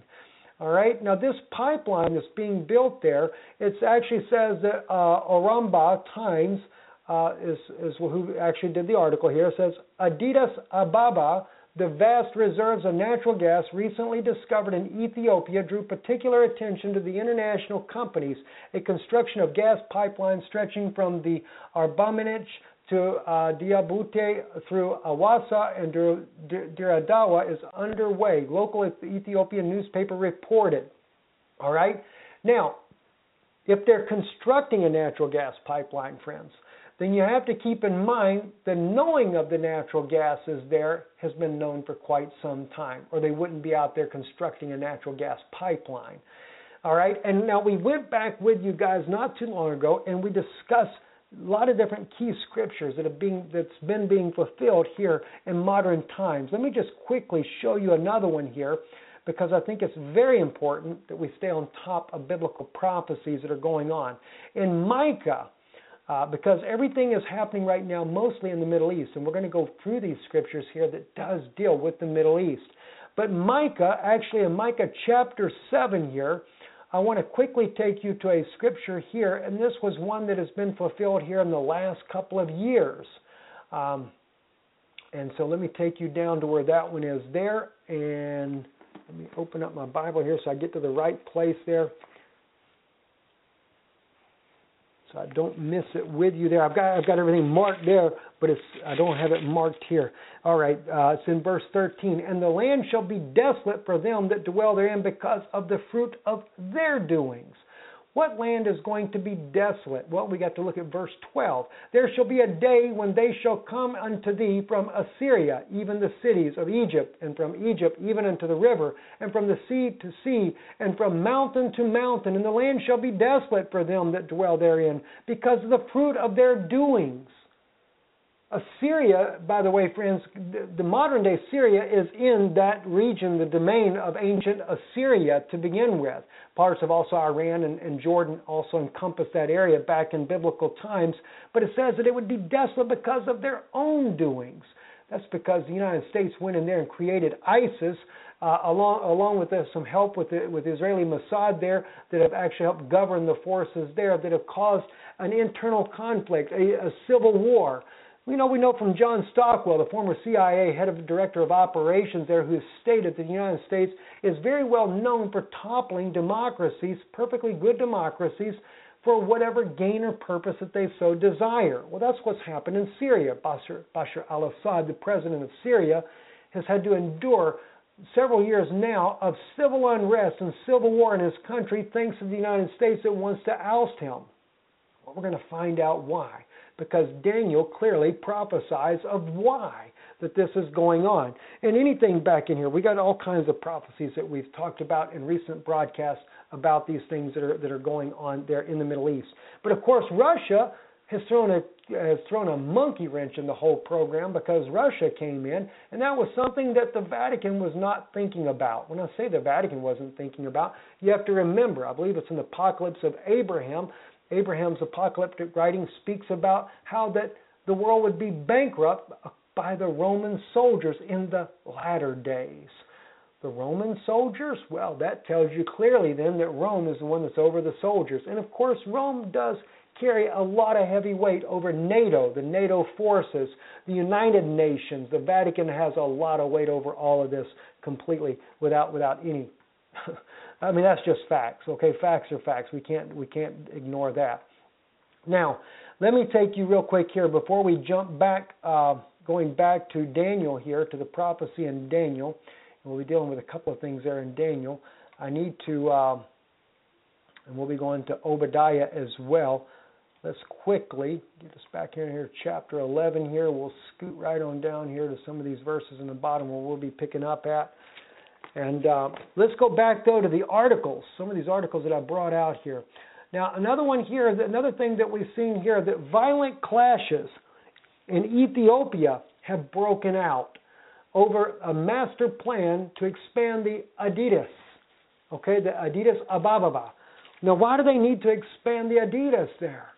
All right. Now this pipeline that's being built there, it actually says that uh, Times uh, is is who actually did the article here. It says Addis Ababa, the vast reserves of natural gas recently discovered in Ethiopia drew particular attention to the international companies. A construction of gas pipelines stretching from the Arba to uh, Djibouti through Awasa and Dire Dawa is underway. Local Ethiopian newspaper reported. All right. Now, if they're constructing a natural gas pipeline, friends, then you have to keep in mind the knowing of the natural gas is there has been known for quite some time, or they wouldn't be out there constructing a natural gas pipeline. All right, and now we went back with you guys not too long ago and we discussed a lot of different key scriptures that have been that's been being fulfilled here in modern times. Let me just quickly show you another one here because I think it's very important that we stay on top of biblical prophecies that are going on. In Micah, uh, because everything is happening right now mostly in the Middle East, and we're going to go through these scriptures here that does deal with the Middle East. But Micah, actually in Micah chapter 7 here, I want to quickly take you to a scripture here, and this was one that has been fulfilled here in the last couple of years. Um, and so let me take you down to where that one is there, and let me open up my Bible here so I get to the right place there so I don't miss it with you there. I've got I've got everything marked there, but it's I don't have it marked here. All right, uh, it's in verse 13. And the land shall be desolate for them that dwell therein because of the fruit of their doings. What land is going to be desolate? Well, we got to look at verse 12. There shall be a day when they shall come unto thee from Assyria, even the cities of Egypt, and from Egypt even unto the river, and from the sea to sea, and from mountain to mountain. And the land shall be desolate for them that dwell therein, because of the fruit of their doings. Assyria, by the way, friends, the modern day Syria is in that region, the domain of ancient Assyria to begin with. Parts of also Iran and, and, Jordan also encompass that area back in biblical times. But it says that it would be desolate because of their own doings. That's because the United States went in there and created ISIS, uh, along along with some help with the, with Israeli Mossad there that have actually helped govern the forces there that have caused an internal conflict, a, a civil war. We know we know from John Stockwell, the former CIA head of director of operations there, who has stated that the United States is very well known for toppling democracies, perfectly good democracies, for whatever gain or purpose that they so desire. Well, that's what's happened in Syria. Bashar, Bashar al-Assad, the president of Syria, has had to endure several years now of civil unrest and civil war in his country, thanks to the United States that wants to oust him. Well, we're going to find out why because Daniel clearly prophesies of why that this is going on. And anything back in here, we got all kinds of prophecies that we've talked about in recent broadcasts about these things that are that are going on there in the Middle East. But of course, Russia has thrown a has thrown a monkey wrench in the whole program because Russia came in, and that was something that the Vatican was not thinking about. When I say the Vatican wasn't thinking about, you have to remember, I believe it's in the Apocalypse of Abraham Abraham's apocalyptic writing speaks about how that the world would be bankrupt by the Roman soldiers in the latter days. The Roman soldiers, well, that tells you clearly then that Rome is the one that's over the soldiers. And of course, Rome does carry a lot of heavy weight over NATO, the NATO forces, the United Nations. The Vatican has a lot of weight over all of this completely without without any [laughs] I mean, that's just facts. Okay, facts are facts. We can't we can't ignore that. Now, let me take you real quick here before we jump back, uh, going back to Daniel here to the prophecy in Daniel. And we'll be dealing with a couple of things there in Daniel. I need to, uh, and we'll be going to Obadiah as well. Let's quickly get us back here, here, chapter 11 here. We'll scoot right on down here to some of these verses in the bottom where we'll be picking up at. And uh, let's go back though to the articles, some of these articles that I brought out here. Now, another one here, another thing that we've seen here, that violent clashes in Ethiopia have broken out over a master plan to expand the Adidas, okay, the Adidas Ababa. Now, why do they need to expand the Adidas there?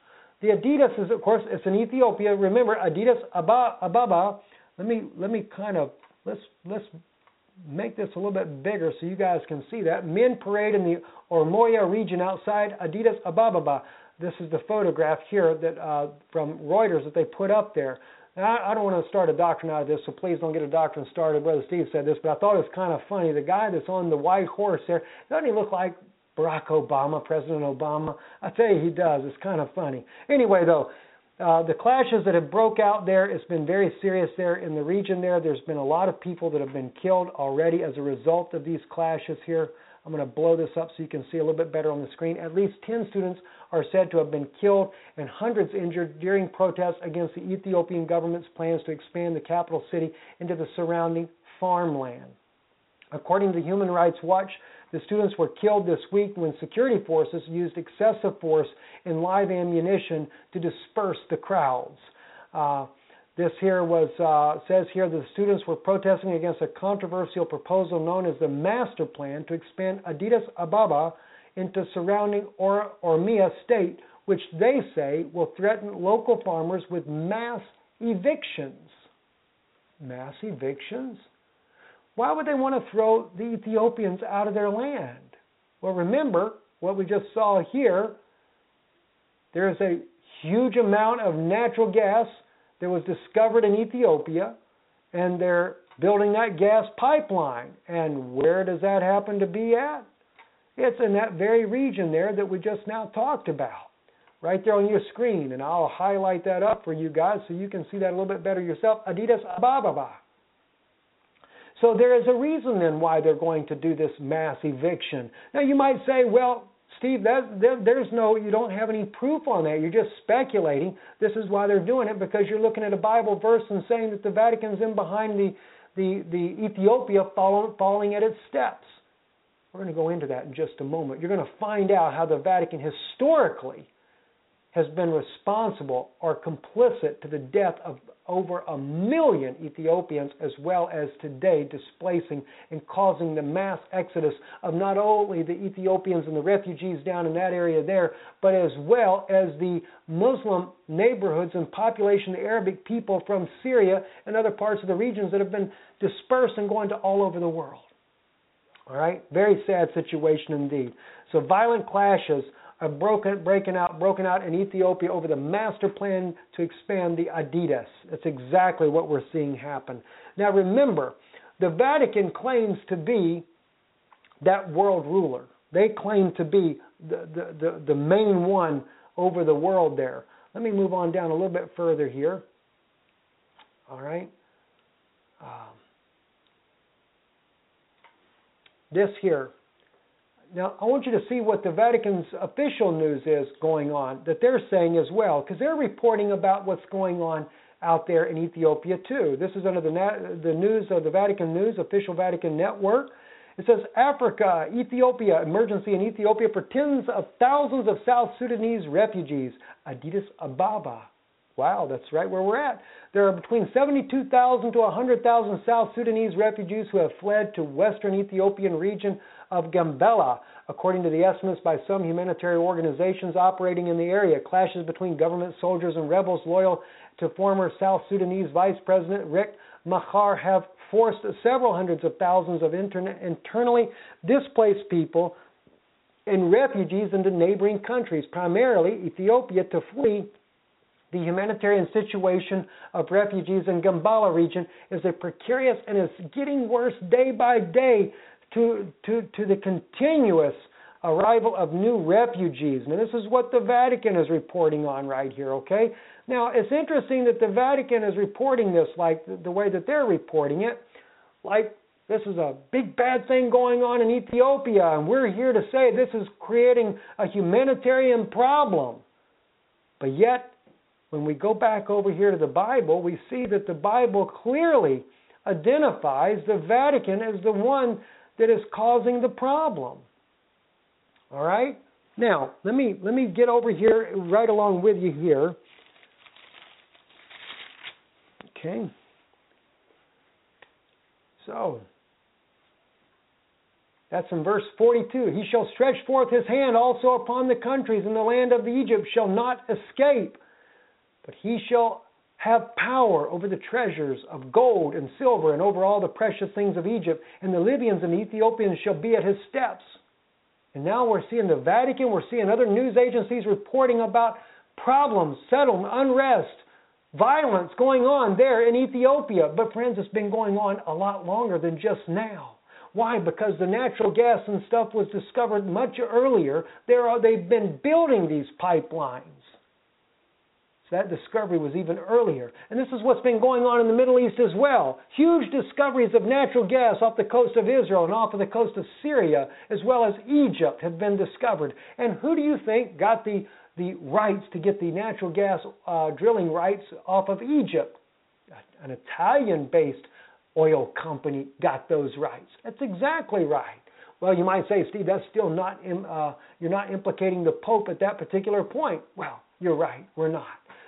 The Adidas is, of course, it's in Ethiopia. Remember, Adidas Ababa. Let me let me kind of let's let's make this a little bit bigger so you guys can see that. Men parade in the Oromia region outside Adidas Ababa. This is the photograph here that uh, from Reuters that they put up there. Now, I don't want to start a doctrine out of this, so please don't get a doctrine started. Brother Steve said this, but I thought it was kind of funny. The guy that's on the white horse there, doesn't he look like Barack Obama, President Obama? I tell you, he does. It's kind of funny. Anyway, though, uh, the clashes that have broke out there, it's been very serious there in the region there. There's been a lot of people that have been killed already as a result of these clashes here. I'm going to blow this up so you can see a little bit better on the screen. At least 10 students are said to have been killed and hundreds injured during protests against the Ethiopian government's plans to expand the capital city into the surrounding farmland. According to Human Rights Watch, the students were killed this week when security forces used excessive force and live ammunition to disperse the crowds. Uh, this here was uh, says here the students were protesting against a controversial proposal known as the Master Plan to expand Addis Ababa into surrounding or- Oromia state, which they say will threaten local farmers with mass evictions. Mass evictions? Why would they want to throw the Ethiopians out of their land? Well, remember what we just saw here. There is a huge amount of natural gas that was discovered in Ethiopia, and they're building that gas pipeline. And where does that happen to be at? It's in that very region there that we just now talked about, right there on your screen. And I'll highlight that up for you guys so you can see that a little bit better yourself. Addis Ababa. So there is a reason then why they're going to do this mass eviction. Now you might say, well, Steve, that, that, there's no, you don't have any proof on that. You're just speculating. This is why they're doing it because you're looking at a Bible verse and saying that the Vatican's in behind the, the, the Ethiopia follow, following at its steps. We're going to go into that in just a moment. You're going to find out how the Vatican historically has been responsible or complicit to the death of over a million Ethiopians, as well as today displacing and causing the mass exodus of not only the Ethiopians and the refugees down in that area there, but as well as the Muslim neighborhoods and population, the Arabic people from Syria and other parts of the regions that have been dispersed and going to all over the world. All right, very sad situation indeed. So violent clashes are broken, breaking out, broken out in Ethiopia over the master plan to expand the Addis. That's exactly what we're seeing happen. Now remember, the Vatican claims to be that world ruler. They claim to be the, the, the, the main one over the world there. Let me move on down a little bit further here. All right. Um, this here. Now, I want you to see what the Vatican's official news is going on, that they're saying as well, because they're reporting about what's going on out there in Ethiopia too. This is under the, the news of the Vatican News, official Vatican network. It says Africa, Ethiopia, emergency in Ethiopia for tens of thousands of South Sudanese refugees. Addis Ababa. Wow, that's right where we're at. There are between 72,000 to 100,000 South Sudanese refugees who have fled to western Ethiopian region of Gambela, according to the estimates by some humanitarian organizations operating in the area. Clashes between government soldiers and rebels loyal to former South Sudanese Vice President Riek Machar have forced several hundreds of thousands of internally displaced people and refugees into neighboring countries, primarily Ethiopia, to flee the humanitarian situation of refugees in Gambela region is a precarious and is getting worse day by day to, to, to the continuous arrival of new refugees. Now, this is what the Vatican is reporting on right here, okay? Now, it's interesting that the Vatican is reporting this like the, the way that they're reporting it, like this is a big bad thing going on in Ethiopia, and we're here to say this is creating a humanitarian problem. But yet, when we go back over here to the Bible, we see that the Bible clearly identifies the Vatican as the one that is causing the problem. All right? Now, let me let me get over here right along with you here. Okay. So, that's in verse 42. He shall stretch forth his hand also upon the countries, and the land of Egypt shall not escape. But he shall have power over the treasures of gold and silver and over all the precious things of Egypt, and the Libyans and the Ethiopians shall be at his steps. And now we're seeing the Vatican, we're seeing other news agencies reporting about problems, settlement, unrest, violence going on there in Ethiopia. But, friends, it's been going on a lot longer than just now. Why? Because the natural gas and stuff was discovered much earlier. There are, they've been building these pipelines. So that discovery was even earlier. And this is what's been going on in the Middle East as well. Huge discoveries of natural gas off the coast of Israel and off of the coast of Syria, as well as Egypt, have been discovered. And who do you think got the, the rights to get the natural gas uh, drilling rights off of Egypt? An Italian based oil company got those rights. That's exactly right. Well, you might say, Steve, that's still not, uh, you're not implicating the Pope at that particular point. Well, you're right, we're not.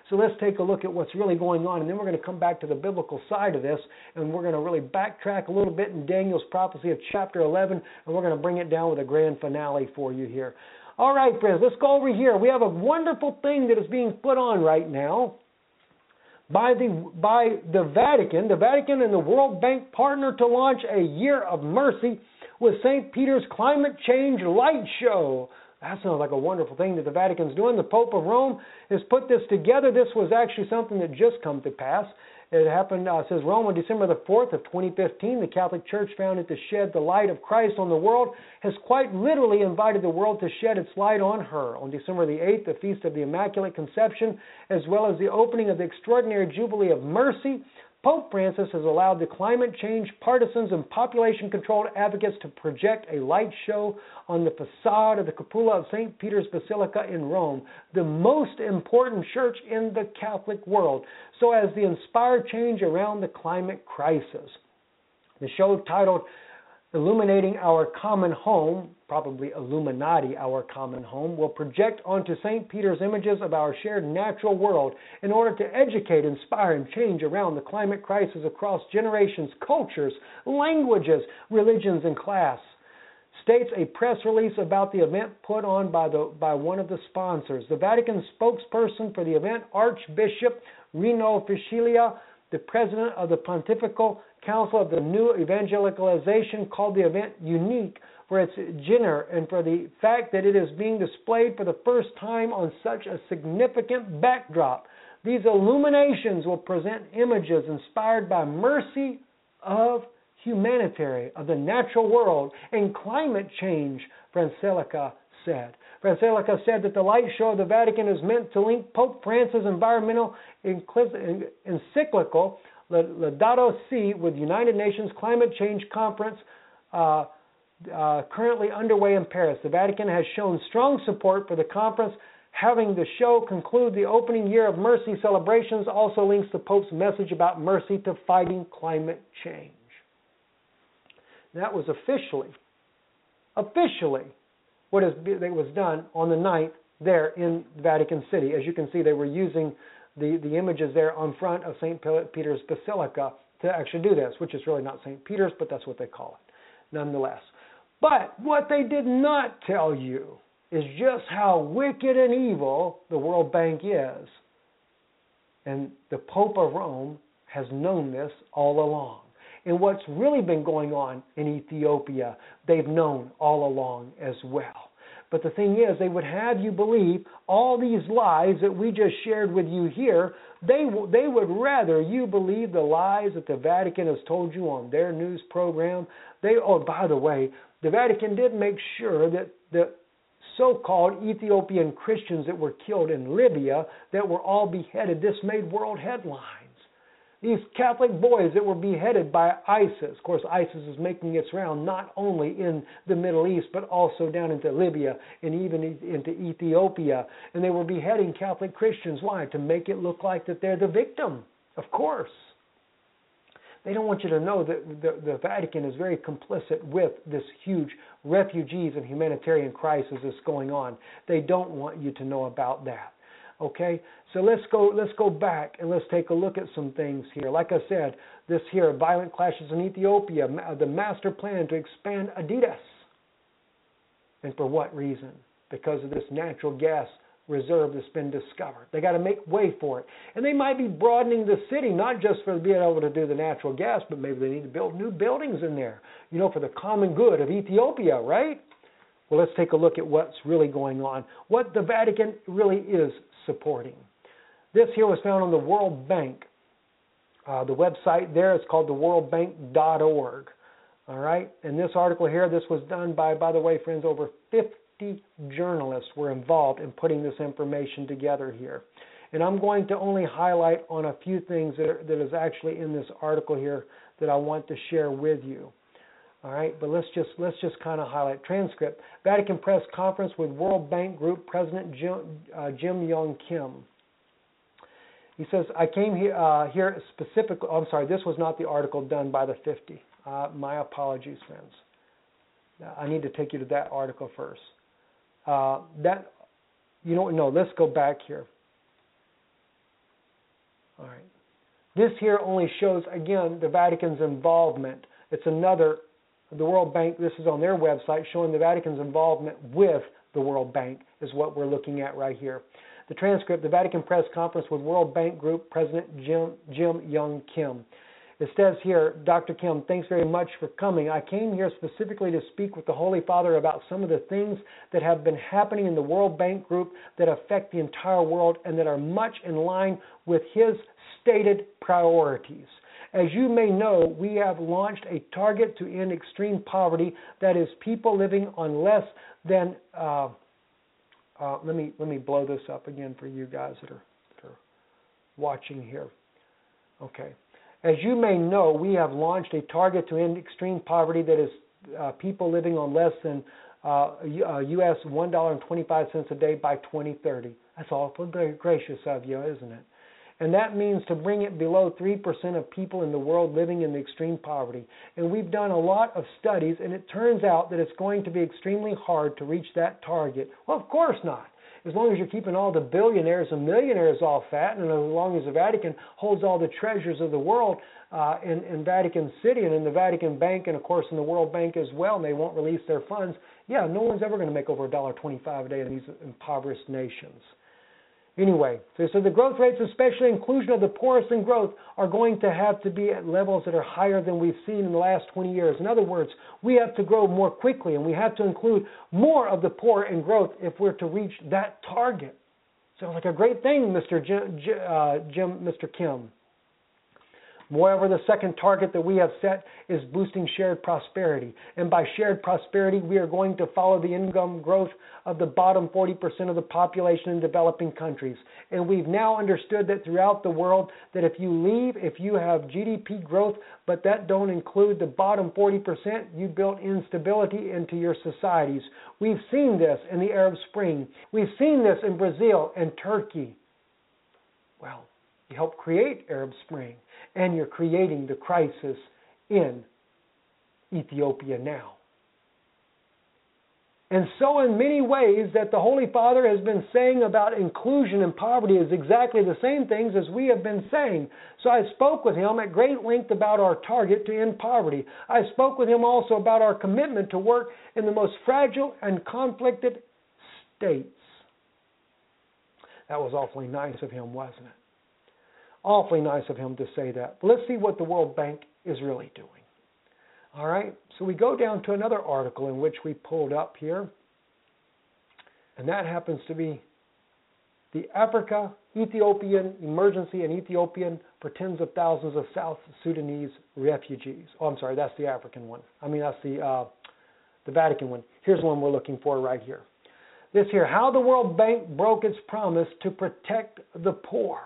So let's take a look at what's really going on, and then we're going to come back to the biblical side of this, and we're going to really backtrack a little bit in Daniel's prophecy of chapter 11, and we're going to bring it down with a grand finale for you here. All right, friends, let's go over here. We have a wonderful thing that is being put on right now by the by the Vatican. The Vatican and the World Bank partner to launch a Year of Mercy with St. Peter's Climate Change Light Show. That sounds like a wonderful thing that the Vatican's doing. The Pope of Rome has put this together. This was actually something that just come to pass. It happened, uh, says Rome, on December the 4th of 2015. The Catholic Church, founded to shed the light of Christ on the world, has quite literally invited the world to shed its light on her. On December the 8th, the Feast of the Immaculate Conception, as well as the opening of the Extraordinary Jubilee of Mercy, Pope Francis has allowed the climate change partisans and population controlled advocates to project a light show on the facade of the cupola of St. Peter's Basilica in Rome, the most important church in the Catholic world, so as to inspire change around the climate crisis. The show titled Illuminating Our Common Home, probably Illuminati Our Common Home, will project onto St. Peter's images of our shared natural world in order to educate, inspire, and change around the climate crisis across generations, cultures, languages, religions, and class. States a press release about the event put on by, the, by one of the sponsors. The Vatican spokesperson for the event, Archbishop Rino Fisichella, the president of the Pontifical Council of the New Evangelicalization called the event unique for its genre and for the fact that it is being displayed for the first time on such a significant backdrop. These illuminations will present images inspired by mercy of humanitarian, of the natural world, and climate change, Francesca said. Francesca said that the light show of the Vatican is meant to link Pope Francis' environmental encyclical Laudato Si with United Nations Climate Change Conference uh, uh, currently underway in Paris. The Vatican has shown strong support for the conference. Having the show conclude the opening year of mercy celebrations also links the Pope's message about mercy to fighting climate change. That was officially, officially, what is, was done on the 9th there in Vatican City. As you can see, they were using the, the images there on front of St. Peter's Basilica to actually do this, which is really not St. Peter's, but that's what they call it, nonetheless. But what they did not tell you is just how wicked and evil the World Bank is. And the Pope of Rome has known this all along. And what's really been going on in Ethiopia, they've known all along as well. But the thing is, they would have you believe all these lies that we just shared with you here. They, they would rather you believe the lies that the Vatican has told you on their news program. They, oh, by the way, the Vatican did make sure that the so called Ethiopian Christians that were killed in Libya, that were all beheaded, this made world headlines. These Catholic boys that were beheaded by ISIS. Of course, ISIS is making its round not only in the Middle East, but also down into Libya and even into Ethiopia. And they were beheading Catholic Christians. Why? To make it look like that they're the victim. Of course. They don't want you to know that the, the Vatican is very complicit with this huge refugees and humanitarian crisis that's going on. They don't want you to know about that. Okay, so let's go. Let's go back and let's take a look at some things here. Like I said, this here violent clashes in Ethiopia, the master plan to expand Addis, and for what reason? Because of this natural gas reserve that's been discovered. They got to make way for it, and they might be broadening the city not just for being able to do the natural gas, but maybe they need to build new buildings in there. You know, for the common good of Ethiopia, right? Well, let's take a look at what's really going on. What the Vatican really is supporting. This here was found on the World Bank. Uh, the website there is called theworldbank.org. All right, and this article here, this was done by, by the way, friends, over 50 journalists were involved in putting this information together here. And I'm going to only highlight on a few things that, are, that is actually in this article here that I want to share with you. All right, but let's just let's just kind of highlight transcript. Vatican press conference with World Bank Group President Jim, uh, Jim Yong Kim. He says, "I came here, uh, here specifically. Oh, I'm sorry, this was not the article done by the 50. Uh, my apologies, friends. I need to take you to that article first. Uh, that, you know, no. Let's go back here. All right. This here only shows again the Vatican's involvement. It's another the World Bank, this is on their website, showing the Vatican's involvement with the World Bank, is what we're looking at right here. The transcript, the Vatican press conference with World Bank Group President Jim, Jim Yong Kim. It says here, Dr. Kim, thanks very much for coming. I came here specifically to speak with the Holy Father about some of the things that have been happening in the World Bank Group that affect the entire world and that are much in line with his stated priorities. As you may know, we have launched a target to end extreme poverty that is people living on less than uh, uh, let me let me blow this up again for you guys that are, that are watching here. Okay. As you may know, we have launched a target to end extreme poverty that is uh, people living on less than uh, U.S. Uh, $1.25 a day by 2030. That's awful gracious of you, isn't it? And that means to bring it below 3% of people in the world living in extreme poverty. And we've done a lot of studies, and it turns out that it's going to be extremely hard to reach that target. Well, of course not. As long as you're keeping all the billionaires and millionaires all fat, and as long as the Vatican holds all the treasures of the world uh, in, in Vatican City and in the Vatican Bank, and of course in the World Bank as well, and they won't release their funds, yeah, no one's ever going to make over a dollar twenty-five a day in these impoverished nations. Anyway, so, so the growth rates, especially inclusion of the poorest in growth, are going to have to be at levels that are higher than we've seen in the last 20 years. In other words, we have to grow more quickly and we have to include more of the poor in growth if we're to reach that target. Sounds like a great thing, Mr. Jim, uh, Jim Mr. Kim. Moreover, the second target that we have set is boosting shared prosperity. And by shared prosperity, we are going to follow the income growth of the bottom 40% of the population in developing countries. And we've now understood that throughout the world that if you leave, if you have GDP growth, but that don't include the bottom 40%, you build instability into your societies. We've seen this in the Arab Spring. We've seen this in Brazil and Turkey. Well, you helped create Arab Spring and you're creating the crisis in Ethiopia now. And so, in many ways, that the Holy Father has been saying about inclusion and poverty is exactly the same things as we have been saying. So, I spoke with him at great length about our target to end poverty. I spoke with him also about our commitment to work in the most fragile and conflicted states. That was awfully nice of him, wasn't it? Awfully nice of him to say that. But let's see what the World Bank is really doing. All right, so we go down to another article in which we pulled up here, and that happens to be the Africa Ethiopian emergency and Ethiopian for tens of thousands of South Sudanese refugees. Oh, I'm sorry, that's the African one. I mean, that's the uh, the Vatican one. Here's one we're looking for right here. This here, how the World Bank broke its promise to protect the poor.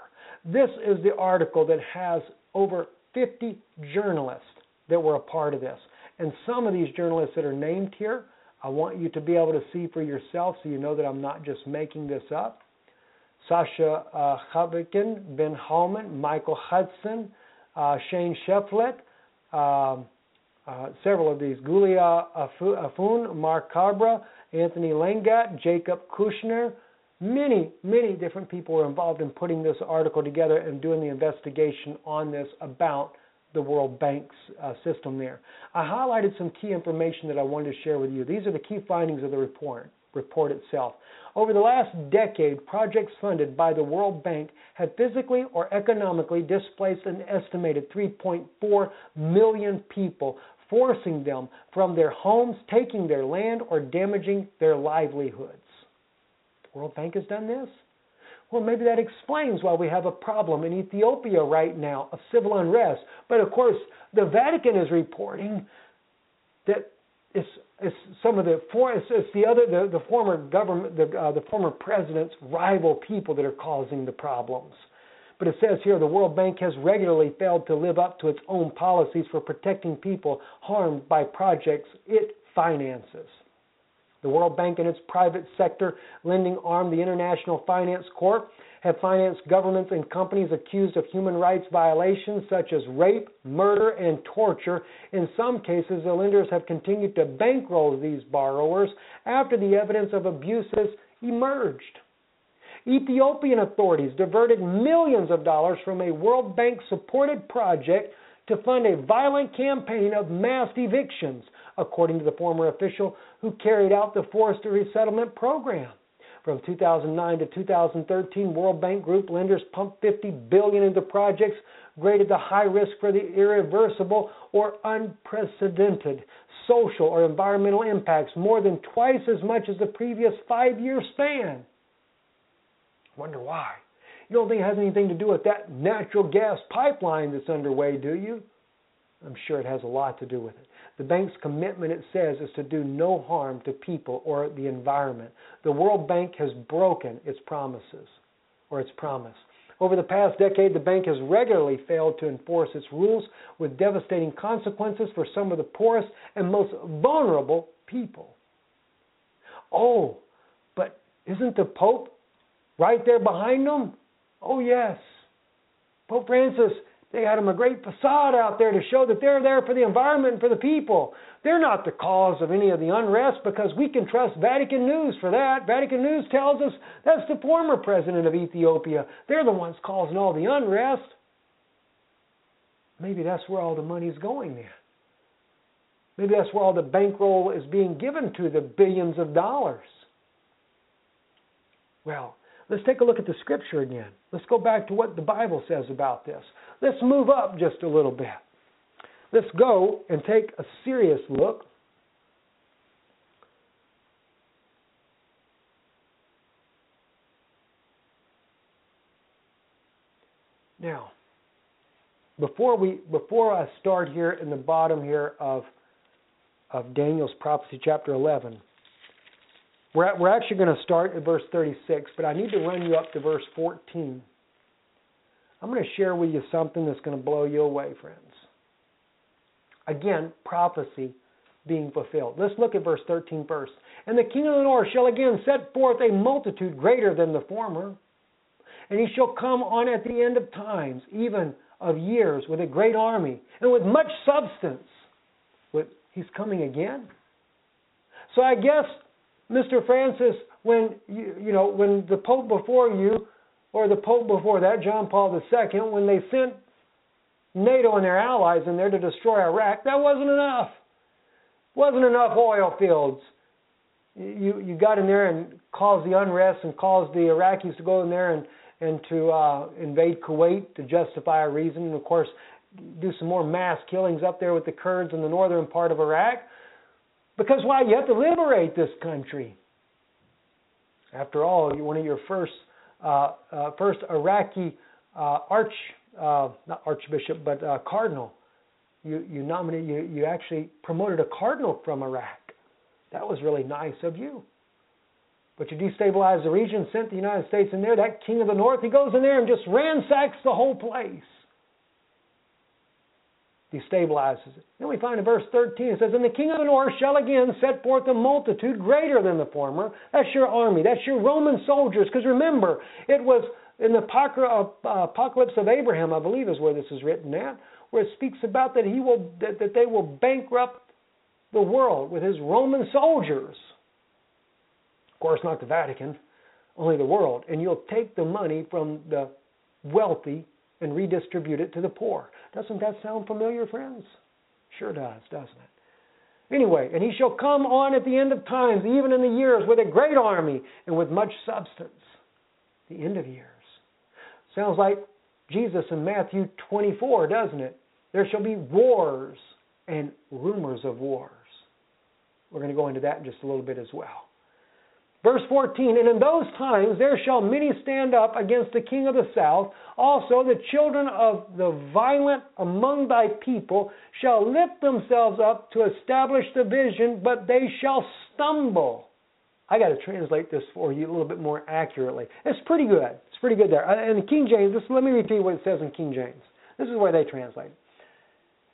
This is the article that has over 50 journalists that were a part of this. And some of these journalists that are named here, I want you to be able to see for yourself so you know that I'm not just making this up. Sasha uh, Ben Hallman, Michael Hudson, uh, Shane Shifflett, um, uh, several of these, Giulia Afiune, Mark Cabra, Anthony Langat, Jacob Kushner, Many, many different people were involved in putting this article together and doing the investigation on this about the World Bank's uh, system there. I highlighted some key information that I wanted to share with you. These are the key findings of the report, report itself. Over the last decade, projects funded by the World Bank have physically or economically displaced an estimated 3.4 million people, forcing them from their homes, taking their land, or damaging their livelihoods. World Bank has done this? Well, maybe that explains why we have a problem in Ethiopia right now of civil unrest. But of course, the Vatican is reporting that it's, it's some of the for, it's, it's the other the, the former government the, uh, the former president's rival people that are causing the problems. But it says here the World Bank has regularly failed to live up to its own policies for protecting people harmed by projects it finances. The World Bank and its private sector lending arm, the International Finance Corp, have financed governments and companies accused of human rights violations such as rape, murder, and torture. In some cases, the lenders have continued to bankroll these borrowers after the evidence of abuses emerged. Ethiopian authorities diverted millions of dollars from a World Bank supported project to fund a violent campaign of mass evictions, according to the former official who carried out the forced resettlement program. From 2009 to 2013, World Bank Group lenders pumped 50 billion into projects graded the high risk for the irreversible or unprecedented social or environmental impacts, more than twice as much as the previous five-year span. Wonder why? You don't think it has anything to do with that natural gas pipeline that's underway, do you? I'm sure it has a lot to do with it. The bank's commitment, it says, is to do no harm to people or the environment. The World Bank has broken its promises or its promise. Over the past decade, the bank has regularly failed to enforce its rules with devastating consequences for some of the poorest and most vulnerable people. Oh, but isn't the Pope right there behind them? Oh, yes. Pope Francis they had them a great facade out there to show that they're there for the environment and for the people. They're not the cause of any of the unrest because we can trust Vatican News for that. Vatican News tells us that's the former president of Ethiopia. They're the ones causing all the unrest. Maybe that's where all the money's going there. Maybe that's where all the bankroll is being given to, the billions of dollars. Well, let's take a look at the scripture again. Let's go back to what the Bible says about this. Let's move up just a little bit. Let's go and take a serious look. Now, before we before I start here in the bottom here of of Daniel's prophecy chapter 11, we're, we're actually going to start at verse 36, but I need to run you up to verse 14. I'm going to share with you something that's going to blow you away, friends. Again, prophecy being fulfilled. Let's look at verse 13 first. And the king of the north shall again set forth a multitude greater than the former, and he shall come on at the end of times, even of years, with a great army and with much substance. With, he's coming again. So I guess, Mr. Francis, when you, you know when the Pope before you or the Pope before that, John Paul II, when they sent NATO and their allies in there to destroy Iraq, that wasn't enough. Wasn't enough oil fields. You you got in there and caused the unrest and caused the Iraqis to go in there and and to uh, invade Kuwait to justify a reason, and of course do some more mass killings up there with the Kurds in the northern part of Iraq. Because why? You have to liberate this country. After all, one of your first uh, uh, first Iraqi uh, arch, not archbishop, but cardinal. You you nominated you you actually promoted a cardinal from Iraq. That was really nice of you. But you destabilized the region, sent the United States in there. That king of the north, he goes in there and just ransacks the whole place destabilizes it. Then we find in verse 13 it says, And the king of the north shall again set forth a multitude greater than the former. That's your army, that's your Roman soldiers. Because remember, it was in the uh, apocalypse of Abraham, I believe is where this is written at, where it speaks about that he will that, that they will bankrupt the world with his Roman soldiers. Of course, not the Vatican, only the world. And you'll take the money from the wealthy and redistribute it to the poor. Doesn't that sound familiar, friends? Sure does, doesn't it? Anyway, and he shall come on at the end of times, even in the years, with a great army and with much substance. The end of years. Sounds like Jesus in Matthew 24, doesn't it? There shall be wars and rumors of wars. We're going to go into that in just a little bit as well. Verse 14, and in those times there shall many stand up against the king of the south. Also, the children of the violent among thy people shall lift themselves up to establish the vision, but they shall stumble. I got to translate this for you a little bit more accurately. It's pretty good. It's pretty good there. And King James, just let me repeat what it says in King James. This is where they translate.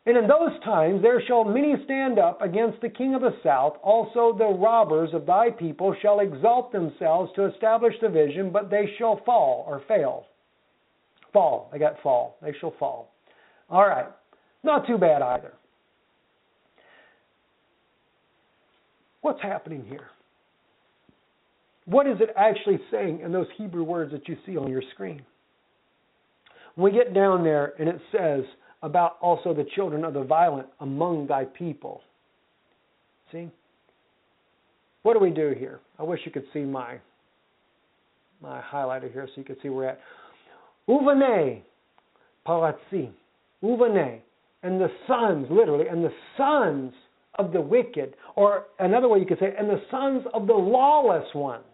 And in those times there shall many stand up against the king of the south. Also the robbers of thy people shall exalt themselves to establish the vision, but they shall fall or fail. Fall. I got fall. They shall fall. All right. Not too bad either. What's happening here? What is it actually saying in those Hebrew words that you see on your screen? When we get down there and it says, about also the children of the violent among thy people. See? What do we do here? I wish you could see my my highlighter here so you could see where we're at. Uvane, paratzi, uvane, and the sons, literally, and the sons of the wicked, or another way you could say, and the sons of the lawless ones.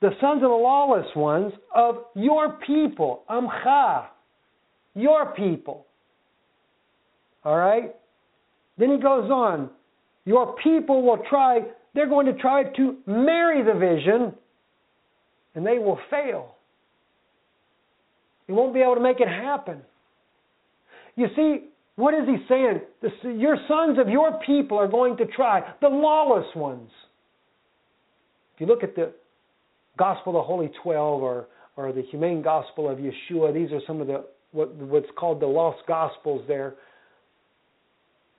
The sons of the lawless ones of your people, amcha, your people. All right? Then he goes on, your people will try, they're going to try to marry the vision, and they will fail. You won't be able to make it happen. You see, what is he saying? The, your sons of your people are going to try, the lawless ones. If you look at the Gospel of the Holy Twelve or, or the Humane Gospel of Yeshua, these are some of the what, what's called the lost Gospels there.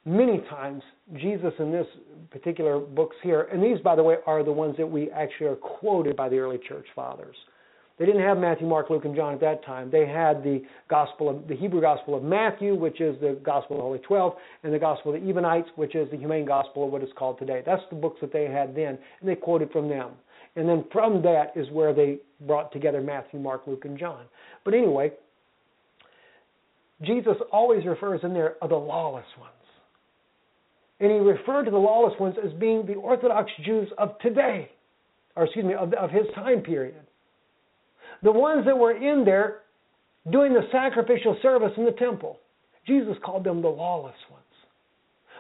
Many times, Jesus in this particular books here, and these, by the way, are the ones that we actually are quoted by the early church fathers. They didn't have Matthew, Mark, Luke, and John at that time. They had the gospel of the Hebrew gospel of Matthew, which is the gospel of the Holy Twelve, and the gospel of the Ebionites, which is the humane gospel of what is called today. That's the books that they had then, and they quoted from them. And then from that is where they brought together Matthew, Mark, Luke, and John. But anyway, Jesus always refers in there of the lawless ones. And he referred to the lawless ones as being the Orthodox Jews of today, or excuse me, of, of his time period. The ones that were in there doing the sacrificial service in the temple. Jesus called them the lawless ones.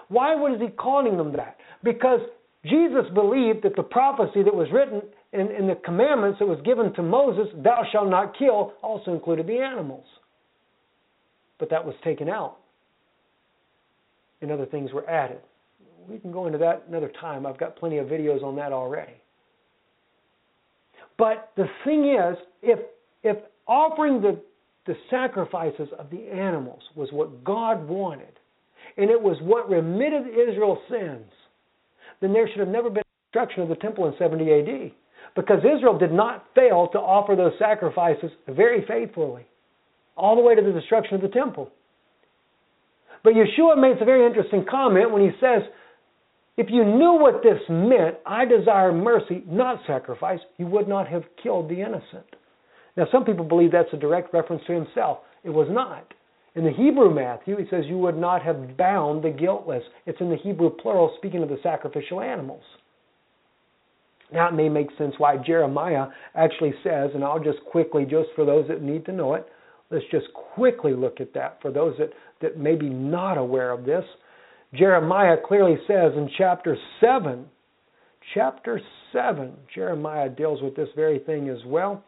Why was he calling them that? Because Jesus believed that the prophecy that was written in, in, the commandments that was given to Moses, thou shalt not kill, also included the animals. But that was taken out. And other things were added. We can go into that another time. I've got plenty of videos on that already. But the thing is, if if offering the the sacrifices of the animals was what God wanted, and it was what remitted Israel's sins, then there should have never been destruction of the temple in 70 AD. Because Israel did not fail to offer those sacrifices very faithfully, all the way to the destruction of the temple. But Yeshua makes a very interesting comment when he says, if you knew what this meant, I desire mercy, not sacrifice, you would not have killed the innocent. Now, some people believe that's a direct reference to himself. It was not. In the Hebrew Matthew, he says, You would not have bound the guiltless. It's in the Hebrew plural, speaking of the sacrificial animals. Now, it may make sense why Jeremiah actually says, and I'll just quickly, just for those that need to know it, let's just quickly look at that for those that, that may be not aware of this. Jeremiah clearly says in chapter 7, chapter 7, Jeremiah deals with this very thing as well.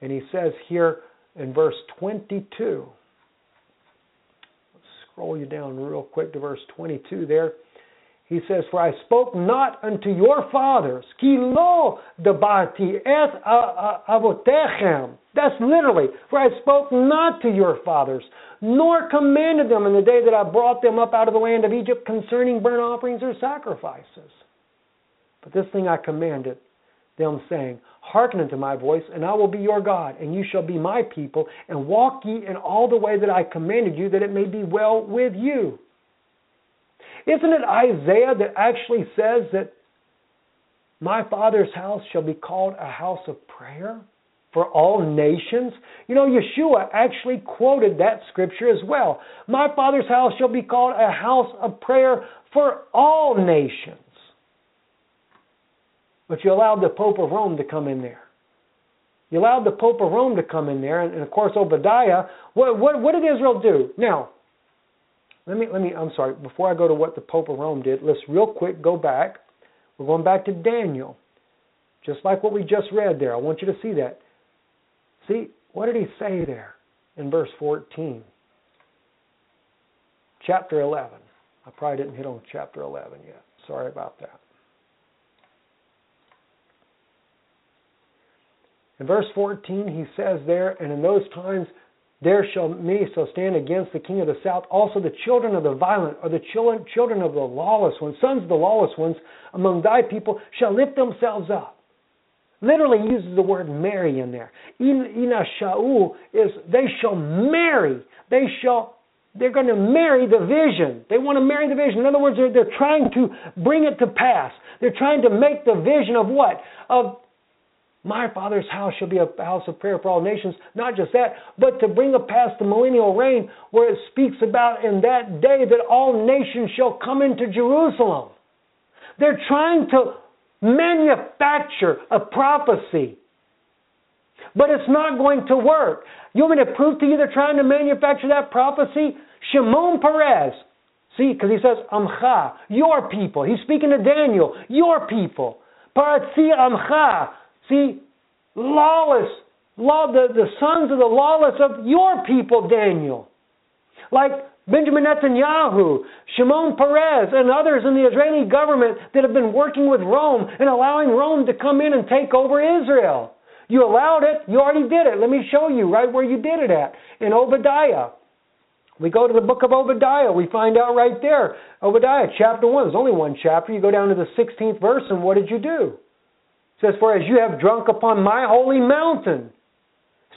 And he says here in verse 22, let's scroll you down real quick to verse 22 there. He says, For I spoke not unto your fathers. That's literally, for I spoke not to your fathers, nor commanded them in the day that I brought them up out of the land of Egypt concerning burnt offerings or sacrifices. But this thing I commanded them, saying, Hearken unto my voice, and I will be your God, and you shall be my people, and walk ye in all the way that I commanded you, that it may be well with you. Isn't it Isaiah that actually says that my Father's house shall be called a house of prayer for all nations? You know, Yeshua actually quoted that scripture as well. My Father's house shall be called a house of prayer for all nations. But you allowed the Pope of Rome to come in there. You allowed the Pope of Rome to come in there, and, and of course Obadiah. What, what, what did Israel do? Now, let me let me I'm sorry, before I go to what the Pope of Rome did, let's real quick go back. We're going back to Daniel. Just like what we just read there. I want you to see that. See, what did he say there in verse 14? Chapter 11. I probably didn't hit on chapter 11 yet. Sorry about that. In verse 14, he says there, and in those times there shall me so stand against the king of the south, also the children of the violent, or the children, children of the lawless ones, sons of the lawless ones among thy people, shall lift themselves up literally uses the word marry in there. Ina sha'u is they shall marry. They shall they're going to marry the vision. They want to marry the vision. In other words, they're, they're trying to bring it to pass. They're trying to make the vision of what? Of my Father's house shall be a house of prayer for all nations. Not just that, but to bring past the millennial reign where it speaks about in that day that all nations shall come into Jerusalem. They're trying to manufacture a prophecy. But it's not going to work. You want me to prove to you they're trying to manufacture that prophecy? Shimon Peres. See, because he says, Amcha, your people. He's speaking to Daniel, your people. Paratzi Amcha. See, lawless, law, the, the sons of the lawless of your people, Daniel. Like Benjamin Netanyahu, Shimon Peres, and others in the Israeli government that have been working with Rome and allowing Rome to come in and take over Israel. You allowed it, you already did it. Let me show you right where you did it at. In Obadiah. We go to the book of Obadiah, we find out right there. Obadiah, chapter 1, there's only one chapter. You go down to the 16th verse, and what did you do? Says, For as you have drunk upon my holy mountain,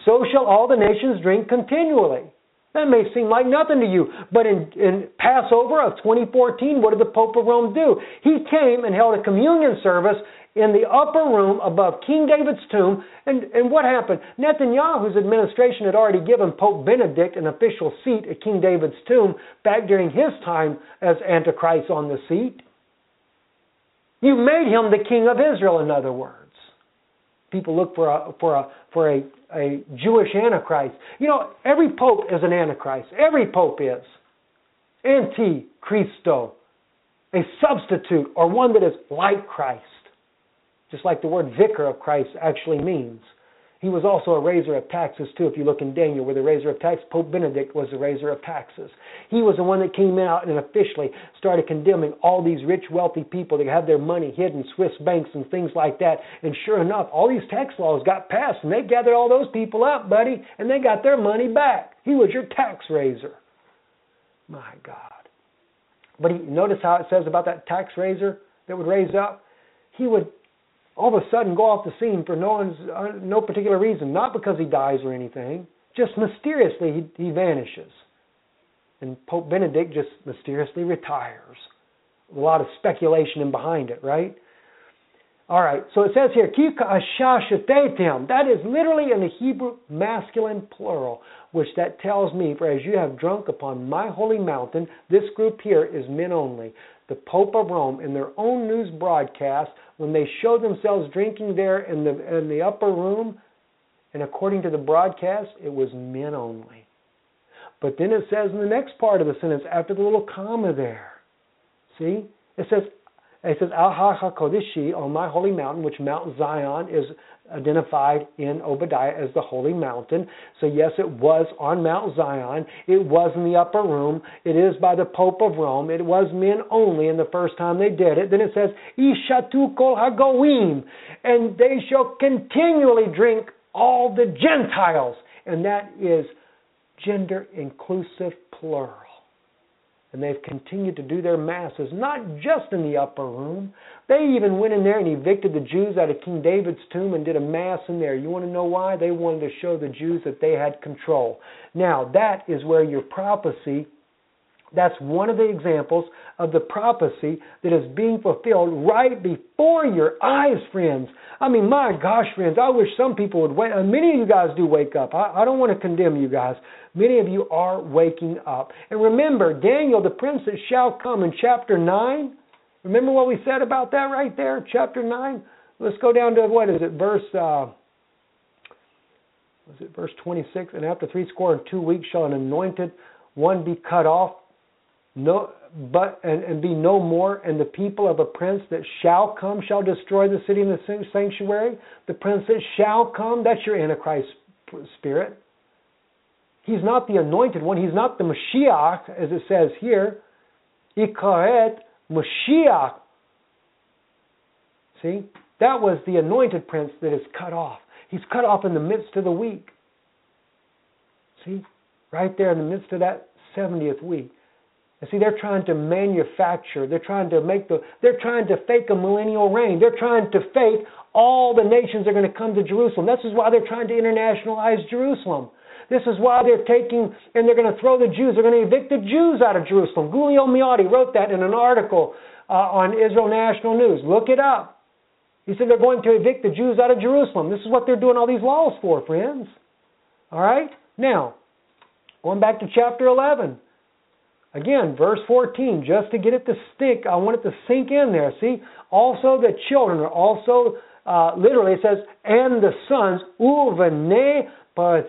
so shall all the nations drink continually. That may seem like nothing to you, but in, in Passover of 2014, what did the Pope of Rome do? He came and held a communion service in the upper room above King David's tomb. And, and what happened? Netanyahu's administration had already given Pope Benedict an official seat at King David's tomb back during his time as Antichrist on the seat. You made him the king of Israel, in other words. People look for a, for a, for a a Jewish antichrist. You know, every pope is an antichrist. Every pope is. Anti-Christo. A substitute or one that is like Christ. Just like the word vicar of Christ actually means. He was also a raiser of taxes too. If you look in Daniel, where the raiser of taxes, Pope Benedict was the raiser of taxes. He was the one that came out and officially started condemning all these rich, wealthy people that have their money hid in Swiss banks and things like that. And sure enough, all these tax laws got passed, and they gathered all those people up, buddy, and they got their money back. He was your tax raiser. My God. But he, notice how it says about that tax raiser that would raise up. He would all of a sudden go off the scene for no uh, no particular reason, not because he dies or anything, just mysteriously he, he vanishes. And Pope Benedict just mysteriously retires. A lot of speculation in behind it, right? All right, so it says here, That is literally in the Hebrew masculine plural, which that tells me, for as you have drunk upon my holy mountain, this group here is men only. The Pope of Rome, in their own news broadcast, when they showed themselves drinking there in the, in the upper room, and according to the broadcast, it was men only. But then it says in the next part of the sentence, after the little comma there, see? It says, it says, Al HaKodeshi, on my holy mountain, which Mount Zion is identified in Obadiah as the holy mountain. So, yes, it was on Mount Zion. It was in the upper room. It is by the Pope of Rome. It was men only in the first time they did it. Then it says, Ishatu kol hagoim, and they shall continually drink all the Gentiles. And that is gender inclusive plural. And they've continued to do their masses, not just in the upper room. They even went in there and evicted the Jews out of King David's tomb and did a mass in there. You want to know why? They wanted to show the Jews that they had control. Now, that is where your prophecy that's one of the examples of the prophecy that is being fulfilled right before your eyes, friends. I mean, my gosh, friends, I wish some people would wake. Uh, many of you guys do wake up. I, I don't want to condemn you guys. Many of you are waking up. And remember, Daniel, the prince that shall come in chapter 9. Remember what we said about that right there, chapter 9? Let's go down to, what is it, verse. Uh, was it verse 26? And after three score and two weeks shall an anointed one be cut off no but and, and be no more and the people of a prince that shall come shall destroy the city and the sanctuary the prince that shall come that's your antichrist spirit he's not the anointed one he's not the mashiach as it says here ikaret mashiach see that was the anointed prince that is cut off he's cut off in the midst of the week see right there in the midst of that 70th week And see, they're trying to manufacture. They're trying to make the. They're trying to fake a millennial reign. They're trying to fake all the nations are going to come to Jerusalem. This is why they're trying to internationalize Jerusalem. This is why they're taking and they're going to throw the Jews. They're going to evict the Jews out of Jerusalem. Giulio Meotti wrote that in an article uh, on Israel National News. Look it up. He said they're going to evict the Jews out of Jerusalem. This is what they're doing all these laws for, friends. All right? Now, going back to chapter 11. Again, verse 14, just to get it to stick, I want it to sink in there. See, also the children are also, uh, literally it says, and the sons, uvene parsi,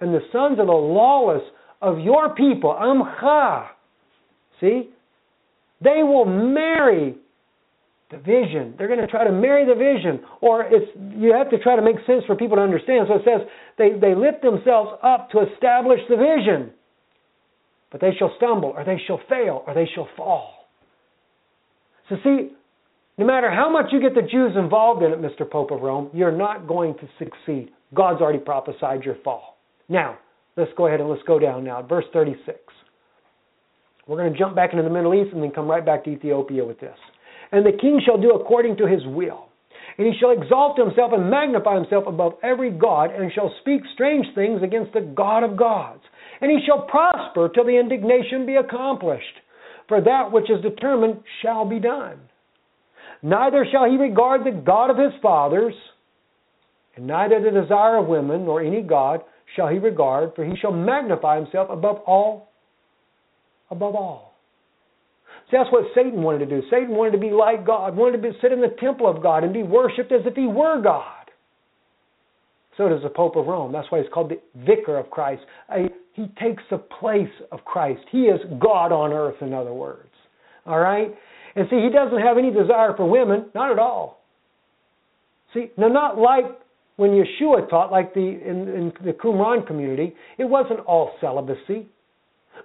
and the sons of the lawless of your people, amcha. See, they will marry the vision. They're going to try to marry the vision, or it's you have to try to make sense for people to understand. So it says they, they lift themselves up to establish the vision. But they shall stumble, or they shall fail, or they shall fall. So, see, no matter how much you get the Jews involved in it, Mr. Pope of Rome, you're not going to succeed. God's already prophesied your fall. Now, let's go ahead and let's go down now. Verse 36. We're going to jump back into the Middle East and then come right back to Ethiopia with this. And the king shall do according to his will. And he shall exalt himself and magnify himself above every God, and shall speak strange things against the God of gods and he shall prosper till the indignation be accomplished. For that which is determined shall be done. Neither shall he regard the God of his fathers, and neither the desire of women, nor any God shall he regard, for he shall magnify himself above all. Above all. See, that's what Satan wanted to do. Satan wanted to be like God, wanted to be, sit in the temple of God and be worshipped as if he were God. So does the Pope of Rome. That's why he's called the Vicar of Christ, he takes the place of Christ. He is God on earth, in other words. All right? And see, he doesn't have any desire for women, not at all. See, now not like when Yeshua taught, like the in, in the Qumran community, it wasn't all celibacy.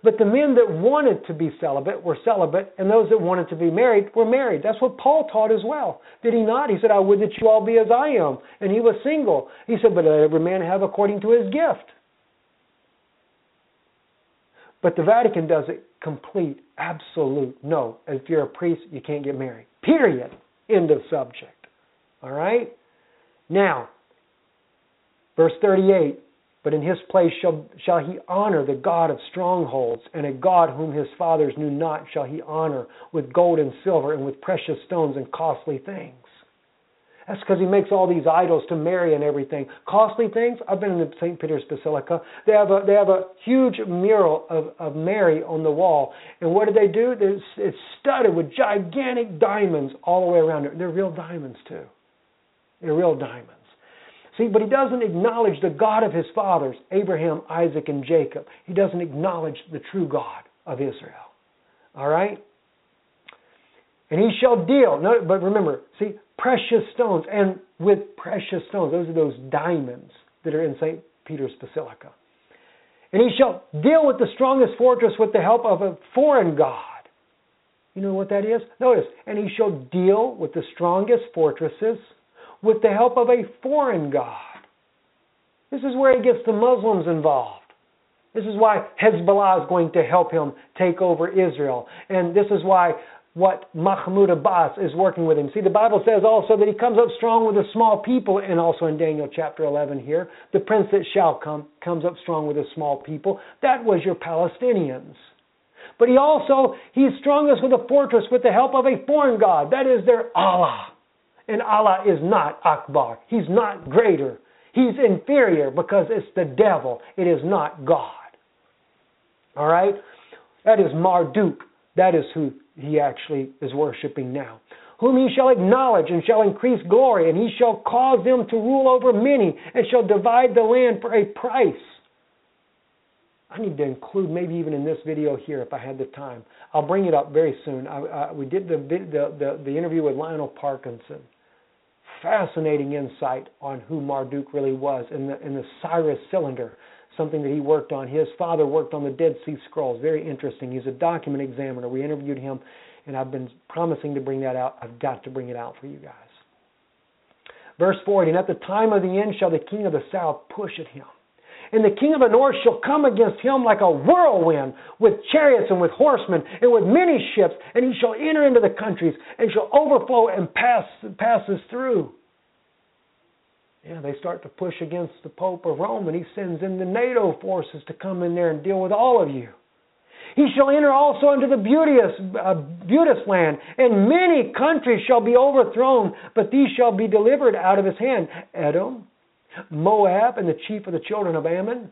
But the men that wanted to be celibate were celibate, and those that wanted to be married were married. That's what Paul taught as well. Did he not? He said, I would that you all be as I am. And he was single. He said, But let every man have according to his gift. But the Vatican does it complete, absolute no. If you're a priest, you can't get married. Period. End of subject. All right? Now, verse 38 But in his place shall, shall he honor the God of strongholds, and a God whom his fathers knew not shall he honor with gold and silver, and with precious stones and costly things. That's because he makes all these idols to Mary and everything. Costly things. I've been in the St. Peter's Basilica. They have a they have a huge mural of, of Mary on the wall. And what do they do? It's, it's studded with gigantic diamonds all the way around it. They're real diamonds too. They're real diamonds. See, but he doesn't acknowledge the God of his fathers, Abraham, Isaac, and Jacob. He doesn't acknowledge the true God of Israel. All right? And he shall deal. No, but remember, see, precious stones, and with precious stones. Those are those diamonds that are in St. Peter's Basilica. And he shall deal with the strongest fortress with the help of a foreign God. You know what that is? Notice, and he shall deal with the strongest fortresses with the help of a foreign God. This is where he gets the Muslims involved. This is why Hezbollah is going to help him take over Israel. And this is why what Mahmoud Abbas is working with him. See, the Bible says also that he comes up strong with a small people, and also in Daniel chapter 11 here, the prince that shall come comes up strong with a small people. That was your Palestinians. But he also, he is strongest with a fortress with the help of a foreign God. That is their Allah. And Allah is not Akbar. He's not greater. He's inferior because it's the devil. It is not God. All right? That is Marduk. That is who he actually is worshiping now. Whom he shall acknowledge and shall increase glory, and he shall cause them to rule over many, and shall divide the land for a price. I need to include maybe even in this video here if I had the time. I'll bring it up very soon. I, I, we did the, the, the, the interview with Lionel Parkinson. Fascinating insight on who Marduk really was in the, in the Cyrus cylinder something that he worked on. His father worked on the Dead Sea Scrolls. Very interesting. He's a document examiner. We interviewed him, and I've been promising to bring that out. I've got to bring it out for you guys. Verse 40 And at the time of the end shall the king of the south push at him, And the king of the north shall come against him like a whirlwind, with chariots and with horsemen, and with many ships, and he shall enter into the countries, and shall overflow and pass passes through. Yeah, they start to push against the Pope of Rome, and he sends in the NATO forces to come in there and deal with all of you. He shall enter also into the beauteous, uh, beauteous land, and many countries shall be overthrown, but these shall be delivered out of his hand. Edom, Moab, and the chief of the children of Ammon.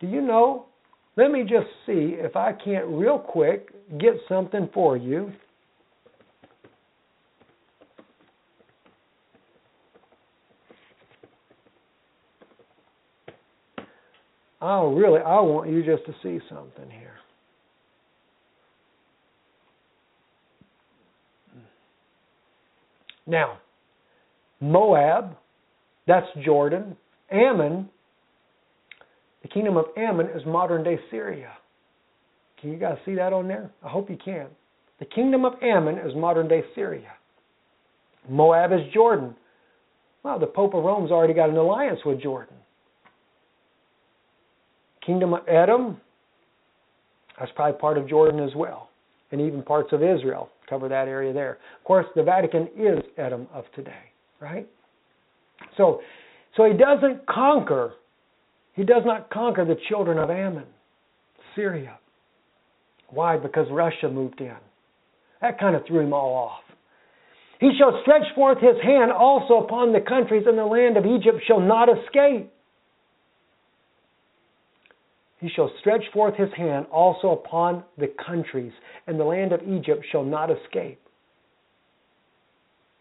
Do you know? Let me just see if I can't, real quick, get something for you. I really, I want you just to see something here. Now, Moab, that's Jordan. Ammon, the kingdom of Ammon is modern day Syria. Can you guys see that on there? I hope you can. The kingdom of Ammon is modern day Syria. Moab is Jordan. Well, the Pope of Rome's already got an alliance with Jordan. Kingdom of Edom, that's probably part of Jordan as well. And even parts of Israel cover that area there. Of course, the Vatican is Edom of today, right? So, so he doesn't conquer, he does not conquer the children of Ammon, Syria. Why? Because Russia moved in. That kind of threw him all off. He shall stretch forth his hand also upon the countries, and the land of Egypt shall not escape. He shall stretch forth his hand also upon the countries, and the land of Egypt shall not escape.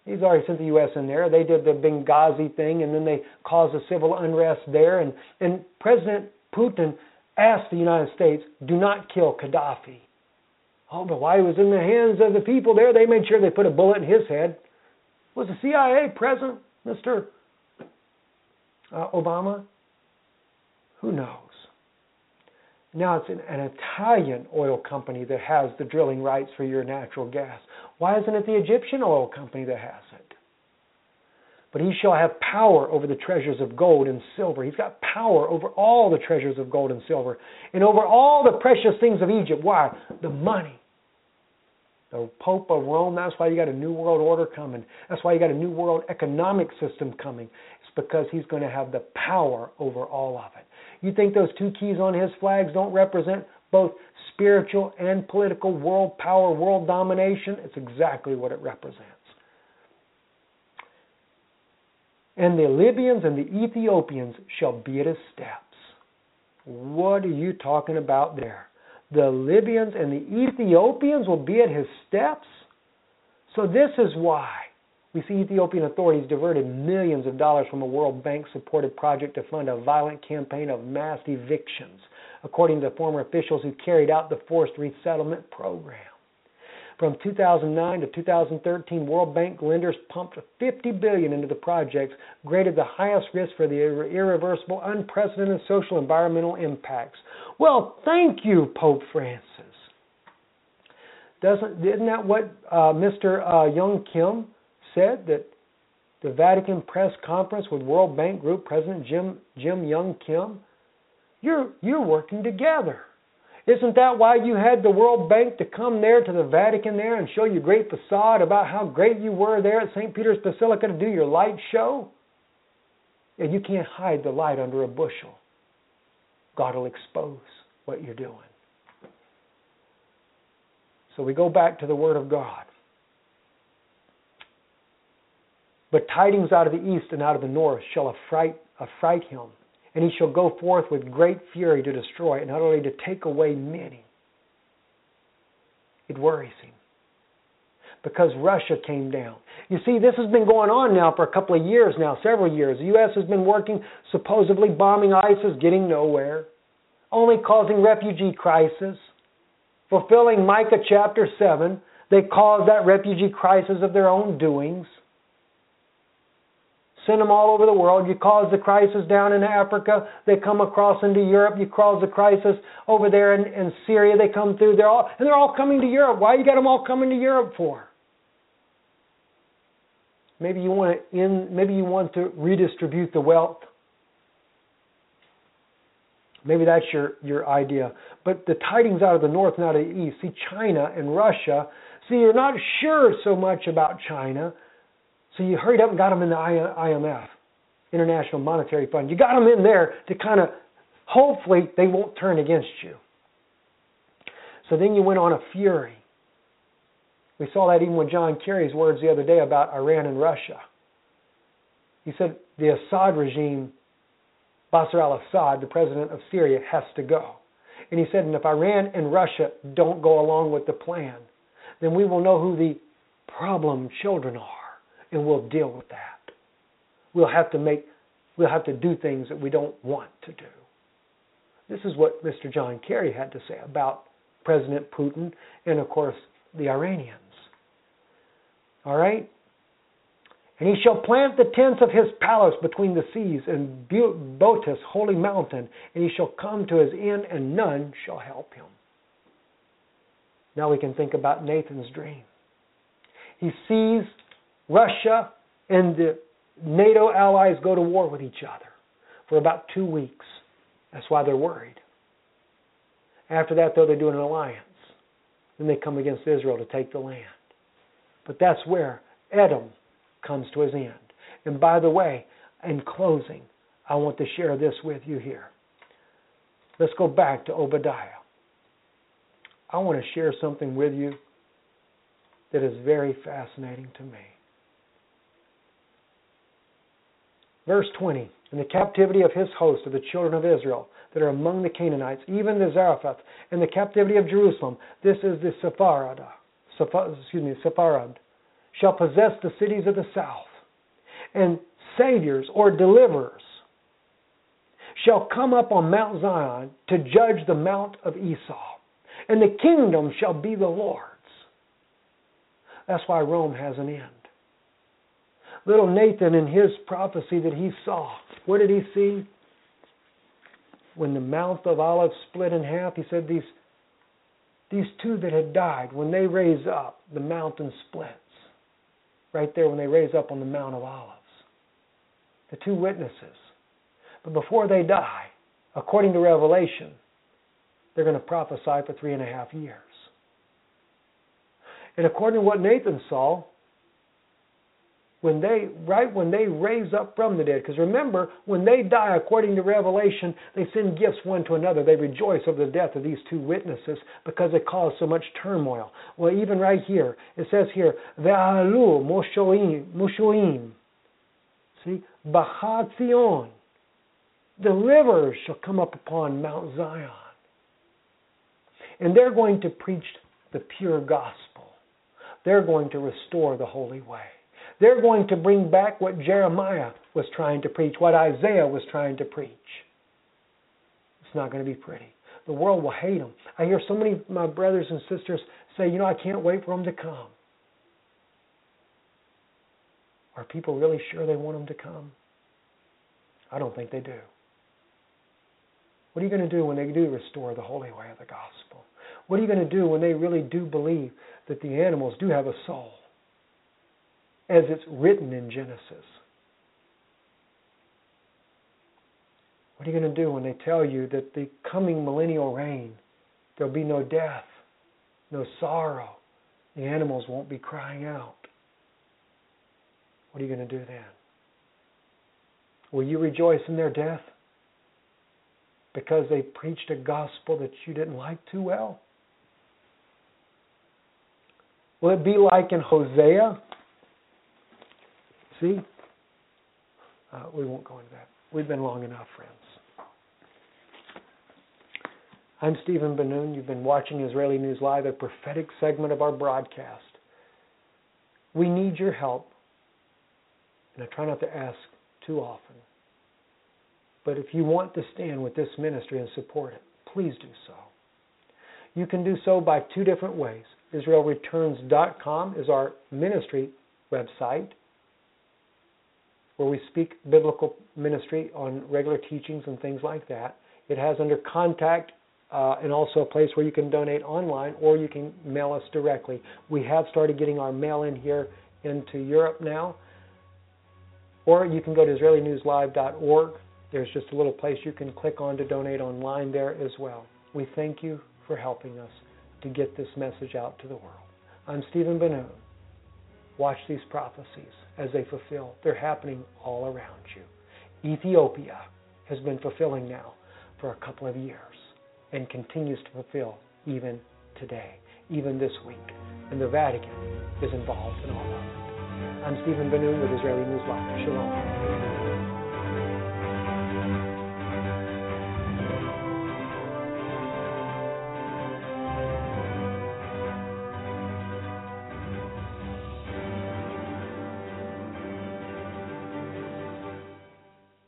He's already sent the U.S. in there. They did the Benghazi thing, and then they caused a civil unrest there. And, and President Putin asked the United States, do not kill Gaddafi. Oh, but why he was in the hands of the people there, they made sure they put a bullet in his head. Was the CIA present, Mr. Uh, Obama? Who knows? Now it's an, an, Italian oil company that has the drilling rights for your natural gas. Why isn't it the Egyptian oil company that has it? But he shall have power over the treasures of gold and silver. He's got power over all the treasures of gold and silver and over all the precious things of Egypt. Why? The money. The Pope of Rome, that's why you got a new world order coming. That's why you got a new world economic system coming. It's because he's going to have the power over all of it. You think those two keys on his flags don't represent both spiritual and political world power, world domination? It's exactly what it represents. And the Libyans and the Ethiopians shall be at his steps. What are you talking about there? The Libyans and the Ethiopians will be at his steps? So, this is why we see Ethiopian authorities diverted millions of dollars from a World Bank supported project to fund a violent campaign of mass evictions, according to former officials who carried out the forced resettlement program. From 2009 to 2013, World Bank lenders pumped 50 billion into the projects, graded the highest risk for the irreversible, unprecedented social and environmental impacts. Well, thank you, Pope Francis. Doesn't isn't that what uh, Mr. Uh, Yong Kim said that the Vatican press conference with World Bank Group President Jim Jim Yong Kim? You're you're working together. Isn't that why you had the World Bank to come there to the Vatican there and show you great facade about how great you were there at St. Peter's Basilica to do your light show? And you can't hide the light under a bushel. God will expose what you're doing. So we go back to the Word of God. But tidings out of the east and out of the north shall affright, affright him and he shall go forth with great fury to destroy, and not only to take away many. It worries him because Russia came down. You see, this has been going on now for a couple of years now, several years. The U.S. has been working, supposedly bombing ISIS, getting nowhere, only causing refugee crisis, fulfilling Micah chapter 7. They caused that refugee crisis of their own doings send them all over the world. You cause the crisis down in Africa, they come across into Europe. You cause the crisis over there in, in Syria, they come through. They're all and they're all coming to Europe. Why you got them all coming to Europe for? Maybe you want to in, maybe you want to redistribute the wealth. Maybe that's your, your idea. But the tidings out of the north of the east. See, China and Russia. See, you're not sure so much about China. So you hurried up and got them in the IMF, International Monetary Fund. You got them in there to kind of, hopefully, they won't turn against you. So then you went on a fury. We saw that even with John Kerry's words the other day about Iran and Russia. He said the Assad regime, Bashar al Assad, the president of Syria, has to go. And he said, and if Iran and Russia don't go along with the plan, then we will know who the problem children are and we'll deal with that. We'll have to make we'll have to do things that we don't want to do. This is what Mr. John Kerry had to say about President Putin and of course the Iranians. All right? And he shall plant the tents of his palace between the seas and Botis, holy mountain, and he shall come to his end, and none shall help him. Now we can think about Nathan's dream. He sees Russia and the NATO allies go to war with each other for about two weeks. That's why they're worried. After that, though, they do an alliance. Then they come against Israel to take the land. But that's where Edom comes to his end. And by the way, in closing, I want to share this with you here. Let's go back to Obadiah. I want to share something with you that is very fascinating to me. Verse 20 In the captivity of his host of the children of Israel that are among the Canaanites, even the Zarephath, in the captivity of Jerusalem, this is the Sepharad, excuse me, Sepharad, shall possess the cities of the south, and saviors or deliverers shall come up on Mount Zion to judge the mount of Esau, and the kingdom shall be the Lord's. That's why Rome has an end. Little Nathan, in his prophecy that he saw, what did he see? When the mount of Olives split in half, he said these these two that had died, when they raise up, the mountain splits right there when they raise up on the Mount of Olives. The two witnesses. But before they die, according to Revelation, they're going to prophesy for three and a half years. And according to what Nathan saw, when they right when they raise up from the dead. Because remember when they die according to revelation they send gifts one to another. They rejoice over the death of these two witnesses because it caused so much turmoil. Well even right here it says here ve'alu moshoim moshoim. See? Bachat the rivers shall come up upon mount zion. And they're going to preach the pure gospel. They're going to restore the holy way they're going to bring back what Jeremiah was trying to preach, what Isaiah was trying to preach. It's not going to be pretty. The world will hate them. I hear so many of my brothers and sisters say, you know, I can't wait for them to come. Are people really sure they want them to come? I don't think they do. What are you going to do when they do restore the holy way of the gospel? What are you going to do when they really do believe that the animals do have a soul? As it's written in Genesis. What are you going to do when they tell you that the coming millennial reign, there'll be no death, no sorrow, the animals won't be crying out? What are you going to do then? Will you rejoice in their death because they preached a gospel that you didn't like too well? Will it be like in Hosea See? Uh, we won't go into that. We've been long enough, friends. I'm Steven Ben-Nun. You've been watching Israeli News Live, a prophetic segment of our broadcast. We need your help, and I try not to ask too often. But if you want to stand with this ministry and support it, please do so. You can do so by two different ways. IsraelReturns.com is our ministry website where we speak biblical ministry on regular teachings and things like that. It has under contact uh, and also a place where you can donate online or you can mail us directly. We have started getting our mail in here into Europe now. Or you can go to IsraeliNewsLive.org There's just a little place you can click on to donate online there as well. We thank you for helping us to get this message out to the world. I'm Steven Ben-Nun. Watch these prophecies as they fulfill. They're happening all around you. Ethiopia has been fulfilling now for a couple of years and continues to fulfill even today, even this week. And the Vatican is involved in all of it. I'm Steven Ben-Nun with Israeli News Live. Shalom.